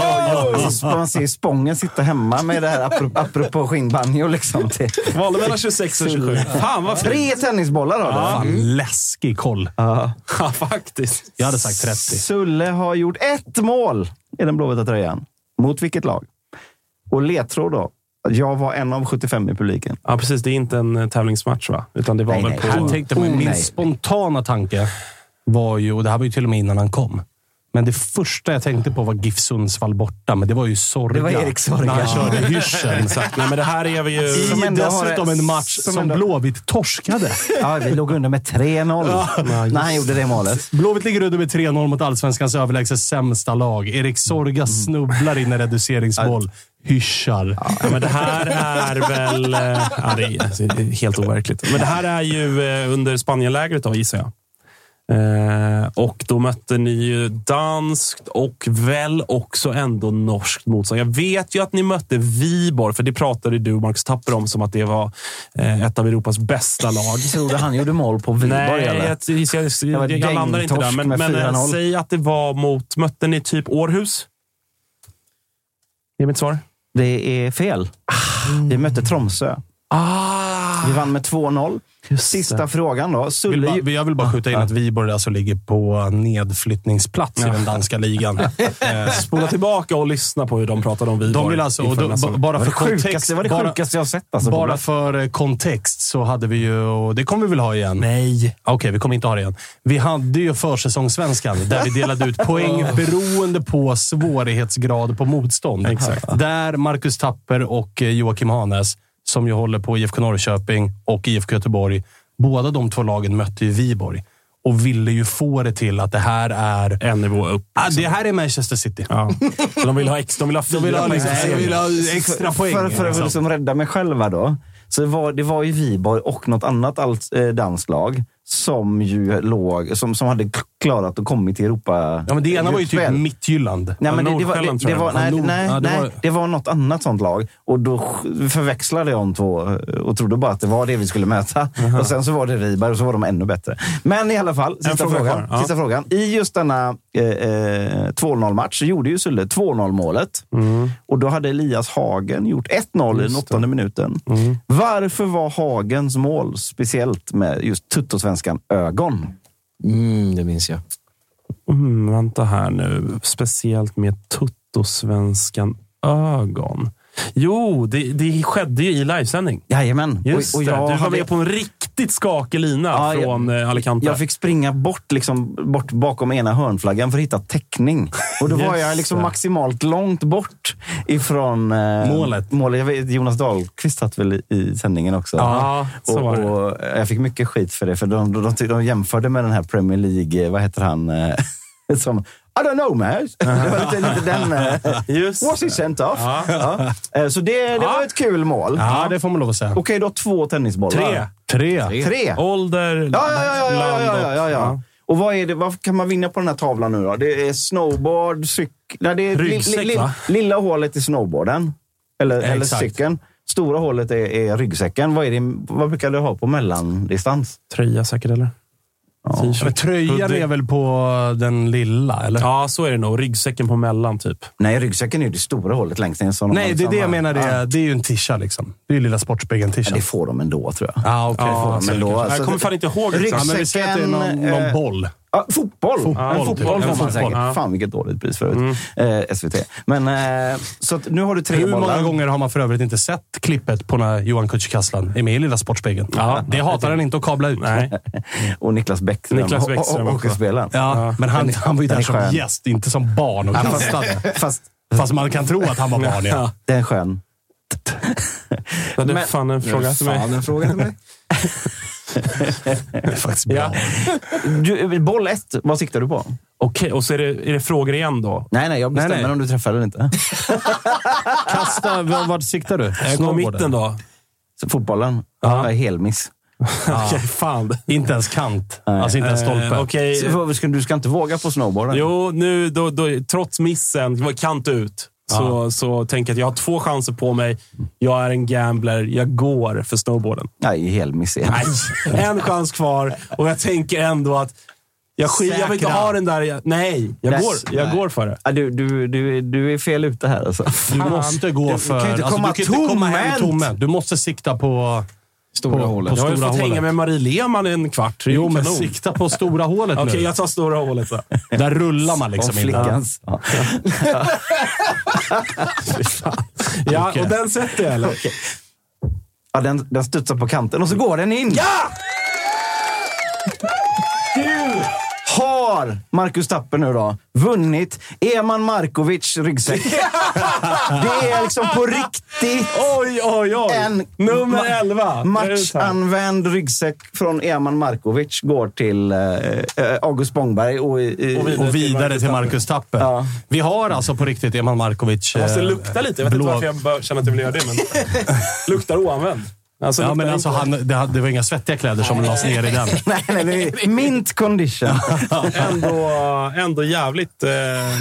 oj, oj. Så Man ser Spången sitta hemma med det här apropå, apropå skinnbanjo. Liksom, till. Valde mellan 26 och 27. Fan vad. Tre tennisbollar har du. Fan, läskig koll. Ja, faktiskt. Jag hade sagt 30. Sulle har gjort ett mål i den blåvita tröjan. Mot vilket lag? Och ledtråd då. Jag var en av 75 i publiken. Ja, precis. Det är inte en eh, tävlingsmatch, va? Utan det var Nej, väl nej. på... Här tänkte Oh, min nej. spontana tanke var ju, och det här var ju till och med innan han kom. Men det första jag tänkte på var GIF Sundsvall borta, men det var ju Sorga. Det var Erik Sorga. När han körde hyrseln. Exakt. Nej, men det här är vi ju... Som ändå dessutom en match som som, ändå- Blåvitt torskade. Ja, vi låg under med 3-0 när han gjorde det målet. Blåvitt ligger under med 3-0 mot allsvenskans överlägset sämsta lag. Erik Sorga snubblar in en reduceringsboll. Hyschar. Ja, men det här är väl... eh, Ja, det är helt overkligt. Men det här är ju eh, under Spanienlägret då, gissar jag. Eh, och då mötte ni ju danskt och väl också ändå norskt motstånd. Jag vet ju att ni mötte Viborg, för det pratade du och Marcus Tapper om som att det var eh, ett av Europas bästa lag. Tror du han gjorde mål på Viborg? Nej, eller? jag, jag, jag, jag, jag landar inte där. Men, men eh, 4-0. säg att det var mot... Mötte ni typ Århus? Det är mitt svar. Det är fel. Vi mötte Tromsö. Ah, Vi vann med 2-0. Sista frågan då. Vill Sulle... bara, jag vill bara skjuta in att Viborg alltså ligger på nedflyttningsplats i den danska ligan. Eh, spola tillbaka och lyssna på hur de pratade om Viborg. De vill alltså, och då, bara för det kontext, sjukaste, det var det bara, sjukaste jag har sett. Alltså, bara för eh, kontext så hade vi ju, och det kommer vi väl ha igen? Nej. Okej, vi kommer inte ha det igen. Vi hade ju försäsongssvenskan där vi delade ut poäng beroende på svårighetsgrad på motstånd. Exakt. Där Marcus Tapper och eh, Joakim Hanes, som ju håller på IFK Norrköping och IFK Göteborg, båda de två lagen mötte ju Viborg och ville ju få det till att det här är... En nivå upp. Ah, det här är Manchester City. Ja. Så de vill ha, ex, de vill ha fyra De vill ha, poäng. liksom, de vill ha extra poäng. För, för att liksom. liksom rädda mig själv här då. Så var, det var ju Viborg och något annat allt, eh, danskt lag som ju låg, som, som hade klarat att komma till Europa. Ja, men det ena var ju typ gruppspel. Midtjylland. Nej, men det, det, var, det, det var, nej, nej, ja, nej, var- det var något annat sånt lag. Och då förväxlade jag de två eh, och trodde bara att det var det vi skulle möta. Och sen så var det Riberg och så var de ännu bättre. Men i alla fall, sista, fråga frågan, ja. sista frågan. I just denna eh, eh, 2-0-match så gjorde ju Sulle 2-0-målet. Och då hade Elias Hagen gjort 1-0 i den åttonde minuten. Varför var Hagens mål speciellt med just tuttosvenskan ögon? Mm, det minns jag. Mm, vänta här nu. Speciellt med tuttosvenskan ögon. Jo, det, det skedde ju i livesändning. Jajamän. Just och, och det. jag Du var hade- med på en riktigt skakig lina Ja, jag- från eh, Alicante. Jag fick springa bort, liksom, bort bakom ena hörnflaggan för att hitta täckning. Och då var jag liksom det. maximalt långt bort ifrån eh, Målet. målet. Jag vet, Jonas Dahlqvist satt väl i, i sändningen också. Ja, så och, var det. och jag fick mycket skit för det, för de, de, de, de jämförde med den här Premier League, vad heter han, eh, som I don't know man. Det var lite, lite den... eh, Just Was he det. sent off? Ja. Eh, Så det, det var ett kul mål. Ja, det får man lov att säga. Okej, då två tennisbollar. Tre. Tre. Tre? Ålder, Ja, ja, ja. ja, land ja, och- ja, ja, ja. Och vad, är det, vad kan man vinna på den här tavlan nu då? Det är snowboard, cykel... Nej, det är li- Ryggsäck, li- va? Lilla hålet i snowboarden. Eller, eller Exakt. cykeln. Stora hålet är, är ryggsäcken. Vad, är det, vad brukar du ha på mellandistans? Tröja säkert, eller? Men T-shirt. tröjan Hoodie. är väl på den lilla, eller? Ja, så är det nog. Ryggsäcken på mellan, typ. Nej, ryggsäcken är ju det stora hålet längst de Nej, det är det jag menar. Det Ja. är, det är ju en tisha liksom. Det är ju lilla Ja, Sportspegeln-tishan. det får de ändå, tror jag. Ja, okej. Ja, men då, säkert. alltså, jag kommer fan inte ihåg exakt. Ja, men vi säger att det är någon, Ryggsäcken, någon eh, boll. Ja, fotboll. Fotboll, en fotboll får man säkert. Ja. Fan, vilket dåligt pris förut. Eh, SVT. Men, eh, så nu har du tre Hur bollar. många gånger har man för övrigt inte sett klippet på när Johan Kücükaslan är med i Lilla Sportspegeln? Ja. det hatar han inte att kabla ut. Nej. Och Niklas Bäckström. Niklas Bäckström hockeyspelaren. Ja, men han, han var ju där är som skön. gäst, inte som barn och kastade. Fast Fast man kan tro att han var barn, ja. den är skön. Ja, det är Men- fan en fråga till mig. Fan, en fråga till mig. Det är faktiskt bra. Ja. Du, boll ett, vad siktar du på? Okej, och så är det, är det frågor igen då? Nej, nej, jag bestämmer Nej, nej. om du träffar eller inte. Kasta, vad- vart siktar du? Jag går Snowboarden? mitten då. Så fotbollen, ja. helmiss. Okej, fan. Inte ens kant. Alltså inte ens stolpe. Eh. Så, vad ska, du ska inte våga på snowboarden? Jo, nu, då, då, trots missen, kant ut, så, så tänker jag att jag har två chanser på mig. Jag är en gambler. Jag går för snowboarden. Nej, helmiss. är- Nej, en chans kvar och jag tänker ändå att jag, skit, jag vill inte ha den där... Jag, nej, jag, Nej. går, jag Nej. går för det. Du, du, du, du är fel ute här alltså. Du måste gå Du för... kan inte komma du kan inte komma hem tomhänt. Du måste sikta på... Stora På- hålet. på Jag har ju fått hänga hålet. med Marie Lehmann en kvart. Jo, men kanon. sikta på stora hålet Okej, nu. jag tar stora hålet då. Där rullar man Om liksom in. flickans. Ja. Ja, Okej. och den sätter jag, eller? Ja, den, den studsar på kanten och så går den in. Ja! Har Marcus Tapper nu då vunnit Eman Markovic ryggsäck? det är liksom på riktigt Oj, oj, oj. en Nummer ma- 11. Matchanvänd ryggsäck från Eman Markovic går till eh, eh, August Spångberg och, i- Och vidare Och vidare till Marcus Tapper. Ja. Vi har alltså på riktigt Eman Markovic. Det måste eh, lukta lite. Jag vet blå- inte varför jag känner att jag vill göra det, men luktar oanvänd. Alltså, Ja, men alltså, inte- han, det, det var inga svettiga kläder som lades ner i den. Nej, nej, mint condition. ändå, ändå jävligt eh,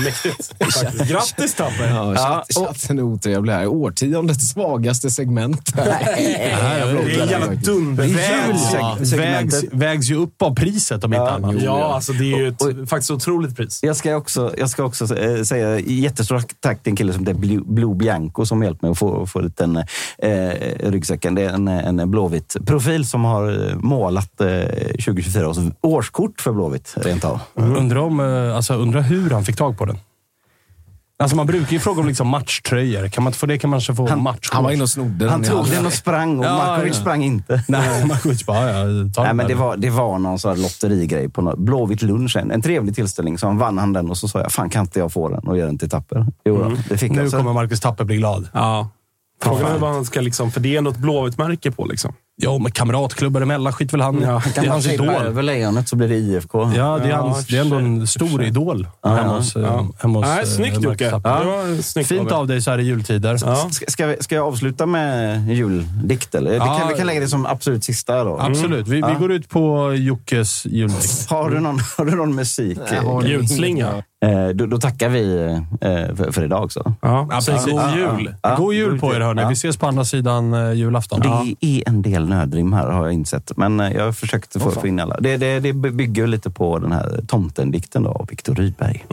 mäktigt. faktiskt. Grattis Tapper! Ja, Ja, chatt, chatten är otrevlig här. Årtiondets svagaste segment. Nej, Det är en jävla dunder. Vägs, Ja. vägs, vägs ju upp av priset om inte annat. Ja, alltså det är ju ett faktiskt otroligt pris. Jag ska också, jag ska också eh, säga jättestort tack till en kille som heter Blue, Blue Bianco som hjälpt mig att få, få den eh, ryggsäcken. Det är en, en blåvitt profil som har eh, målat eh, 2024 års årskort för Blåvitt rent av. Undrar, om, eh, alltså, undrar hur han fick tag på den. Alltså man brukar ju fråga om liksom matchtröjor. Kan man inte få det kan man kanske få Han- matchkort. Han var inne och snodde Han tog den och sprang och Ja, Markovic ja. sprang inte. Nej, Markovic bara, ja, ta Nej, men det var, det var någon sån lotterigrej på något, Blåvitt lunch. En, en trevlig tillställning. Så han vann han den och så sa jag, fan kan inte jag få den och göra den till Tapper? Jo, då, det fick Nu kommer Marcus Tapper bli glad. Ja. Frågan är vad han ska liksom, för det är ändå ett Blåvitt-märke på liksom. Ja, men kamratklubbar emellan skit väl han. Ja, det är hans idol. över lejonet så blir det IFK. Ja, det är, Ja, hans, det är ändå en stor idol hemma hos, ja. hemma hos Nej, eh, snyggt Marcus Jocke. Tapper. Det var snyggt Fint av dig så här i jultider. Ja. Ska, ska, vi, ska jag avsluta med juldikt? Eller? Det Ja. kan, vi kan lägga det som absolut sista. Då. Absolut. Vi, vi Ja. går ut på Jockes juldikt. Har, du någon, har du någon musik? Ljudslinga. Eh, då, då tackar vi eh, för, för idag också. Ja. Säg god jul. Ja. God jul på er hörni. Ja. Vi ses på andra sidan eh, julafton. Det är en del nödrim här har jag insett, men eh, jag har försökt få, få in alla. Det, det, det bygger lite på den här tomtendikten då, av Viktor Rydberg.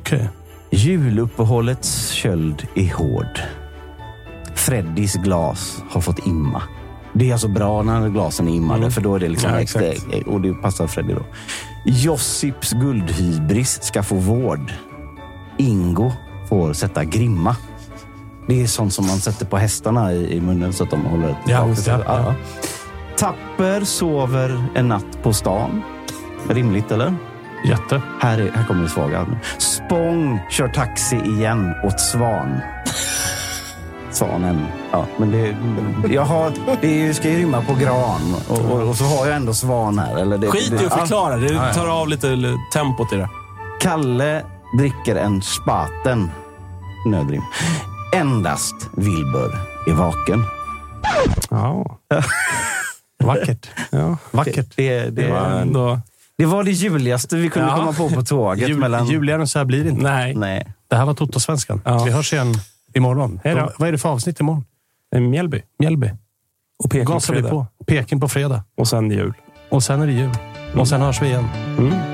Okej. Juluppehållets köld är hård. Freddys glas har fått imma. Det är alltså bra när glasen är immade, för då är det liksom Ja, exakt. och det passar Freddy då. Josips guldhybris ska få vård. Ingo får sätta grimma. Det är sånt som man sätter på hästarna i, i munnen så att de håller Ja, tillbaka just det. Ja. Tapper sover en natt på stan. Rimligt, eller? Jätte. Här, är, här kommer det svaga. Spång kör taxi igen åt Svan. Svanen. Ja, men det, jag har, det ska ju rymma på gran och, och, och så har jag ändå Svan här. Eller det, Skit i att förklara. Det tar av lite tempot i det. Kalle dricker en spaten. Nödrim. Endast Wilbur är vaken. Ja. Vackert. ja. Vackert. Det, det, Det var ändå... det var det juligaste vi kunde Ja. komma på på tåget. Jul, mellan, Juligare än så här blir det inte. Nej. Nej. Det här var Toto-svenskan. Ja. Vi hörs igen imorgon. Hej då. Vad är det för avsnitt imorgon? Är Mjällby. Mjällby. Och Peking på Gasar vi fredag. på. Peking på fredag. Och sen jul. Och sen är det jul. Och sen hörs vi igen. Hej